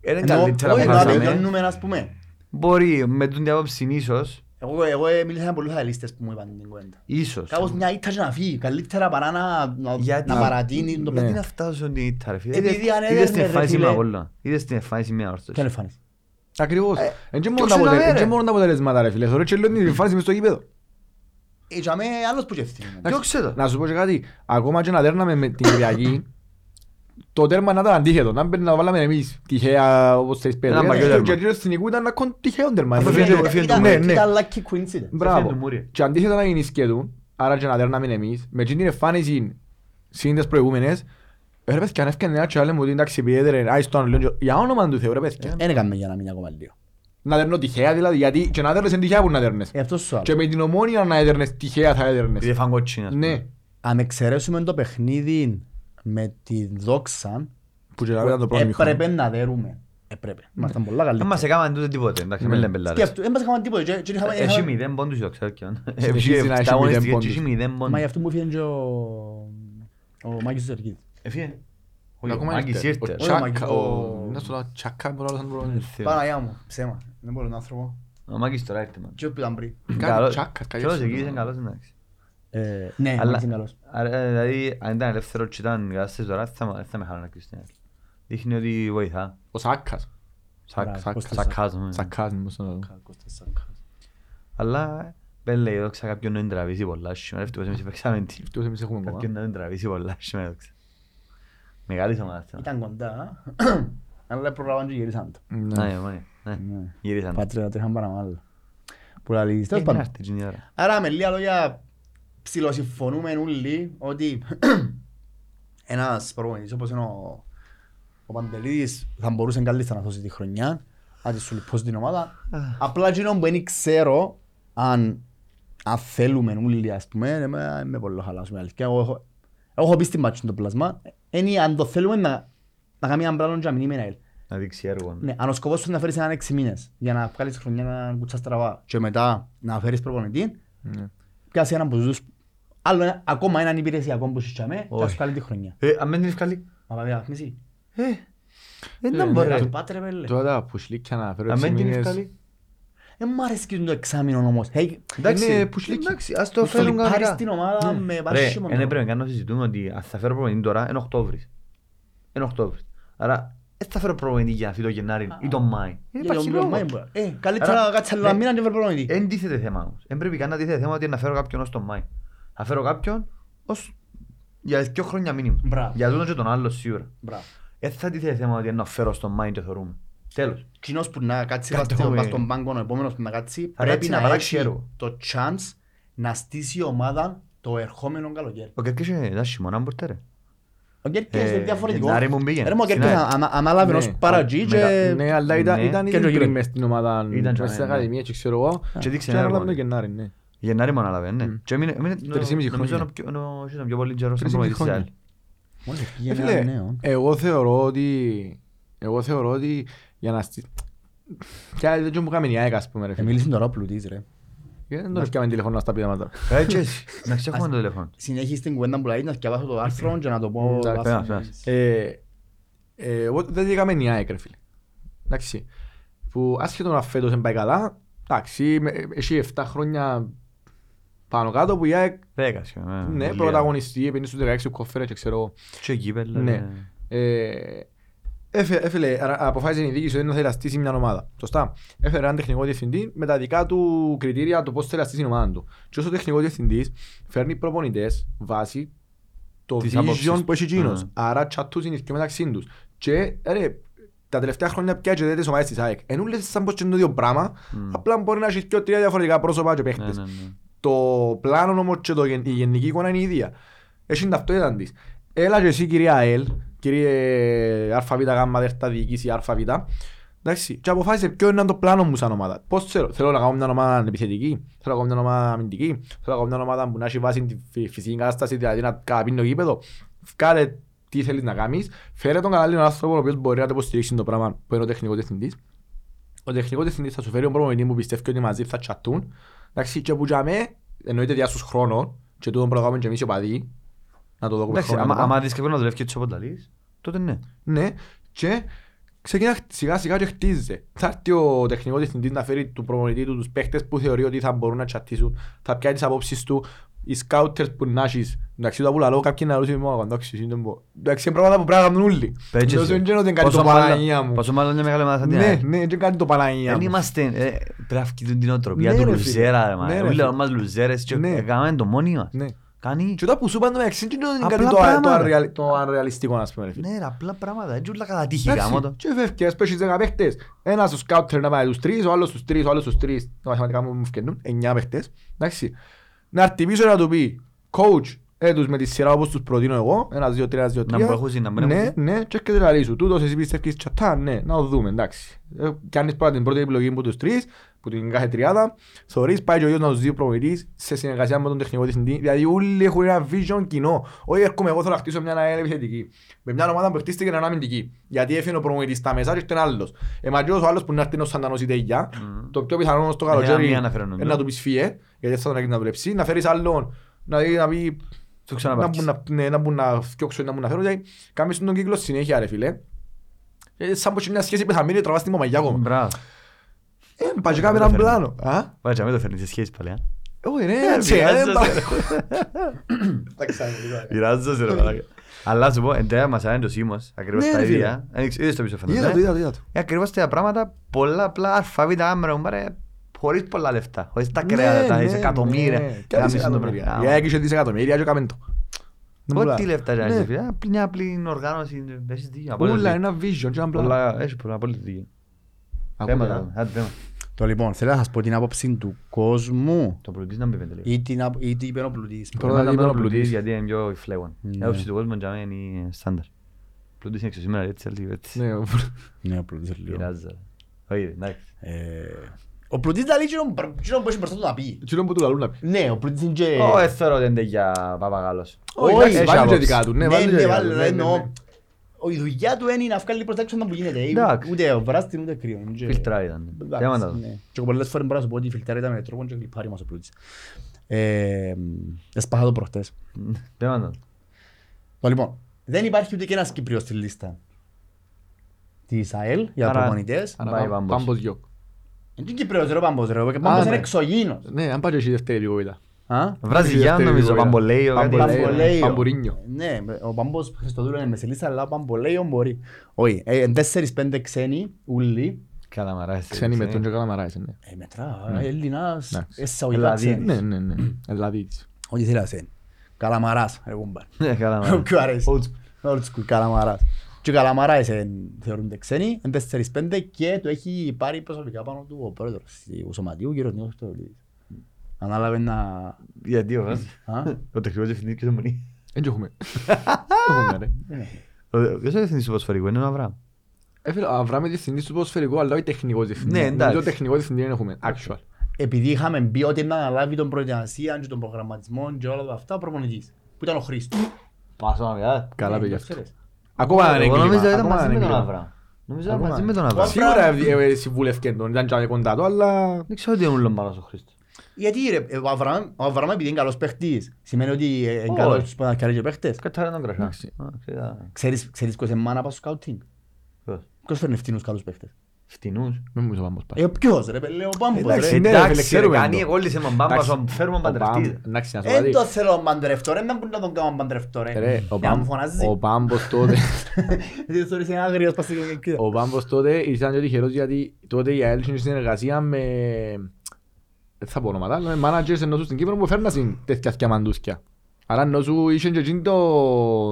Speaker 3: είναι
Speaker 1: Ενώ,
Speaker 3: καλύτερα
Speaker 1: όχι,
Speaker 3: που
Speaker 1: να
Speaker 3: χάσαμε.
Speaker 1: τελειώνουμε, ας πούμε.
Speaker 3: Μπορεί, με τον διάποψη ίσως,
Speaker 1: Εγώ, εγώ ε, μίλησα με πολλούς αελίστες που μου είπαν την κουβέντα.
Speaker 3: ίσως.
Speaker 1: Κάπως μια ήττα και να φύγει. Καλύτερα παρά να, να,
Speaker 3: Γιατί-
Speaker 1: να παρατείνει το
Speaker 3: Γιατί
Speaker 1: παιδί.
Speaker 3: να φτάσουν την ήττα ρε φίλε.
Speaker 1: Επειδή
Speaker 3: Είδες-
Speaker 1: αν
Speaker 3: Είδες την
Speaker 1: έδερνε, ρε
Speaker 3: εμφάνιση
Speaker 1: φίλε.
Speaker 3: με Απόλλωνα. Είδες την εμφάνιση με όρθωση.
Speaker 1: Ποια είναι εμφάνιση.
Speaker 2: Ακριβώς.
Speaker 1: Ε,
Speaker 2: Εν και
Speaker 3: το
Speaker 2: μόνο τα αποτε-
Speaker 3: ξέραμε,
Speaker 2: εν και
Speaker 3: ρε.
Speaker 2: μόνο τα αποτελέσματα ρε φίλε. Θεωρώ και λέω την φάση μες στο γήπεδο.
Speaker 1: Ε, και αμέ άλλος που και ευθύνη.
Speaker 3: Διώξε το.
Speaker 2: Να σου πω και κάτι. Ακόμα και να δέρναμε με την Κυριακή, το τέρμα να ήταν αντίθετο. Να μπαίνει να βάλαμε εμείς τυχαία όπως θες πέντε.
Speaker 3: Ένα
Speaker 2: Ε,
Speaker 3: παγιό
Speaker 2: και-
Speaker 3: τέρμα.
Speaker 2: Και το εθνικού ήταν να κον τυχαίο τέρμα.
Speaker 3: Αφού
Speaker 2: Ε,
Speaker 3: έφυγε το-
Speaker 2: ε,
Speaker 3: έφυγε το
Speaker 1: Ήταν-
Speaker 2: Ναι, ναι.
Speaker 1: Ήταν lucky coincidence.
Speaker 2: Μπράβο.
Speaker 3: Έφυγε το Μούρι.
Speaker 2: Και αντίθετα να γίνει σκέτου, άρα και να δέρναμε εμείς, με εκείνη την εμφάνιση συν τις προηγούμενες, ε, ρε παιδιά, αν έφτιανε ένα και λέμε ότι εντάξει, επειδή έδερε, άι στον λέω, για όνομα του Θεού, ρε παιδιά.
Speaker 1: Δεν έκαμε για να μείνει ακόμα λίγο.
Speaker 2: Να δέρνω τυχαία δηλαδή, γιατί και να δέρνες είναι τυχαία που να δέρνες.
Speaker 1: Ε, αυτός σου άλλος.
Speaker 2: Και με την ομόνια να έδερνες τυχαία θα έδερνες.
Speaker 3: Επειδή φάνε κότσινη, ας πούμε.
Speaker 2: Ναι.
Speaker 1: Αν εξαιρέσουμε το παιχνίδι με τη δόξα,
Speaker 2: Που και ήταν το πρώτο μήχρονο.
Speaker 1: έπρεπε να δέρουμε. Έπρεπε. Ήμασταν πολλά
Speaker 3: Δεν
Speaker 1: καλύτερα.
Speaker 3: μας έκαναν τούτο τίποτε, εντάξει,
Speaker 2: Ναι.
Speaker 3: μην λέμε πελάρες.
Speaker 1: Σκέφτου, δεν μας έκαναν τίποτε. και- και είχαμε-
Speaker 3: Έχει
Speaker 1: είχαμε-
Speaker 3: μηδέν πόντους ο Ξέρκιον.
Speaker 2: Συνεχίζει
Speaker 3: Έχει
Speaker 2: να έχει
Speaker 3: εφτά
Speaker 2: μηδέν
Speaker 3: αγωνιστικές
Speaker 2: πόντους.
Speaker 3: και έχει μηδέν
Speaker 1: Μα
Speaker 3: πόντους.
Speaker 1: γι' αυτό μου έφυγε και ο... ο Μάκης Ζερκίδης.
Speaker 3: Έφυγε. Όχι, ο
Speaker 2: Ακόμα
Speaker 3: Μάκης
Speaker 2: ήρθε.
Speaker 3: ήρθε.
Speaker 2: Ο
Speaker 1: Όχι, ο
Speaker 2: Τσάκα,
Speaker 1: Μάκης,
Speaker 2: ο-
Speaker 1: ο-
Speaker 2: να σου λέω, Τσάκα, μπορώ να το
Speaker 3: Ε,
Speaker 2: πω.
Speaker 3: Θεό.
Speaker 1: Παναγιά μου, ψέμα. Δεν μπορώ να άνθρωπο.
Speaker 3: Ο Μάκης τώρα ήρθε, man.
Speaker 1: Και όπου ήταν πριν.
Speaker 2: Κάτι
Speaker 3: Καλός.
Speaker 2: Τσάκα, κάτι
Speaker 3: Ποιος
Speaker 2: έτσι.
Speaker 3: εκεί είναι καλός, εντάξει.
Speaker 1: Ε, Ναι, ο
Speaker 3: Αλλά-
Speaker 1: Μάκης είναι καλός.
Speaker 3: Άρα, ε, Δηλαδή, αν ήταν ελεύθερο και ήταν γάσες τώρα, θα με- θα με χάλανε να κρυστεί. Δείχνει ότι βοηθά.
Speaker 2: Ο Σάκας.
Speaker 3: Σακ-
Speaker 1: Μπράβο,
Speaker 3: σακ-
Speaker 1: Κώστας
Speaker 3: Σακάζομαι.
Speaker 2: Σακάς, μου στο να το.
Speaker 1: Κώστας Σάκας.
Speaker 3: Αλλά δεν λέει, δόξα κάποιον να την τραβήσει πολλά σήμερα. Ευτυχώς εμείς παίξαμε τι.
Speaker 2: Ευτυχώς εμείς έχουμε ακόμα.
Speaker 3: Κάποιον να την τραβήσει πολλά σήμερα, δόξα. Μεγάλης ομάδας. ήταν.
Speaker 1: Ήταν κοντά. Αλλά προλάβαν και γυρίσαν το.
Speaker 2: Ναι.
Speaker 3: Ναι, ναι, ναι.
Speaker 1: Ναι.
Speaker 3: Γυρίσαν.
Speaker 1: Πατρίδα το είχαν παραμάλλον. Που λαλείς.
Speaker 3: Ε,
Speaker 1: Τέλος
Speaker 3: να
Speaker 1: πάντων.
Speaker 3: έρθει εκείνη η ώρα.
Speaker 1: Άρα με λίγα λόγια ψιλοσυμφωνούμε όλοι ότι ένας προπονητής όπως είναι ο, ο Παντελίδης θα μπορούσε καλύτερα να δώσει τη χρονιά να τη σου λιπώσει την ομάδα. Απλά εκείνο που δεν ξέρω αν, αν θέλουμε όλοι ας πούμε είμαι, είμαι πολύ χαλάσουμε αλήθεια. Εγώ έχω, εγώ έχω πει στην μάτσι το πλασμά είναι αν το θέλουμε να, να κάνουμε έναν πλάνο και να μην είμαι ένα ελ.
Speaker 3: Να δείξει έργο.
Speaker 1: Ναι, αν ο σκοπός σου είναι να φέρεις έναν έξι μήνες για να βγάλεις χρονιά να κουτσάς τραβά και μετά να φέρεις προπονητή,
Speaker 2: Ναι.
Speaker 1: πιάσει έναν από τους Άλλο ένα- ακόμα έναν υπηρεσιακό που συζητάμε και
Speaker 3: Όχι.
Speaker 1: ας βγάλει τη χρονιά.
Speaker 3: Ε, αν δεν την ευκάλει.
Speaker 1: Μα πάμε βαθμίσει.
Speaker 3: Ε, δεν
Speaker 2: Ε,
Speaker 3: να
Speaker 2: ναι,
Speaker 3: μπορεί.
Speaker 2: ρε.
Speaker 3: ρε.
Speaker 1: Πάτε ρε πέλε.
Speaker 2: Τώρα τα πουσλίκια να φέρω
Speaker 3: Αν
Speaker 2: έξι
Speaker 3: δεν την
Speaker 2: μήνες.
Speaker 3: Ευκάλει.
Speaker 1: Ε, μ' αρέσκει το εξάμεινο όμως. Hey,
Speaker 3: Εντάξει,
Speaker 2: Είναι πουσλίκι.
Speaker 3: εντάξει, ας το
Speaker 1: το
Speaker 3: φέρουν
Speaker 1: φλιπάρεις
Speaker 3: κανονικά.
Speaker 1: στην ομάδα με
Speaker 3: Ρε,
Speaker 1: βάσιμο
Speaker 3: δεν
Speaker 1: τρόπο.
Speaker 3: πρέπει να συζητούμε ότι αν θα φέρω προπονητή τώρα είναι Οκτώβρης. Είναι Οκτώβρης. Άρα, δεν θα φέρω προπονητή για αυτή το Γενάρη ή τον Μάη. Δεν
Speaker 1: Για
Speaker 3: υπάρχει
Speaker 1: τον
Speaker 3: λόγος.
Speaker 1: Μάη μπορεί. Ε, καλύτερα
Speaker 3: Άρα,
Speaker 1: κάτσε άλλο
Speaker 3: ναι.
Speaker 1: ένα μήνα και φέρω προπονητή.
Speaker 3: Εν τίθεται θέμα όμως. Δεν πρέπει καν να τίθεται θέμα ότι να φέρω κάποιον ως τον Μάη. Θα φέρω κάποιον ως για δύο χρόνια μήνυμα.
Speaker 1: Μπράβο.
Speaker 3: Για τούτον και τον άλλο σίγουρα.
Speaker 1: Μπράβο.
Speaker 3: Δεν θα τίθεται θέμα ότι να φέρω στον Μάη και θεωρούμε. Τέλος.
Speaker 1: Κοινός που να κάτσει
Speaker 3: Κάτι
Speaker 1: πας στο-
Speaker 3: έχουμε.
Speaker 1: πας στον πάγκο, ο επόμενος που να κάτσει,
Speaker 3: Θα
Speaker 1: πρέπει
Speaker 3: κάτσει να
Speaker 1: να
Speaker 3: παράξει
Speaker 1: έχει
Speaker 3: έργο.
Speaker 1: το chance να στήσει η ομάδα το ερχόμενο καλοκαίρι.
Speaker 3: Ο Κέρκης είναι ένα χειμώνα μπορείτε ρε.
Speaker 1: Ο Κέρκης
Speaker 3: Ε,
Speaker 1: είναι διαφορετικό.
Speaker 3: Γενάρη μου πήγαινε.
Speaker 1: Ρε, μα ο Κέρκης
Speaker 3: Συνάδελφε.
Speaker 1: ανα- ανάλαβε
Speaker 2: Ναι.
Speaker 1: ως παρατζή
Speaker 3: Μεγα-
Speaker 1: και...
Speaker 2: Ναι, αλλά ήταν,
Speaker 3: Ναι.
Speaker 2: ήταν
Speaker 1: Και
Speaker 2: ήδη
Speaker 1: το
Speaker 2: πριν
Speaker 1: γύρω.
Speaker 2: μες στην ομάδα,
Speaker 3: Ήταν
Speaker 2: μες στην
Speaker 3: ναι.
Speaker 2: ακαδημία και ξέρω εγώ.
Speaker 3: Και δείξε
Speaker 2: Και
Speaker 3: ένα
Speaker 2: ανάλαβε το
Speaker 3: έργο.
Speaker 2: Γενάρη, ναι.
Speaker 3: Γενάρη μου ανάλαβε, ναι.
Speaker 2: Μμ.
Speaker 3: Και έμεινε, έμεινε,
Speaker 2: Τρεις ή μισή
Speaker 3: νομίζω
Speaker 2: χρόνια.
Speaker 3: είναι ο πιο- είναι ο- ήταν πιο πολύ καιρός
Speaker 2: Τρεις
Speaker 3: στον
Speaker 2: ή μισή
Speaker 3: προπονητής της
Speaker 2: χρόνια.
Speaker 3: Real.
Speaker 1: Μόλις
Speaker 2: Ε,
Speaker 1: πήγαινε
Speaker 2: φίλε,
Speaker 1: ένα νέο.
Speaker 2: εγώ θεωρώ ότι... Εγώ θεωρώ ότι για να στεί... Κι άλλο τέτοιο μου κάνει η ΑΕΚ, ας πούμε, ρε
Speaker 1: Ε,
Speaker 2: φίλε.
Speaker 1: μίλησε τώρα ο πλουτής ρε.
Speaker 2: Γιατί δεν τον έφτιαμε τηλεφωνό να στα πείραμα τώρα.
Speaker 3: Ε, και εσύ. Να ξέχουμε το τηλέφωνο.
Speaker 1: Συνέχισε την κουβέντα που λέει να διαβάσω το άρθρο και να το πω...
Speaker 2: Εντάξει,
Speaker 1: βάσει-
Speaker 3: πέρας,
Speaker 2: Ε, ε, Εγώ δεν έκαμε η ΑΕΚ, ρε φίλε. Εντάξει. Που άσχετο να φέτος δεν πάει καλά, εντάξει, με- έχει 7 χρόνια πάνω κάτω που η ΑΕΚ,
Speaker 3: Δέκα, ε,
Speaker 2: ναι,
Speaker 3: πολύ,
Speaker 2: πρωταγωνιστή, επειδή στους 16 κόφερες και ξέρω εγώ.
Speaker 3: ε. Και κύπελλα,
Speaker 2: Ναι.
Speaker 3: Ε.
Speaker 2: Ε, έφε- Έφερε, α- αποφάσισε η διοίκηση ότι να θέλει να στήσει μια ομάδα. Σωστά. Έφερε έναν τεχνικό διευθυντή με τα δικά του κριτήρια το πώς θέλει να στήσει την ομάδα του. Και όσο τεχνικό διευθυντής φέρνει προπονητές βάσει το
Speaker 3: Της άποψης
Speaker 2: vision
Speaker 3: του.
Speaker 2: που έχει εκείνος.
Speaker 3: Mm.
Speaker 2: Άρα τσατούς είναι και μεταξύ τους. Και ρε, τα τελευταία χρόνια πια και τις ομάδες της ΑΕΚ. Εν ούλες σαν πως και είναι το ίδιο πράγμα,
Speaker 3: Μμ.
Speaker 2: απλά μπορεί να έχει και τρία διαφορετικά πρόσωπα και
Speaker 3: Ναι,
Speaker 2: παίχτες.
Speaker 3: ναι, ναι.
Speaker 2: Το πλάνο όμως και το, γεν- η γενική εικόνα είναι η ίδια. Έχει την ταυτότητα της. Έλα και εσύ κυρία ΑΕΛ, κύριε ΑΒ γάμμα δέρτα διοίκηση ΑΒ, εντάξει, και αποφάσισε ποιο είναι το πλάνο μου σαν ομάδα. Πώς θέλω, θέλω να κάνω μια ομάδα επιθετική, θέλω να κάνω μια ομάδα αμυντική, θέλω να κάνω μια ομάδα που να έχει βάση τη φυ- φυσική κατάσταση, δηλαδή να καταπίνει το γήπεδο. Βγάλε τι θέλεις να κάνεις, φέρε τον κατάλληλο άνθρωπο ο οποίος μπορεί να το υποστηρίξει το πράγμα που είναι ο τεχνικός διευθυντής. Ο τεχνικός διευθυντής θα σου φέρει τον προπονητή που πιστεύει ότι μαζί θα τσατούν. Εντάξει, και που για μέ, εννοείται διάσους χρόνων, και τούτον πρέπει να κάνουμε και εμείς οι οπαδοί, να το δούμε
Speaker 3: Εντάξει,
Speaker 2: χρόνο.
Speaker 3: άμα-
Speaker 2: να το
Speaker 3: άμα δεις κάποιον να δουλεύει και έτσι όπως τα λύεις, τότε ναι.
Speaker 2: ναι, και ξεκινά σιγά σιγά και χτίζεσαι. Θα έρθει ο τεχνικός διευθυντής να φέρει του προπονητή του τους παίχτες που θεωρεί ότι θα μπορούν να τσατίσουν, θα πιάει τις απόψεις του, οι σκάουτερς που να έχεις. Εντάξει, το που λαλώ κάποιοι να ρωτήσουν μόνο, εντάξει, είναι μπο- εντάξει, είναι πράγματα που πρέπει να κάνουν όλοι.
Speaker 3: Πέτσε
Speaker 2: Δεν
Speaker 3: σε.
Speaker 2: είναι ότι είναι κάτι
Speaker 3: Πόσο
Speaker 2: το
Speaker 3: μάλλον-
Speaker 2: Παναγία μου.
Speaker 3: Πόσο μάλλον είναι μεγάλη ομάδα θα την
Speaker 2: Ναι,
Speaker 3: ΑΕΚ.
Speaker 2: ναι, είναι κάτι το Παναγία
Speaker 3: Δεν
Speaker 2: μου.
Speaker 3: είμαστε, ε, πρέπει να φκητούν την οτροπία
Speaker 2: Ναι,
Speaker 3: του
Speaker 2: ρε,
Speaker 3: λουζέρα, ρε,
Speaker 2: φίλε.
Speaker 3: μα.
Speaker 2: Ναι, ρε,
Speaker 3: Όλοι
Speaker 2: φίλε.
Speaker 3: λέμε μας λουζέρες και
Speaker 2: Ναι.
Speaker 3: έκαναμε το μόνοι μας.
Speaker 2: Ναι.
Speaker 3: Κάνει.
Speaker 2: Και όταν που σου είπαν το μεταξύ, είναι ότι είναι
Speaker 3: Απλά
Speaker 2: κάτι το-
Speaker 3: πράγματα.
Speaker 2: το αρρεαλ- το ανρεαλιστικό, ας πούμε. ρε φίλε.
Speaker 3: Ναι, ρε, απλά πράγματα. Έτσι όλα κατά τύχη
Speaker 2: Εντάξει,
Speaker 3: γάμο το.
Speaker 2: Και φεύγει, ας πέσεις δέκα παίχτες. Ένας στο σκάουτερ να πάει τους τρεις, ο άλλος τους τρεις, ο άλλος τους τρεις. Τα μαθηματικά μου μου φκαινούν, εννιά παίχτες. Εντάξει. Να έρθει πίσω να του πει, coach, έτους με τη σειρά όπως τους προτείνω εγώ, ένας, δύο, τρία, ένας, δύο,
Speaker 3: Να
Speaker 2: τρία.
Speaker 3: μου έχουσι, να μην
Speaker 2: Ναι,
Speaker 3: έχουσι.
Speaker 2: ναι, και έρχεται να λύσου. Τούτος εσύ πιστεύεις τσατά, ναι, να το δούμε, εντάξει. Ε, Κάνεις πρώτα την πρώτη επιλογή από τους τρεις, που την κάθε τριάδα, θωρείς, πάει και ο ίδιος να τους δει ο προπονητής σε συνεργασία με τον τεχνικό διευθυντή. Δηλαδή όλοι έχουν ένα vision κοινό. Όχι έρχομαι εγώ θέλω να χτίσω μια ΑΕΛ επιθετική. Με μια ομάδα που χτίστηκε ένα αμυντική. Γιατί έφυγε ο προπονητής στα μέσα και ήρθε άλλος. Ε, μα και ο άλλος που να έρθει είναι ο Σαντανός ή Τεγιά.
Speaker 3: Μμμ.
Speaker 2: Το πιο πιθανό στο
Speaker 3: Ένα
Speaker 2: καλοκαίρι
Speaker 3: μία να φέρω,
Speaker 2: είναι
Speaker 3: νομίζω.
Speaker 2: να του πεις φύε, γιατί θα τον έχεις να δουλέψει. Να φέρεις άλλον, να δει- να πει
Speaker 3: Το
Speaker 2: να
Speaker 3: ξαναπάρξεις.
Speaker 2: μπουν να, ναι, να μπουν να φτιάξουν, να μπουν να φέρουν. Δηλαδή, κάνεις τον κύκλο συνέχεια ρε φίλε. Ε, σαν πως είναι μια σχέση που θα μείνει τραβάς την μαμαγιά ακόμα.
Speaker 3: Μπράβο.
Speaker 2: Ε, πάει και κάμε έναν πλάνο. Α,
Speaker 3: Βάτσα, μην το φέρνεις σε σχέση πάλι, α;
Speaker 2: όχι ρε, έτσι, ε,
Speaker 3: πειράζω,
Speaker 2: δεν πάει.
Speaker 3: σε.
Speaker 2: Εντάξει, άντε, λίγο, ε.
Speaker 3: Πειράζω σε ρε μαλάκα. Αλλά σου πω, εν τέλει μας άρεσε το Σίμος, ακριβώς
Speaker 2: Ναι,
Speaker 3: τα
Speaker 2: ρε, φίλε.
Speaker 3: ίδια. Ε, Είδες το πίσω φαίνεται.
Speaker 2: Είδα το,
Speaker 3: ναι.
Speaker 2: είδα το, είδα το.
Speaker 3: Ε, ακριβώς τα πράγματα, πολλά απλά αλφαβήτα άμερα, μπάρε, χωρίς πολλά λεφτά, χωρίς τα
Speaker 2: Ναι,
Speaker 3: κρέατα, τα
Speaker 2: ναι,
Speaker 3: δισεκατομμύρια.
Speaker 2: ναι. Κι
Speaker 3: να
Speaker 2: άλλες
Speaker 3: μισούν το
Speaker 2: εκατομμύρια.
Speaker 3: πράγμα.
Speaker 2: Η ΑΕΚ είχε δισεκατομμύρια και έκαμε το. Δεν
Speaker 3: Ό,τι
Speaker 2: πουλά.
Speaker 3: λεφτά
Speaker 2: Ναι.
Speaker 3: είναι, φίλε. Απλή- Μια απλή οργάνωση, έχεις δίκιο. απόλυτο
Speaker 2: Ούλα,
Speaker 3: δίκιο.
Speaker 2: ένα vision και ένα πλάνο.
Speaker 3: Πολλά, έχεις πολλά, απόλυτο δίκιο.
Speaker 2: Ακούτε,
Speaker 3: Θέματα,
Speaker 2: α.
Speaker 3: άντε, θέμα.
Speaker 1: Το λοιπόν, θέλω να σας πω την άποψη του κόσμου
Speaker 3: Το πλουτής να μην πέντε λίγο.
Speaker 1: ή την απο- ή τι είπε ο πλουτής.
Speaker 2: Πρώτα
Speaker 3: Πρώτα
Speaker 2: είπε ο
Speaker 3: ο πλουτής
Speaker 2: πλουτής.
Speaker 3: γιατί είναι πιο φλέγον.
Speaker 1: Ναι.
Speaker 3: Η άποψη του κόσμου για μένα είναι στάνταρ. Πλουτής είναι έξω σήμερα έτσι, λίγο έτσι.
Speaker 2: Ναι, ο-
Speaker 1: Ναι, ο πλουτής λίγο.
Speaker 3: Πειράζα. Όχι, εντάξει.
Speaker 1: Ε, Ο πλουτής τα λέει εκείνο που έχει μπροστά του να πει.
Speaker 2: Εκείνο που του λαλούν να πει.
Speaker 1: Ναι, ο πλουτής είναι και...
Speaker 3: Ω, ε, θεωρώ ότι είναι για παπαγάλος.
Speaker 2: Όχι,
Speaker 1: Όχι,
Speaker 2: εντάξει,
Speaker 3: έχει
Speaker 2: βάλει και
Speaker 3: άποψη.
Speaker 2: δικά του. Ναι,
Speaker 1: Ναι,
Speaker 2: βάλει και
Speaker 1: ναι,
Speaker 2: δικά
Speaker 1: βάλε,
Speaker 2: του.
Speaker 1: ρε,
Speaker 2: Ναι,
Speaker 1: εννοώ.
Speaker 2: ναι, ναι.
Speaker 1: Ο- Η δουλειά του είναι να βγάλει προς τα έξω να που γίνεται. ε,
Speaker 3: Εντάξει.
Speaker 1: Ούτε ο βράστη ούτε κρύο. είναι και-
Speaker 3: Φιλτρά ήταν.
Speaker 1: Εντάξει,
Speaker 3: Θέματα.
Speaker 1: ναι. Και πολλές φορές μπορώ να σου πω ότι φιλτράρει τα με τρόπο και κλιπάρει μας ο πλούτης. Ε, Έσπαθα το προχτές.
Speaker 3: Δεν το.
Speaker 1: Το λοιπόν, δεν υπάρχει ούτε και ένας Κύπριος στη λίστα της ΑΕΛ για
Speaker 3: Άρα-
Speaker 1: προπονητές.
Speaker 2: Άρα
Speaker 3: Πάει
Speaker 2: πά-
Speaker 3: Πάμπος.
Speaker 2: Πάμπος γιοκ.
Speaker 1: Είναι και Κύπριος ρε ο Πάμπος ρε, ο Πάμπος είναι
Speaker 2: ναι.
Speaker 1: εξωγήινος.
Speaker 2: Ναι, αν πάει και εσύ δεύτερη κουβέντα.
Speaker 1: Α;
Speaker 3: Βραζιλιάν
Speaker 2: Δεύτερη
Speaker 3: νομίζω,
Speaker 2: κουβέντα.
Speaker 3: Παμπολέιο, κάτι.
Speaker 2: Παμπολέιο.
Speaker 1: Παμπολέιο.
Speaker 2: Παμπουρίνιο.
Speaker 1: Ναι, ο Πάμπος Χριστοδούλου είναι μες στη λίστα, αλλά ο Παμπολέιο μπορεί. Όχι, ε, εν τέσσερις πέντε ξένοι, ούλοι.
Speaker 3: Καλαμαράς.
Speaker 2: Ξένοι με τον και καλαμαράες, ναι.
Speaker 1: Ε, μετρά, Έλληνας,
Speaker 2: Εντάξει.
Speaker 1: εισαγωγικά
Speaker 3: Ελλαδίτης.
Speaker 1: ξένοι.
Speaker 2: Ναι, ναι, ναι. Ελλαδίτης.
Speaker 1: Όχι θέλει να σε. Καλαμαράς, ρε κουμπάρ.
Speaker 3: Ναι, Καλαμαράς.
Speaker 1: Ποιο αρέσει.
Speaker 3: Old school.
Speaker 1: Old school, Καλαμαράς. Και ο Καλαμαράς ε, θεωρούνται ξένοι, εν τέσσερις πέντε και το έχει πάρει προσωπικά πάνω του ο πρόεδρος του Σωματείου, κύριος Νίκος Χριστοδουλίδης. Ανάλαβε να...
Speaker 3: Γιατί ο Βάζ;
Speaker 1: Α;
Speaker 3: Ο τεχνικός διευθυντής και στο Μονή.
Speaker 2: Δεν και έχουμε. Έχουμε, ρε.
Speaker 3: Ο- Ποιος είναι ο διευθυντής του ποδοσφαιρικού, είναι ο Αβραάμ;
Speaker 2: Ε, φίλε, ο Αβραάμ είναι διευθυντής του ποδοσφαιρικού, αλλά όχι τεχνικός διευθυντής.
Speaker 3: Ναι, εντάξει.
Speaker 2: Νομίζω τεχνικός διευθυντής δεν έχουμε. Actual.
Speaker 1: Επειδή είχαμε πει ότι να αναλάβει τον προετοιμασία και τον προγραμματισμό και όλα αυτά, ο προπονητής. Που ήταν ο Χρήστος.
Speaker 3: Πάσο να μιλάς.
Speaker 2: Καλά
Speaker 1: Ναι,
Speaker 2: πήγε
Speaker 1: το
Speaker 2: αυτό.
Speaker 1: Ξέρεις.
Speaker 2: Ακόμα ένα
Speaker 3: Εγώ νομίζω
Speaker 2: έγκλημα.
Speaker 3: ήταν
Speaker 2: ακόμα
Speaker 3: μαζί
Speaker 2: ένα
Speaker 3: με τον
Speaker 2: έγκλημα.
Speaker 3: Αβραάμ. Νομίζω ήταν
Speaker 2: Ακόμα.
Speaker 3: μαζί με τον
Speaker 1: Ο
Speaker 3: Αβραάμ.
Speaker 1: Αβραάμ-
Speaker 2: Σίγουρα ε, ε, συμβουλεύκε τον, ήταν και κοντά του, αλλά...
Speaker 3: Δεν ξέρω τι είναι ούλον πάνω στο Χρήστος.
Speaker 1: Γιατί ρε, ε, ο Αβραάμ, ο Αβραάμ επειδή είναι καλός παίχτης, σημαίνει ότι ε, είναι
Speaker 3: Όχι.
Speaker 1: καλός στους ποδοσφαιρικούς και παίχτες.
Speaker 3: Κατάρα τον κρασά.
Speaker 2: Εντάξει.
Speaker 3: Α, ξέρα.
Speaker 1: Ξέρεις, ξέρεις ποιος είναι μάνα πάνω στο σκάουτινγκ;
Speaker 3: Ποιος;
Speaker 1: Ποιος φέρνει φτηνούς καλούς παίχτες;
Speaker 3: Φτηνούς.
Speaker 2: Δεν μου είσαι πάμπος πάλι.
Speaker 1: Ε, ποιος ρε, λέει ο Πάμπος
Speaker 2: Εντάξει,
Speaker 1: ρε.
Speaker 2: ναι, ρε, φίλε,
Speaker 3: Εντάξει, ρε,
Speaker 2: ξέρουμε
Speaker 3: κάνει
Speaker 2: το.
Speaker 3: εγώλησε με μπάμπα,
Speaker 2: Εντάξει,
Speaker 3: σου φέρουμε
Speaker 2: ο
Speaker 3: παντρευτή.
Speaker 2: Πάμπ- Εντάξει, να σου
Speaker 1: Δεν
Speaker 2: πω
Speaker 1: το
Speaker 2: κάτι.
Speaker 1: θέλω να παντρευτώ ρε, δεν μπορεί να τον κάνω παντρευτώ ρε.
Speaker 2: Ρε, ο
Speaker 1: Για να μου
Speaker 2: Πάμπ-
Speaker 1: φωνάζεις.
Speaker 2: ο Πάμπος τότε...
Speaker 1: Γιατί θεωρείς είναι άγριος πας στην κοινωνική.
Speaker 2: Ο Πάμπος τότε ήταν και τυχερός γιατί τότε η ΑΕΛ είχε συνεργασία με... Δεν θα πω ονόματα, αλλά με managers ενώ σου στην Κύπρο που φέρνασαν τέτοια θκια μαντούσκια. Άρα ενώ σου είχε και εκείνη το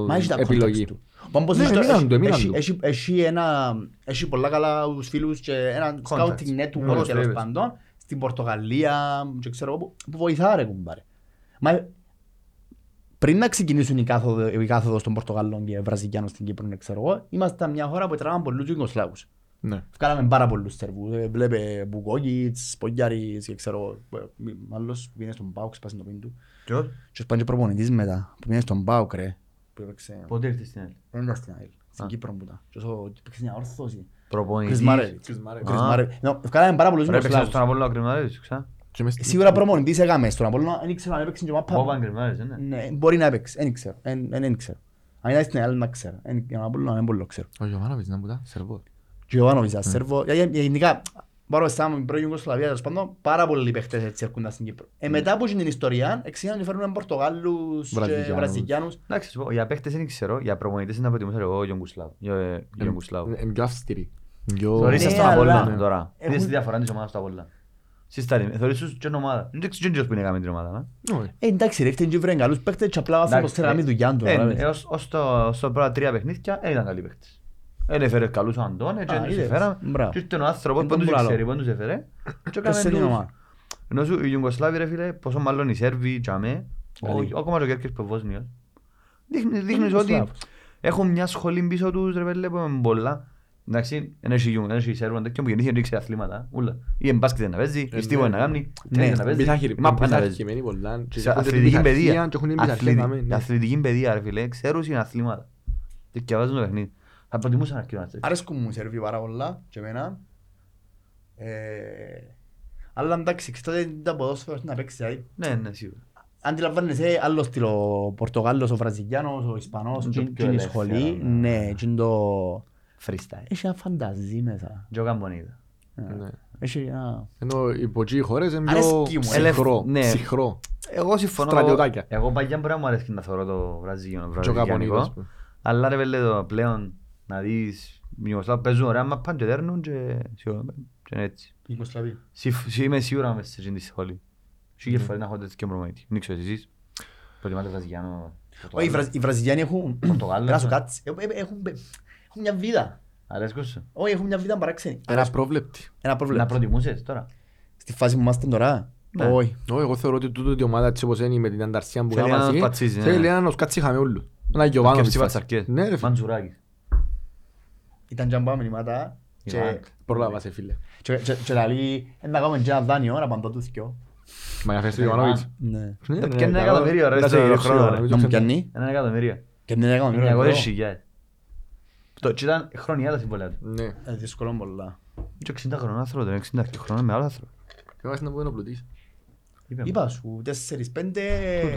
Speaker 1: Μα έχει τα
Speaker 2: επιλογή.
Speaker 1: contacts του. Ο Πάμπος
Speaker 2: Ναι,
Speaker 1: έχει το-
Speaker 2: εμείναν
Speaker 1: έχει-
Speaker 2: του, εμείναν
Speaker 1: έχει-
Speaker 2: του.
Speaker 1: έχει- Έχει ένα, έχει πολλά καλά φίλους και ένα
Speaker 3: Contacts.
Speaker 1: scouting network
Speaker 3: Ναι,
Speaker 1: τέλος
Speaker 3: βέβαια.
Speaker 1: πάντων στην Πορτογαλία και ξέρω εγώ, που- που βοηθά ρε κουμπάρε. Μα πριν να ξεκινήσουν οι κάθοδο- οι κάθοδος των Πορτογαλών και Βραζιλιάνων στην Κύπρο, ναι, ξέρω εγώ, ήμασταν μια χώρα που τράβαν πολλούς Ιουγκοσλάβους.
Speaker 2: Ναι.
Speaker 1: Βγάλαμε πάρα πολλούς Σέρβους. Ε, Βλέπε Μπουκόκιτς, Σπογιάρης και ξέρω εγώ, ε, άλλος που πήγαινε στον Πάουκ, σπάσει το πίν του.
Speaker 3: Ποιος;
Speaker 1: Και σπάνε και προπονητής μετά, που πήγαινε στον Πάουκ ρε. Που έπαιξε,
Speaker 3: Πότε ήρθες στην άλλη.
Speaker 1: δεν ήταν στην ΑΕΛ, στην
Speaker 3: Α.
Speaker 1: Κύπρο που ήταν. Και όσο έπαιξε μια όρθωση.
Speaker 3: Προπονητής.
Speaker 1: Κρισμάρεβιτς.
Speaker 2: Κρισμάρεβιτς.
Speaker 1: Ο Κρισμάρεβιτς. Ναι, Βγάλαμε πάρα πολλούς
Speaker 3: Πρέπει να
Speaker 1: Ιουγκοσλάβους.
Speaker 3: στον Απόλλωνα ο Κρυμαρέζης, ξα.
Speaker 2: Και μες στην-
Speaker 1: Σίγουρα προπονητής έκαμε στον Απόλλωνα, δεν ήξερα αν έπαιξε και μάπα.
Speaker 3: Μπόμπαν Κρυμαρέζης, ναι.
Speaker 1: Ναι, μπορεί να έπαιξε, δεν ξέρω, δεν- δεν δεν ξέρω. Αν ήταν στην ΑΕΛ να ξέρω, εν- για τον Απόλλωνα δεν μπορώ να ξέρω.
Speaker 2: Ο Γιωβάνοβιτς να μου τα, Σερβός.
Speaker 1: Και ο Ιωβάνοβιτς, ένα Σέρβο. Για- για- Γενικά, πάρω σαν την πρώην Ιουγκοσλαβία, τέλος πάντων, πάρα πολλοί παίχτες έτσι έρχονταν στην Κύπρο. Ε, μετά από την ιστορία, εξήγαν και φέρνουν Πορτογάλους και
Speaker 2: Βραζιλιάνους.
Speaker 1: Βραζιλιάνους.
Speaker 3: Εντάξει, σου πω, για παίχτες δεν ξέρω, για προπονητές είναι να προτιμούσα εγώ ο Γιονγκουσλάβ. Γιονγκουσλάβ.
Speaker 2: Είναι πιο αυστηρή. Πιο-
Speaker 3: Θωρείς
Speaker 1: Ναι,
Speaker 3: στον
Speaker 1: αλλά
Speaker 3: Απόλλωνα τώρα;
Speaker 1: έχουν-
Speaker 3: Είδες τη διαφορά της ομάδας του Απόλλωνα. Συστάρι, θωρείς τους και ομάδα. Δεν ξέρω ποιος που είναι έκαμε την ομάδα. ε.
Speaker 2: Όχι.
Speaker 1: Ε, εντάξει ρε, έχετε και βρέν καλούς παίχτες και απλά βάζουν
Speaker 3: Εντάξει,
Speaker 1: πως θέλαμε
Speaker 3: ε,
Speaker 1: δουλειά του.
Speaker 3: ε,
Speaker 1: καταλάβες.
Speaker 3: έως- ως το- στο πρώτα τρία παιχνίδια δεν ήταν καλοί παίχτες. Δεν έφερε καλούς ο Αντώνε και
Speaker 1: Α,
Speaker 3: δεν τους
Speaker 1: είδες.
Speaker 3: έφεραμε.
Speaker 1: Μπράβο.
Speaker 3: Και ήρθε ο άνθρωπος
Speaker 1: Εν
Speaker 3: που
Speaker 1: τον
Speaker 3: τους
Speaker 1: πουλάλο.
Speaker 3: ξέρει, που τους έφερε. Και
Speaker 1: Ποιος σε
Speaker 3: έκαμε
Speaker 1: την
Speaker 3: τους-
Speaker 1: ομάδα.
Speaker 3: Ενώ σου οι Ιουγκοσλάβοι ρε φίλε, πόσο μάλλον οι Σέρβοι, τζαμέ,
Speaker 2: Καλή.
Speaker 3: ο- ακόμα και ο Κέρκες που Βόσνιος. Δείχνει- Δείχνεις
Speaker 1: Είναι
Speaker 3: ότι
Speaker 1: Ιουγκοσλάβος.
Speaker 3: έχουν μια σχολή πίσω τους ρε φίλε που είναι πολλά. Εντάξει, δεν έχει Ιου- δεν έχει Σέρβο, τέτοιο που γεννήθηκε ρίξει αθλήματα, ούλα. Ή εν μπάσκετ να παίζει,
Speaker 2: Ε,
Speaker 3: ή στίβο
Speaker 2: ναι.
Speaker 3: να κάνει,
Speaker 1: Ναι,
Speaker 3: τένις να παίζει,
Speaker 2: Πειθάρχη-
Speaker 3: μάπα να παίζει.
Speaker 2: πειθαρχημένοι πολλά. Και
Speaker 3: Σε
Speaker 2: έχουν την
Speaker 3: αθλητική
Speaker 2: πειθαρχία
Speaker 3: παιδεία.
Speaker 2: και έχουν την πειθαρχία
Speaker 3: Αθλητι-
Speaker 2: να μην- ναι.
Speaker 3: Αθλητική παιδεία ρε φίλε, ξέρουν είναι αθλήματα. Και διαβάζουν το παιχνίδι. Θα προτιμούσα να αρχίσω να τσέξω.
Speaker 1: Αρέσκουν μου οι Σέρβοι πάρα πολλά και εμένα. Ε, Αλλά εντάξει, ξέρετε δεν τα ποδόσφαιρα να παίξει. δηλαδή.
Speaker 3: Ναι, ναι, σίγουρα.
Speaker 1: Αντιλαμβάνεσαι άλλο στυλ ο Πορτογάλος, ο Βραζιλιάνος, ο Ισπανός,
Speaker 3: Είναι
Speaker 1: και
Speaker 3: το πιο
Speaker 1: είναι η
Speaker 3: ελεύθερο,
Speaker 1: σχολή.
Speaker 3: ναι.
Speaker 1: Ναι, και είναι το...
Speaker 3: Freestyle.
Speaker 1: Έχει ένα φανταζί μέσα.
Speaker 3: Τζο Καμπονίδα.
Speaker 2: Ναι.
Speaker 1: Έχει ένα...
Speaker 2: Ενώ οι ποτζοί χώρες είναι
Speaker 1: Αρέσκει
Speaker 2: πιο
Speaker 1: μου,
Speaker 3: ελευ-
Speaker 2: ψυχρό.
Speaker 3: ναι.
Speaker 2: Ψυχρό.
Speaker 3: Εγώ συμφωνώ.
Speaker 2: Στρατιωτάκια.
Speaker 3: Εγώ παγιά μπορεί να μου αρέσει να θεωρώ το Βραζίλιο,
Speaker 2: Και ο
Speaker 3: βραζιλιάνικο.
Speaker 2: Καπονίδας. που-
Speaker 3: Αλλά ρε βέλε το πλέον να δεις Ιουγκοσλάβ παίζουν ωραία μα πάνε και δέρνουν και σίγουρα και είναι έτσι.
Speaker 1: Ιγκοσλαβή.
Speaker 3: Συμφ- συμ- Είμαι σίγουρα μες σε εκείνη τη σχολή. Σίγουρα
Speaker 2: Ναι.
Speaker 3: φορές να έχω τέτοιο προμονητή. Δεν ξέρω εσείς; Προτιμάτε Βραζιλιάνο.
Speaker 1: Όχι, οι Βραζ- οι Βραζιλιάνοι έχουν...
Speaker 3: Πορτογάλος,
Speaker 1: Να σου
Speaker 3: ναι.
Speaker 1: κάτσεις. Ε, ε, Έχουν έχουν μια βίδα.
Speaker 3: Αρέσκουν σου.
Speaker 1: Όχι, έχουν μια βίδα παράξενη.
Speaker 2: Ένα πρόβλεπτη.
Speaker 1: Ένα
Speaker 3: Να
Speaker 1: πρόβλημα.
Speaker 3: προτιμούσες τώρα;
Speaker 1: Στη φάση που είμαστε τώρα.
Speaker 3: Ναι.
Speaker 1: Όχι.
Speaker 2: Όχι, εγώ θεωρώ ότι τούτο η ομάδα έτσι όπως είναι με την ανταρσία που
Speaker 3: Θέλει
Speaker 2: κάνουμε
Speaker 3: να
Speaker 2: μαζί,
Speaker 3: πατσίζει, ναι.
Speaker 2: θέλει να nos κάτσει χαμεούλου. Ένα Γιωβάνοβιτς
Speaker 3: Κέψει
Speaker 2: φάση.
Speaker 3: πατσαρκές.
Speaker 2: Ναι ρε φίλε.
Speaker 3: Μαντζουράκης.
Speaker 1: Ήταν και μπάμε μηνύματα. Και-
Speaker 3: Ιβάν.
Speaker 2: Προλάβα σε φίλε.
Speaker 1: και- και- Και λαλεί, «Ε, να κάνουμε και ένα δάνειο, να παντώ τους δυο.
Speaker 2: Μα για φέρεις το Γιωβάνοβιτς.
Speaker 1: Ναι.
Speaker 2: Ναι,
Speaker 3: Το
Speaker 2: ναι,
Speaker 3: πιάνει ένα
Speaker 2: καλό.
Speaker 3: εκατομμύριο, ρε,
Speaker 2: Να
Speaker 3: στο
Speaker 2: σε
Speaker 3: χρόνο,
Speaker 2: χρόνο,
Speaker 3: ρε.
Speaker 2: νομίζω
Speaker 1: Να μου
Speaker 2: ξέρει.
Speaker 1: πιάνει.
Speaker 3: Ένα εκατομμύριο.
Speaker 1: Και δεν έκαμε
Speaker 3: 900 χιλιάδες. Το και ήταν χρονιά τα συμβόλαια του.
Speaker 2: Ναι.
Speaker 1: Ε, Δύσκολο πολλά.
Speaker 3: Και 60 χρονών άνθρωπο, δεν είναι 60 και χρονών μεγάλο άνθρωπο.
Speaker 2: Και βάζει να πούμε να πλουτίσει.
Speaker 3: Είπε μου.
Speaker 1: Είπα σου, τέσσερις, πέντε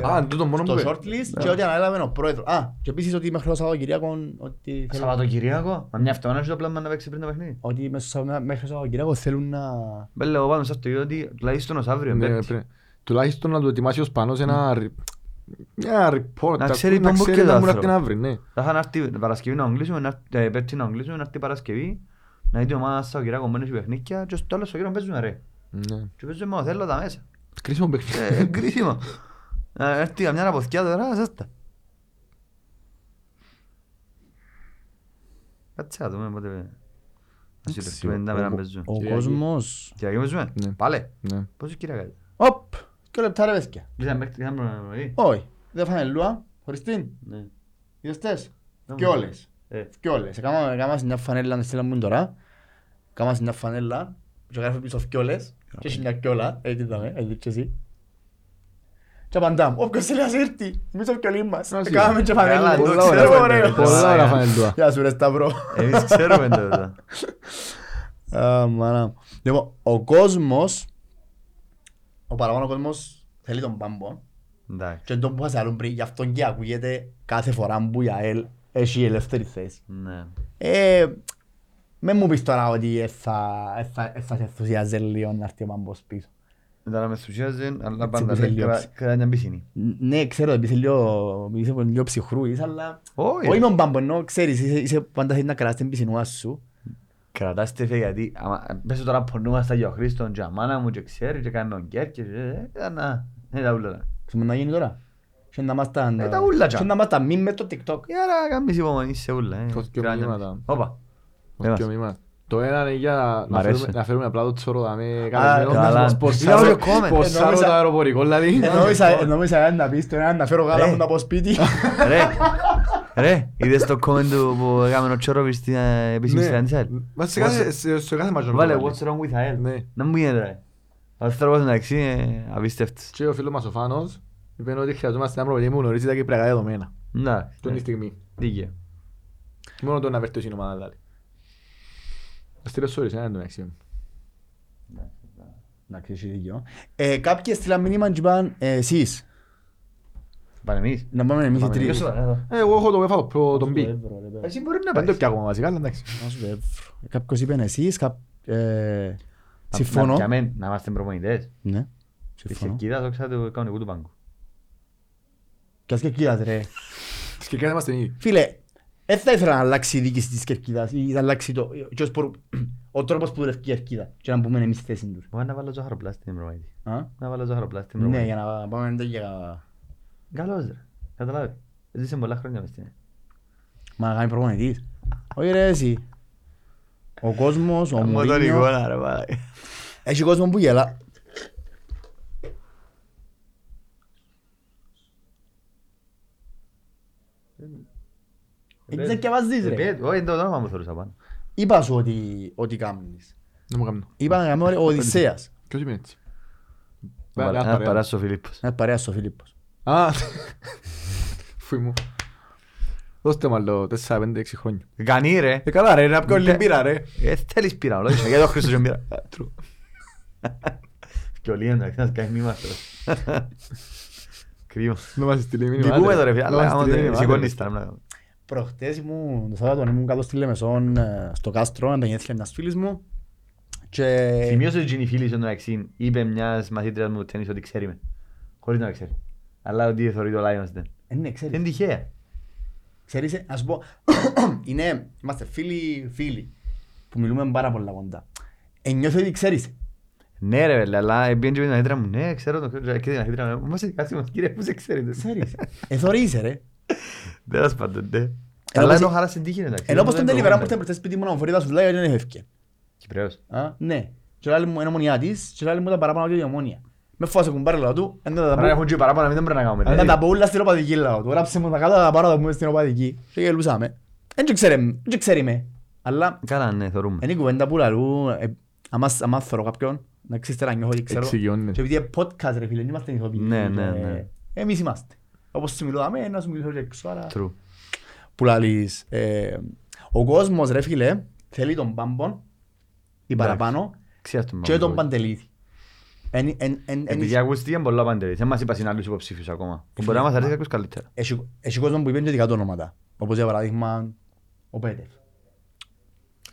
Speaker 2: Α, τούτο μόνο
Speaker 1: στο
Speaker 2: που είπε.
Speaker 1: shortlist και ό,τι ανέλαβε ο πρόεδρος. Α, και επίσης ότι μέχρι το Σαββατοκυριακό ότι θέλουν-
Speaker 3: Σαββατοκυριακό; Μα μια εβδομάδα έχει το πλάνο να παίξει πριν το παιχνίδι.
Speaker 1: ότι μέσα στο Σαββα- μέχρι το Σαββατοκυριακό θέλουν να...
Speaker 3: Μπέλε εγώ πάνω σε αυτό ότι τουλάχιστον ως αύριο.
Speaker 2: Ναι,
Speaker 3: Πέμπτη.
Speaker 2: πρέπει- Τουλάχιστον να το ετοιμάσει ο Σπανός ένα ρι- μια report.
Speaker 3: Να
Speaker 2: τα-
Speaker 3: ξέρει
Speaker 2: να
Speaker 3: τον που
Speaker 2: ξέρει
Speaker 3: και το
Speaker 2: να μου
Speaker 3: άνθρωπο.
Speaker 2: έρθει αύριο, ναι.
Speaker 3: Θα είχαν έρθει Παρασκευή να αγγλίσουμε, να έρθει- ε, Πέμπτη να αγγλίσουμε, να έρθει Παρασκευή. Να δει η ομάδα Σαββατοκυριακό μένει σε παιχνίκια και στο άλλο Σαββατοκυριακό παίζουμε ρε.
Speaker 2: Ναι.
Speaker 3: Και παίζουμε με ο Θέλο τα μέσα.
Speaker 2: Κρίσιμο παιχνίδι.
Speaker 3: Ε, Κρίσιμο. Να έρθει καμιά αποθηκιά τώρα, σάστα. Κάτσε να δούμε πότε... Να συλλογιστούμε τα μέρα να παίζουμε.
Speaker 1: Ο
Speaker 2: Κυριακή.
Speaker 1: κόσμος...
Speaker 3: Κυριακή παίζουμε;
Speaker 2: Ναι.
Speaker 3: Πάλε.
Speaker 2: Ναι.
Speaker 3: Πόσο Κυριακάς;
Speaker 1: Οπ! Και λεπτά ρε παιδιά.
Speaker 3: Ήταν μέχρι την άμυνα πρωί.
Speaker 1: Όχι, δεν φάνε λούα, χωρίς την.
Speaker 3: Ναι.
Speaker 1: Είδες τες;
Speaker 3: Ναι.
Speaker 1: Και όλες.
Speaker 3: Ε,
Speaker 1: Και όλες. Έκανα έκανα σε μια φανέλα, να στείλα μου τώρα. Έκανα σε μια φανέλα και γράφω πίσω φκιόλες. Και έχει μια κιόλα, έτσι είδαμε, έτσι και εσύ. Και απαντάμε, όποιος θέλει να έρθει, εμείς το φκιόλι μας.
Speaker 2: Α,
Speaker 1: Έκαναμε και
Speaker 3: Καλά,
Speaker 1: φανέλα.
Speaker 3: το
Speaker 2: Πολλά
Speaker 3: ξέρουμε,
Speaker 1: Ξέρω,
Speaker 3: ναι,
Speaker 1: ωραίο.
Speaker 3: το
Speaker 2: Πολλά
Speaker 3: Ωραία.
Speaker 2: ωραία φανελτούα.
Speaker 1: Γεια σου ρε Σταυρό.
Speaker 3: Εμείς ξέρουμε το εδώ.
Speaker 1: Α, μάνα μου. Λοιπόν, ο κόσμος, ο παραπάνω κόσμος θέλει τον Πάμπο.
Speaker 3: Εντάξει.
Speaker 1: Και τον που θα σε άλλον πριν, γι' αυτό και ακούγεται κάθε φορά που η ΑΕΛ έχει ελεύθερη θέση.
Speaker 3: Ναι.
Speaker 1: Ε, με μου πεις τώρα ότι ε, θα, ε, θα, ε, θα σε ενθουσιάζει λίγο να έρθει ο Πάμπος πίσω.
Speaker 3: Μετά να με ενθουσιάζει, αλλά
Speaker 1: Έτσι
Speaker 3: πάντα
Speaker 1: που σε
Speaker 3: λέει,
Speaker 1: λιώψει.
Speaker 3: κρα- κρατάει μια πισίνη.
Speaker 1: Ν- Ναι, ξέρω, επειδή είσαι λίγο, επειδή είσαι λίγο ψυχρούης, αλλά...
Speaker 3: Όχι.
Speaker 1: Όχι με τον Πάμπο, ενώ ξέρεις, είσαι, είσαι πάντα θέλει να κρατάς την πισινούα σου.
Speaker 3: Κρατάς τη φε γιατί άμα- πες τώρα πονούμαστε για ο Χρήστον και αμάνα μου και ξέρει και κάνει τον Κέρκη και ε, ήταν να... Ε, τα ούλα.
Speaker 1: Ξέρεις να γίνει τώρα. Και να μας τα...
Speaker 3: Ε, τα ούλα,
Speaker 1: Και
Speaker 3: τζα.
Speaker 1: να μας τα μη με το TikTok.
Speaker 3: Και άρα κάνεις υπομονή σε ούλα. ε.
Speaker 2: Έχω δυο
Speaker 3: Κράνια
Speaker 2: μηνύματα.
Speaker 3: μισή. Όπα.
Speaker 2: Το ένα είναι για
Speaker 3: Μ'
Speaker 2: να
Speaker 3: αρέσει.
Speaker 2: φέρουμε, να φέρουμε απλά το τσόρο δάμε
Speaker 1: καλά.
Speaker 2: καλεσμένο. Πως
Speaker 3: Είδα
Speaker 2: σάρω-
Speaker 3: όλο comment.
Speaker 2: πως σάρω
Speaker 1: Εννοούσα-
Speaker 2: το αεροπορικό, δηλαδή.
Speaker 1: Εννοούσα εννοούσα να πεις το ένα να φέρω γάλα
Speaker 3: Ε.
Speaker 1: μου να πω σπίτι.
Speaker 3: Ρε, ρε, είδες το comment του που έκαμε ο Τσόροβιτς στην ε, επίσημη
Speaker 2: Ναι.
Speaker 3: συνάντηση.
Speaker 2: Μα σε κάθε- σε- σε κάθε μάτσο
Speaker 3: Βάλε,
Speaker 2: το βάλει.
Speaker 3: what's wrong with AEL;
Speaker 2: Ναι.
Speaker 3: Να μου γίνεται ρε. Ο άνθρωπος εντάξει είναι απίστευτος.
Speaker 2: Και ο φίλος μας ο Φάνος είπε ότι χρειαζόμαστε ένα προπονητή που γνωρίζει τα κυπριακά δεδομένα.
Speaker 3: Εντάξει,
Speaker 2: Τον τη
Speaker 3: ναι.
Speaker 2: στιγμή.
Speaker 3: Δίκαιο.
Speaker 2: Μόνο το να βελτιώσει η ομάδα δηλαδή. Θα στείλω stories, ένα εντωμεταξύ.
Speaker 1: Εντάξει, έχει δίκιο. Ε, Κάποιοι στείλαν μήνυμα και είπαν ε, εσείς.
Speaker 3: Πάνε εμείς.
Speaker 1: Να πάμε εμείς οι
Speaker 2: Πάμε
Speaker 1: τρεις.
Speaker 3: Ποιος το εδώ.
Speaker 2: Ε, Εγώ έχω το UEFA το pro- τον B.
Speaker 3: Εσύ μπορεί να
Speaker 2: Δεν το
Speaker 3: πάει.
Speaker 2: πιάκω βασικά, αλλά εντάξει.
Speaker 1: Να σου πω, εύρω. Κάποιος είπε εσείς, κap- ε, συμφωνώ.
Speaker 3: Για μένα, να είμαστε προπονητές.
Speaker 1: Ναι,
Speaker 3: Της
Speaker 1: συμφωνώ.
Speaker 3: Κερκίδας, όχι σαν του κανονικού του πάγκου.
Speaker 1: Κι ας και κοίτας ρε.
Speaker 2: Και κάθε είμαστε ίδιοι.
Speaker 1: Φίλε, δεν θα ήθελα να αλλάξει η διοίκηση της Κερκίδας ή να αλλάξει το, και ως προ- ο τρόπος που δουλεύει η Κερκίδα και να μπούμε εμείς στη θέση τους.
Speaker 3: Μπορεί να βάλω ζαχαροπλάστη στην προπονητή.
Speaker 1: Α;
Speaker 3: Να βάλω ζαχαροπλάστη στην
Speaker 1: Ναι,
Speaker 3: προπονητή.
Speaker 1: για να πάμε για...
Speaker 3: Καλώς ρε. Καταλάβει. Ζήσε πολλά χρόνια μες στην.
Speaker 1: Μα να κάνει προπονητής. Όχι ρε εσύ. Ο κόσμος, ο
Speaker 3: Κάνω τον
Speaker 1: Μουρίνιο,
Speaker 3: εικόνα, ρε πάει.
Speaker 1: έχει κόσμο που γελά. Έτσι και βάζεις ρε.
Speaker 3: Ε, Όχι, είναι το όνομα μου θεωρούσα πάνω.
Speaker 1: Είπα σου ότι, ότι κάνεις.
Speaker 2: Δεν μου κάνω.
Speaker 1: Είπα να κάνουμε ο Οδυσσέας.
Speaker 2: Ποιος είπε έτσι.
Speaker 3: Ένα
Speaker 2: Ένα παρέα.
Speaker 3: παράσο ο Φιλίππος.
Speaker 1: Ένα παρέας ο Φίλιππος.
Speaker 2: Α, φουι μου. Δώστε μου άλλο 4-5-6 χρόνια.
Speaker 3: Κανεί ρε.
Speaker 2: Ε, καλά ρε, να πιω λιμπήρα ρε.
Speaker 3: Ε, θέλεις πείρα, ολόγησα. Γιατί ο Χρήστος δεν πείρα. True. Και ο Λίον, εντάξει, να κάνει μήμα αυτό. Κρίμα.
Speaker 2: Να μας στείλει μήνυμα.
Speaker 3: Τι πούμε
Speaker 2: άντε.
Speaker 3: τώρα, φίλε,
Speaker 2: Να
Speaker 3: αλλά
Speaker 2: μας
Speaker 3: άμα
Speaker 2: στείλει
Speaker 3: δεν
Speaker 2: μήνυμα,
Speaker 3: σηκώνεις
Speaker 2: άντε.
Speaker 3: τα να κάνουμε.
Speaker 1: Προχτές ήμουν, το Σάββατο ήμουν κάτω στη Λεμεσόν, ε, στο κάστρο, να τα γενέθλια μιας φίλης μου. Και...
Speaker 3: Σημείωσε ότι η φίλης σου εντάξει, είπε μιας μαθήτριας μου τέννις ότι ξέρει με. Χωρίς να το ξέρει. Αλλά ότι θεωρεί το Lions δεν.
Speaker 1: Ε, ναι, ξέρεις.
Speaker 3: Είναι τυχαία.
Speaker 1: Ξέρεις, ε, να σου πω, είναι, είμαστε φίλοι, φίλοι, που μιλούμε πάρα πολλά κοντά. Ε, νιώθω ότι ξέρεις.
Speaker 3: Ναι ρε βέλε, αλλά εμπίεν και με την μαθήτρια μου, ναι ξέρω το ξέρω, και την μαθήτρια μου, μας έτσι μου, κύριε, πού σε ξέρετε.
Speaker 1: Ξέρεις. Ε, θωρείσαι, ρε.
Speaker 3: Τέλος πάντων, ναι.
Speaker 1: Ενώ
Speaker 3: Αλλά
Speaker 1: πως-
Speaker 3: είναι ο χαράς στην τύχη, εντάξει.
Speaker 1: Ενώ πως τον
Speaker 3: Δεν
Speaker 1: τελειβερά που
Speaker 3: προβάλλεται.
Speaker 1: ήρθε προχτές σπίτι μου να μου φορεί τα σουβλάκια και δεν έφευκε.
Speaker 3: Κυπρέος.
Speaker 1: Α, Ναι. Και λέει μου είναι ομονιά της και λέει μου τα παραπάνω και η ομόνια. Με φάσε κουμπάρε λαό του, δεν θα τα
Speaker 3: Άρα
Speaker 1: πω.
Speaker 3: έχουν και παράπονα, μην δεν πρέπει να κάνουμε.
Speaker 1: Δεν
Speaker 3: δηλαδή.
Speaker 1: τα πω όλα στην οπαδική λαό του. Γράψε μου τα κάτω τα πάρω τα πούμε στην οπαδική. Και γελούσαμε. Δεν και ξέρει- δεν ξέρει με. Αλλά
Speaker 3: Καλά, ναι, θεωρούμε.
Speaker 1: είναι η κουβέντα που λαλού, ε, άμα άμα θωρώ κάποιον, να ξέρεις τώρα νιώθω ότι ξέρω.
Speaker 2: Εξηγιώνεις.
Speaker 1: Και επειδή είναι podcast ρε φίλε, δεν είμαστε ηθοποιοί.
Speaker 3: Ναι, ναι,
Speaker 1: Ε,
Speaker 3: ναι.
Speaker 1: Εμείς είμαστε. Όπως σου μιλούμε, να σου μιλήσω και έξω, άρα
Speaker 3: True.
Speaker 1: που λαλείς. ε, Ο κόσμος ρε φίλε, θέλει τον Πάμπον, ή παραπάνω,
Speaker 3: Ξέρεις τον
Speaker 1: και τον
Speaker 3: Παπαδόπουλο.
Speaker 1: Παντελίδη. Εν- εν- εν- εν-
Speaker 3: Επειδή ακούστηκε πολλά παντελής. Δεν μας είπασαν άλλους υποψήφιους ακόμα. Που μπορεί να μας αρέσει κάποιος καλύτερα.
Speaker 1: Έχει έχει κόσμο που είπε και δικά του ονόματα. Όπως για παράδειγμα ο Πέτεφ.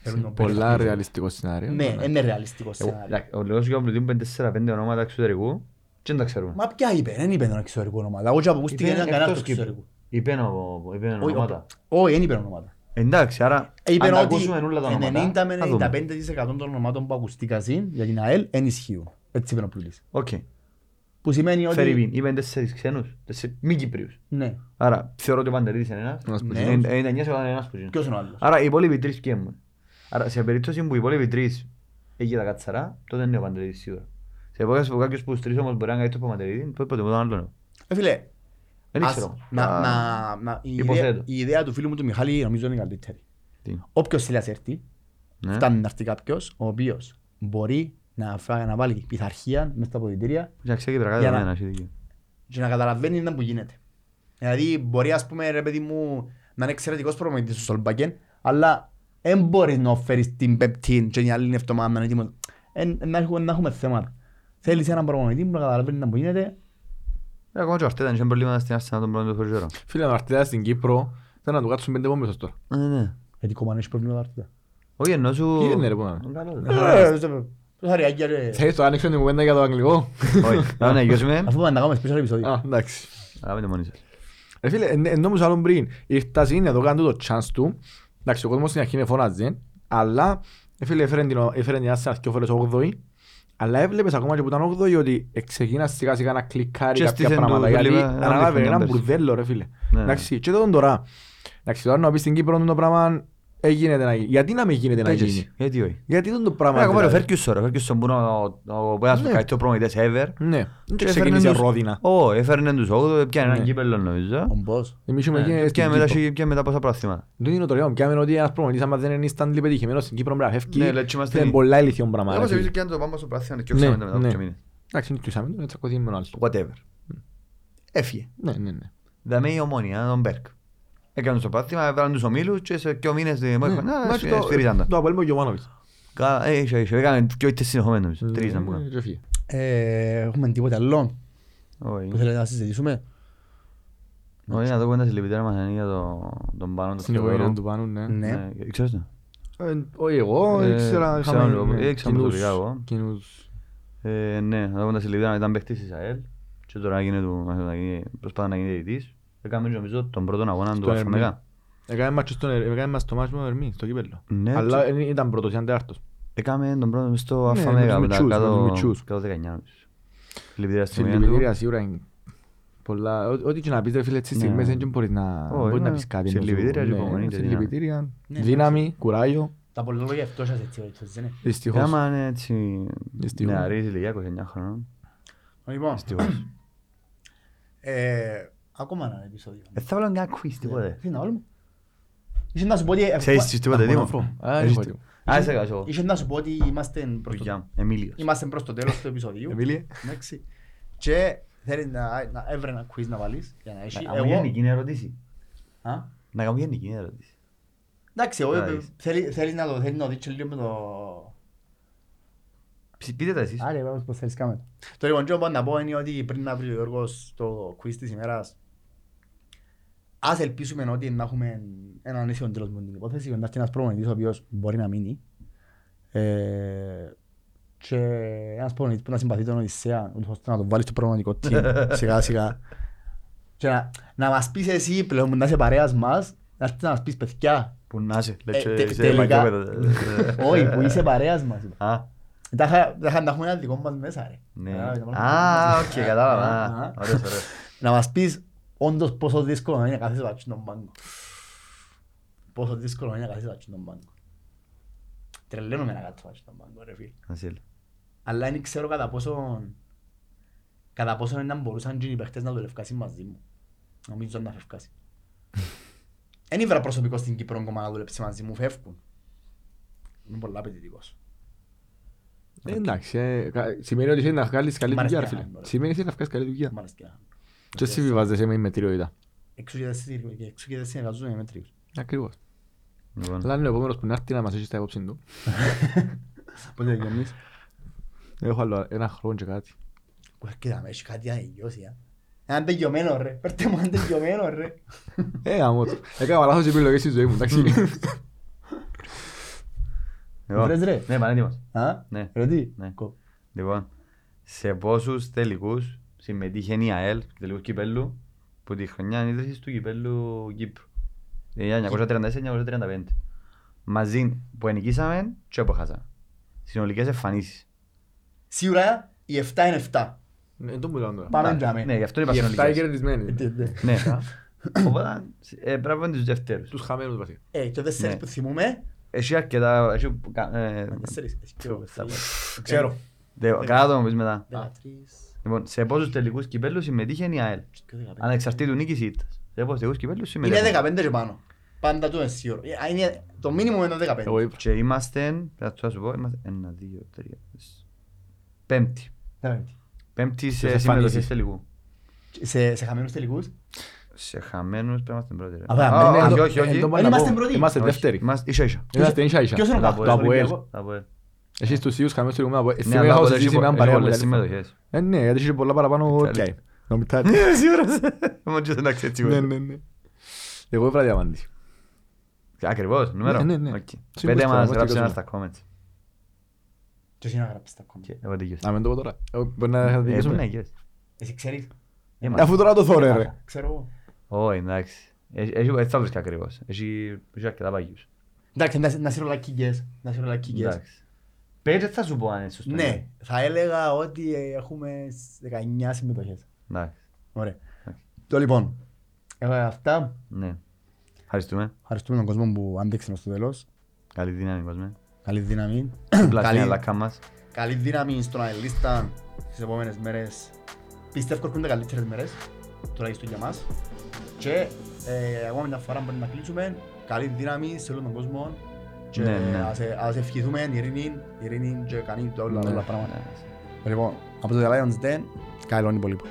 Speaker 1: Θέλουν τον Πέτεφ.
Speaker 2: Πολλά ρεαλιστικό σενάριο.
Speaker 1: Ναι, είναι ρεαλιστικό
Speaker 3: Εγώ-
Speaker 1: σενάριο.
Speaker 3: εντάξει, Ο λόγος για πλουτή είπε 4-5 ονόματα εξωτερικού και δεν τα ξέρουμε.
Speaker 1: Μα ποια είπε, δεν είπε τον εξωτερικό ονόματα. Εγώ και που ακούστηκε
Speaker 3: Είπε
Speaker 1: ήταν κανένας του
Speaker 3: εκτός Κύπρου.
Speaker 1: εξωτερικού.
Speaker 3: Είπε ο- είπε
Speaker 1: Όχι,
Speaker 3: ονόματα.
Speaker 1: Όχι, δεν είπε ονόματα.
Speaker 3: Εντάξει, άρα
Speaker 1: Είπε
Speaker 3: αν τα
Speaker 1: ότι
Speaker 3: ακούσουμε όλα τα ονόματα,
Speaker 1: 90 με
Speaker 3: θα δούμε.
Speaker 1: 95% των ονομάτων που ακούστηκαν για την ΑΕΛ δεν ισχύουν. Έτσι είπε ο Πλούτης.
Speaker 3: Οκ.
Speaker 1: Που σημαίνει ότι...
Speaker 3: Φερρυπίν, είπε τέσσερις ξένους, τέσσερις μη Κυπρίους.
Speaker 1: Ναι.
Speaker 3: Άρα θεωρώ ότι ο Παντελίδης είναι ένας.
Speaker 2: Ένας που
Speaker 1: Ναι.
Speaker 2: είναι.
Speaker 3: Ε, 99% είναι ένας που είναι.
Speaker 1: Ποιος είναι ο άλλος;
Speaker 3: Άρα οι υπόλοιποι τρεις ποιοι ήμουν. Άρα σε περίπτωση που οι υπόλοιποι τρεις έχει τα κατσαρά, τότε είναι ο Παντελίδης σίγουρα. Σε εποχές που κάποιος που τους τρεις όμως μπορεί να κάνει το Παντελίδη, τότε ποτέ τον άλλον.
Speaker 1: Ε, φίλε,
Speaker 3: Δεν
Speaker 1: ας-
Speaker 3: ξέρω.
Speaker 1: να-
Speaker 3: Α,
Speaker 1: να- να- η ιδέα-
Speaker 3: υποθέτω.
Speaker 1: Η ιδέα του φίλου μου του Μιχάλη νομίζω είναι καλύτερη.
Speaker 3: τι.
Speaker 1: Όποιος θέλει να έρθει,
Speaker 3: Ναι.
Speaker 1: φτάνει να έρθει κάποιος ο οποίος μπορεί να, φά- να βάλει πειθαρχία μέσα στα ποδητήρια
Speaker 3: Για ξέρει και
Speaker 1: Για να-
Speaker 3: δεδομένα, έχει δίκιο.
Speaker 1: και να καταλαβαίνει τι που γίνεται. Δηλαδή μπορεί ας πούμε ρε παιδί μου να είναι εξαιρετικός προπονητής στο Σολμπακεν αλλά δεν μπορείς να φέρεις την πεπτή και την άλλη εβδομάδα να είναι έτοιμος. Εν- να έχουμε- να έχουμε θέματα. Θέλεις έναν προπονητή που να καταλαβαίνει τι που γίνεται
Speaker 3: Ε, Ακόμα και ο Αρτέτα είχε προβλήματα στην Arsenal τον πρώτο του χωριό.
Speaker 2: Φίλε, ο Αρτέδας στην Κύπρο θέλει να του κάτσουν πέντε πόμπες τώρα.
Speaker 3: Ναι, ναι.
Speaker 1: γιατί κομμάτι έχει προβλήματα αρτήτα.
Speaker 3: Όχι, ενώ σου...
Speaker 2: Τι είναι ρε που να είναι.
Speaker 3: Είναι καλό, ρε.
Speaker 1: Πώς αριάκια ρε.
Speaker 2: Θέλεις το άνοιξε την κουβέντα για το αγγλικό;
Speaker 3: Όχι, να ναι, γιώσουμε.
Speaker 1: Αφού πάμε να κάνουμε special επεισόδιο.
Speaker 2: Α, εντάξει.
Speaker 3: Αλλά πείτε μόνοι σας.
Speaker 2: Ρε φίλε, εν- εν όμως άλλον πριν, ήρθας είναι εδώ κάνει το chance του. Εντάξει, ο κόσμος στην αρχή είναι φωνάζει, αλλά ε, φίλε, έφερε την, έφερε την Arsenal δυο φορές 8η, αλλά έβλεπες ακόμα και που ήταν 8η ότι ξεκίνα σιγά σιγά να κλικάρει
Speaker 3: Και
Speaker 2: κάποια
Speaker 3: στήθεν
Speaker 2: πράγματα,
Speaker 3: του,
Speaker 2: γιατί
Speaker 3: φίλε, έναν
Speaker 2: αναλάβει
Speaker 3: δείχνει
Speaker 2: ένα
Speaker 3: πέρσι.
Speaker 2: μπουρδέλο ρε φίλε.
Speaker 3: Ναι.
Speaker 2: Εντάξει, και τότε τώρα, εντάξει, τώρα να πεις στην Κύπρο το πράγμα έγινε να γίνει. Γιατί να μην γίνεται να
Speaker 3: Έτσι,
Speaker 2: γίνει;
Speaker 3: Γιατί όχι;
Speaker 2: Γιατί τον το
Speaker 3: Ε,
Speaker 2: πράγμα.
Speaker 3: Ακόμα και ο
Speaker 2: δηλαδή.
Speaker 3: Ferguson, ρε. Ο Ferguson που είναι ο- ο ένας
Speaker 2: Ναι.
Speaker 3: καλύτερος προμονητές ever.
Speaker 2: Ναι,
Speaker 3: Και
Speaker 2: δεν
Speaker 3: έφερνε
Speaker 2: ξεκίνησε
Speaker 3: τους-
Speaker 2: ρόδινα.
Speaker 3: Ω, έφερνε τους 8, πιάνε
Speaker 2: Ναι.
Speaker 3: έναν κύπελλο νομίζω.
Speaker 1: Ο Μπός.
Speaker 2: Εμείς είχαμε
Speaker 3: Ε,
Speaker 2: γίνει
Speaker 3: Και
Speaker 2: στην
Speaker 3: μετά
Speaker 2: Κύπρο.
Speaker 3: έχει- και μετά πόσα προαθήματα.
Speaker 2: Δεν είναι το ωραίο, πιάμε ότι ένας προπονητής άμα δεν είναι instantly πετυχημένος στην Κύπρο πρέπει να φεύγει.
Speaker 3: Ναι, λέει, έτσι είμαστε
Speaker 2: Είναι
Speaker 3: οι-
Speaker 2: πολλά ηλικιόν πράγμα. ρε
Speaker 3: Όπως
Speaker 2: φίλε.
Speaker 3: εμείς και αν το πάμε στο προαθήμα και
Speaker 2: Ναι,
Speaker 3: οξάμε μετά
Speaker 2: ναι.
Speaker 3: από μήνες.
Speaker 2: Εντάξει, είναι κλείσαμε, είναι τσακωθεί με τον άλλο.
Speaker 3: Whatever. Έφυγε.
Speaker 2: Ναι, ναι, ναι.
Speaker 3: Δαμε η ομόνια, τον Μπέρκ. Έκαναν στο προάθλημα, έβαλαν τους ομίλους και σε δύο μήνες ε, μου
Speaker 2: Ναι,
Speaker 3: έχουν- Α,
Speaker 2: μα και το-
Speaker 3: σφυρίζαν τα.
Speaker 2: Το Αποέλ με ο Γιωβάνοβιτς.
Speaker 3: Κα- ε, είχε- είχε. Έκαναν δυο ήττες συνεχόμενες, νομίζω. Τρεις να μου
Speaker 2: Ε,
Speaker 3: κάνουν.
Speaker 2: και φύγε.
Speaker 1: Ε, Έχουμε τίποτε άλλο
Speaker 3: Όχι.
Speaker 1: που θέλετε να συζητήσουμε;
Speaker 3: Όχι, να δω κουβέντα συλληπιτήρια μας είναι για το- τον πάνω του
Speaker 2: Στην οικογένεια
Speaker 3: Θεοδόρου.
Speaker 2: του Πάνου, ναι.
Speaker 1: Ναι.
Speaker 3: Ναι, Ξέρεις το.
Speaker 2: Ε, Όχι εγώ,
Speaker 3: Ε,
Speaker 2: ήξερα,
Speaker 3: ξέρω
Speaker 2: είχαμε
Speaker 3: λίγο,
Speaker 2: ναι,
Speaker 3: ε, ξέρω
Speaker 2: κοινούς-
Speaker 3: προσωπικά εγώ.
Speaker 2: κοινούς.
Speaker 3: Ε, Ναι, να δω κουβέντα συλληπιτήρια ήταν παίχτης της ΑΕΛ και τώρα γίνεται του- να γίνει- προσπάθει να γίνει διαιτητής. Έκαμε νομίζω τον πρώτο αγώνα του
Speaker 2: Στον Ερμή.
Speaker 3: Αφρομεγά.
Speaker 2: Έκαμε μάτσο στον Ερ- έκαμε μας το μάτσο με τον Ερμή, στο κύπελλο.
Speaker 3: Ναι,
Speaker 2: Αλλά
Speaker 3: και-
Speaker 2: ε, ήταν πρώτος, ήταν τέταρτος.
Speaker 3: Έκαμε τον πρώτο μες στο
Speaker 2: Ναι, με
Speaker 3: Αφρομεγά
Speaker 2: τους
Speaker 3: μετά
Speaker 2: μητσούς, με
Speaker 3: κάτω
Speaker 2: τους μητσούς.
Speaker 3: κάτω 19 νομίζω. Συλληπιτήρια στην οικογένεια
Speaker 2: Συλληπιτήρια
Speaker 3: του.
Speaker 2: σίγουρα είναι πολλά. Ό- Ό,τι και να πεις ρε φίλε, τις
Speaker 3: Ναι.
Speaker 2: στιγμές δεν μπορείς να
Speaker 3: Όχι,
Speaker 2: μπορείς να
Speaker 3: ναι.
Speaker 2: πεις κάτι.
Speaker 3: Συλληπιτήρια
Speaker 2: Ναι,
Speaker 3: και υπομονή και
Speaker 2: Συλληπιτήρια,
Speaker 1: Ναι,
Speaker 2: δύναμη, κουράγιο.
Speaker 1: Τα πολυλόγια αυτός σας έτσι, έτσι, έτσι, ναι.
Speaker 2: Δυστυχώς.
Speaker 3: Άμα είναι έτσι
Speaker 2: Δυστυχώς.
Speaker 3: νεαρής ηλικία, 29 χρονών.
Speaker 1: Λοιπόν,
Speaker 3: Δυστυχώς.
Speaker 1: ε, ακόμα ένα επεισόδιο.
Speaker 3: Ε, Θα βάλω μια quiz τίποτε.
Speaker 1: Τι να βάλουμε. Είχε να σου πω ότι... ε,
Speaker 3: Ξέρεις τι τίποτε,
Speaker 2: να
Speaker 3: Δήμο;
Speaker 2: πω, α,
Speaker 3: Έχεις
Speaker 2: έχω
Speaker 3: τι-
Speaker 2: έτοιμο.
Speaker 3: Α, είσαι καλά, εγώ.
Speaker 1: Είχε να σου πω ότι είμαστε προς το,
Speaker 3: Δουλειά μου. Εμίλιος.
Speaker 1: είμαστε προς το τέλος του επεισοδίου.
Speaker 2: Εμίλιε.
Speaker 1: Εντάξει. Και θέλεις να, να έβρε ένα quiz να βάλεις για να έχει.
Speaker 3: Να κάνω γενική ερώτηση.
Speaker 1: Α;
Speaker 3: Να κάνω γενική ερώτηση.
Speaker 1: Εντάξει, εγώ
Speaker 3: Άρα,
Speaker 1: ε,
Speaker 3: είσαι.
Speaker 1: θέλει- θέλεις να το θέλεις να το δείξεις λίγο με το...
Speaker 3: Ψ- Πείτε τα εσείς.
Speaker 1: Άρε, πάμε πως θέλεις κάμε. Το λοιπόν, και εγώ να πω είναι ότι πριν να βρει ο Γιώργος το quiz της ημέρας, ας ελπίσουμε ότι να έχουμε έναν ίσιο τέλος με την υπόθεση, να έρθει ένας προπονητής ο οποίος μπορεί να μείνει ε, και ένας προπονητής που να συμπαθεί τον Οδυσσέα, ούτως ώστε να τον βάλεις στο προπονητικό team σιγά σιγά και να, να μας πεις εσύ πλέον που να είσαι παρέας μας, να έρθεις να μας πεις παιδιά,
Speaker 3: Που να είσαι.
Speaker 1: Ε,
Speaker 3: λέει, και
Speaker 1: τε-
Speaker 3: σε
Speaker 1: τελικά-
Speaker 3: μακιόπεδο.
Speaker 1: όχι που είσαι παρέας μας.
Speaker 3: Α,
Speaker 1: Τα είχα- τα είχα να έχουμε ένα δικό μας μέσα ρε.
Speaker 3: ναι.
Speaker 1: Κατάλαβες, να
Speaker 3: Α,
Speaker 1: βάλουμε-
Speaker 3: οκ, κατάλαβα.
Speaker 1: Α,
Speaker 3: Α,
Speaker 1: α.
Speaker 3: Ωραίος, ωραίος.
Speaker 1: Να μας πεις όντως πόσο δύσκολο είναι να κάθεσαι βάτσι στον πάγκο. Πόσο δύσκολο είναι να κάθεσαι βάτσι στον πάγκο. Τρελαίνομαι να κάτσω βάτσι στον πάγκο ρε φίλε.
Speaker 3: Βασίλη.
Speaker 1: Αλλά δεν ξέρω κατά πόσο κατά πόσο να μπορούσαν και οι παίχτες να δουλευκάσουν μαζί μου. Νομίζω να φευκάσει. Εν ήβρα προσωπικό στην Κύπρο ακόμα να δουλέψει μαζί μου, φεύγουν. Είμαι πολλά απαιτητικός.
Speaker 2: Ε, Εντάξει, ε, κα- σημαίνει ότι θέλει να βγάλεις καλή
Speaker 1: Μ' αρέσει
Speaker 2: δουλειά, ρε
Speaker 1: να
Speaker 2: φίλε.
Speaker 1: κάνω,
Speaker 2: Σημαίνει ότι θέλει να βγάλεις καλή δουλειά.
Speaker 1: Μ' αρέσει και να-
Speaker 2: Και συμβιβάζεσαι με η μετριότητα.
Speaker 1: Εξού και δεν συ- εξού και δεν συνεργαζόμαι με μέτριους.
Speaker 2: Ακριβώς.
Speaker 3: Λοιπόν,
Speaker 2: Αλλά είναι ο επόμενος που να έρθει να μας έχει στα υπόψη του.
Speaker 1: Πότε βγαίνεις.
Speaker 2: Έχω άλλο ένα χρόνο και κάτι.
Speaker 1: Ουε, Κοίτα, με, έχει κάτι να τελειώσει, α. Έναν τελειωμένο, ρε. Πέρτε μου έναν τελειωμένο, ρε.
Speaker 2: Ε, γαμώ το. Έκανα λάθος επιλογές στη ζωή μου, εντάξει.
Speaker 3: Εγώ.
Speaker 1: Βρες, ρε.
Speaker 3: Ναι, πανέτοιμος.
Speaker 1: Α,
Speaker 3: Ναι.
Speaker 1: ρε τι.
Speaker 3: Ναι.
Speaker 1: Κο-
Speaker 3: Λοιπόν, σε πόσους τελικούς συμμετείχε η ΑΕΛ, τελικούς κυπέλλου, που τη χρονιά ίδρυσης του κυπέλλου Κύπρου. Ε, 1934-1935. Μαζί που ενικήσαμε και που χάσαμε. Συνολικές εμφανίσεις.
Speaker 1: Σίγουρα οι 7 είναι 7.
Speaker 2: Ναι, το μιλάω τώρα.
Speaker 1: Πάμε
Speaker 3: Ναι,
Speaker 1: τζάμε.
Speaker 3: Ναι, γι' αυτό είπα
Speaker 2: Οι 7 οι
Speaker 3: συνολικές.
Speaker 2: κερδισμένοι.
Speaker 3: Ναι. Οπότε, ε, πρέπει να είναι τους δεύτερους.
Speaker 2: Τους χαμένους βασικά.
Speaker 1: Ε, και ο τέσσερις
Speaker 3: Ναι.
Speaker 1: που θυμούμε.
Speaker 3: Έχει αρκετά... έχει που κα- ε,
Speaker 1: Τέσσερις. Έχει
Speaker 3: ξέρω,
Speaker 1: δύο,
Speaker 3: θα πω.
Speaker 1: τρεις. Ξέρω.
Speaker 3: δε- Κάτω το μου πεις μετά.
Speaker 1: Δεκατρεις.
Speaker 3: Λοιπόν, σε πόσους τελικούς κυπέλλους συμμετείχε η ΑΕΛ;
Speaker 1: Και δεκαπέντε.
Speaker 3: Ανεξαρτήτου νίκης ή ήττας. Σε πόσους τελικούς κυπέλλους
Speaker 1: Είναι
Speaker 3: συμμετείχε.
Speaker 1: 15 και πάνω. Πάντα του είναι σίγουρο. Ε, α, είναι- Το μήνυμο είναι 15.
Speaker 2: Εγώ είπα.
Speaker 3: Και είμαστε, θα το σου πω, είμαστε ένα, δύο, τρία, τέσσερα. Πέμπτη.
Speaker 1: Δεκαπέντε.
Speaker 3: Πέμπτη σε
Speaker 2: εμφανίσεις.
Speaker 3: συμμετοχές τελικού.
Speaker 1: Σε, σε χαμένους τελικούς;
Speaker 3: Σε χαμένους πρέπει να είμαστε πρώτοι. ρε.
Speaker 1: Α, βέβαια,
Speaker 3: Α,
Speaker 1: ναι,
Speaker 3: όχι,
Speaker 1: ναι,
Speaker 3: όχι, όχι.
Speaker 2: Εν τω
Speaker 1: Ε,
Speaker 2: πάνω
Speaker 1: είμαστε
Speaker 2: να πω,
Speaker 1: πρώτοι.
Speaker 2: Είμαστε
Speaker 3: Όχι,
Speaker 2: δεύτεροι.
Speaker 3: Είμαστε ίσα ίσα.
Speaker 2: Είμαστε ίσα ίσα.
Speaker 1: Ποιος είναι ο
Speaker 3: Τα
Speaker 1: κακός,
Speaker 3: πω,
Speaker 2: το
Speaker 1: ο
Speaker 2: Αποέλ.
Speaker 1: Ολυμπιακός;
Speaker 3: Τα πω, ε.
Speaker 2: Εσείς τους ίδιους χαμένους τελικούς με από...
Speaker 3: Ναι,
Speaker 2: Σήμερα
Speaker 3: αλλά
Speaker 2: έχω
Speaker 3: ποτέ
Speaker 2: συζήσει
Speaker 3: έχει
Speaker 2: με έναν
Speaker 3: πο- έχει
Speaker 2: παρέα μου
Speaker 3: πολλές
Speaker 2: τηλέφωνο.
Speaker 3: συμμετοχές.
Speaker 2: Ε, ναι, γιατί είχε πολλά παραπάνω
Speaker 3: Καλή.
Speaker 2: τσάι. Νομιτάρι.
Speaker 3: Ναι, σίγουρα. Μόνο και δεν ξέρεις
Speaker 2: Ναι,
Speaker 3: σίγουρα.
Speaker 2: ναι, ναι. Εγώ έβρα διαμάντη.
Speaker 3: Ακριβώς, νούμερο.
Speaker 2: Ναι, ναι, ναι.
Speaker 3: Οκ.
Speaker 2: Σύμβουλος
Speaker 3: Πέντε
Speaker 2: τώρα,
Speaker 3: μας
Speaker 2: μας
Speaker 3: γράψε ένα
Speaker 2: τελειώσαμε.
Speaker 3: στα comments.
Speaker 1: Ποιος είναι να γράψει τα κόμματα.
Speaker 3: Και εγώ τελειώσα.
Speaker 2: Να μην το πω τώρα. Εγώ Μπορεί να
Speaker 3: Ε, πού να
Speaker 2: δικαιώσουμε.
Speaker 3: γυρίσει.
Speaker 1: Εσύ ξέρεις.
Speaker 3: Ε, μα-
Speaker 2: Αφού τώρα το θωρώ ρε.
Speaker 1: Ξέρω εγώ.
Speaker 3: Όχι, εντάξει. Έχει- έχει- Έτσι θα βρίσκα ακριβώς. Έχει έχει αρκετά παγιούς.
Speaker 1: Εντάξει, να, να σε ρολακίγες. Να σε ρολακίγες.
Speaker 3: Εντάξει. Πέτσε θα σου πω αν είναι σωστό.
Speaker 1: Ναι, θα έλεγα ότι ε, έχουμε σ- 19 συμμετοχές.
Speaker 3: Εντάξει.
Speaker 1: Ωραία.
Speaker 3: Οκ.
Speaker 1: Το λοιπόν, ε, αυτά.
Speaker 3: Ναι. Ευχαριστούμε.
Speaker 1: Ευχαριστούμε τον κόσμο που άντεξε στο τέλος.
Speaker 3: Καλή δύναμη, κόσμε.
Speaker 1: Καλή δύναμη.
Speaker 3: Πλαστή
Speaker 1: Καλή-
Speaker 3: αλάκα μας.
Speaker 1: Καλή δύναμη στον Αελίστα στις επόμενες μέρες. Πιστεύω έρχονται καλύτερες μέρες, τουλάχιστον για μας. Και ε, ακόμα μια φορά μπορεί να κλείσουμε. Καλή δύναμη σε όλον τον κόσμο. Και
Speaker 3: Ναι, ναι.
Speaker 1: ας, ε, ας ευχηθούμε ειρήνη, ειρήνη και κάνει όλα
Speaker 2: Ναι,
Speaker 1: όλα πράγματα.
Speaker 3: Ναι.
Speaker 1: Λοιπόν, από το The Lions Den, καλό υπόλοιπο.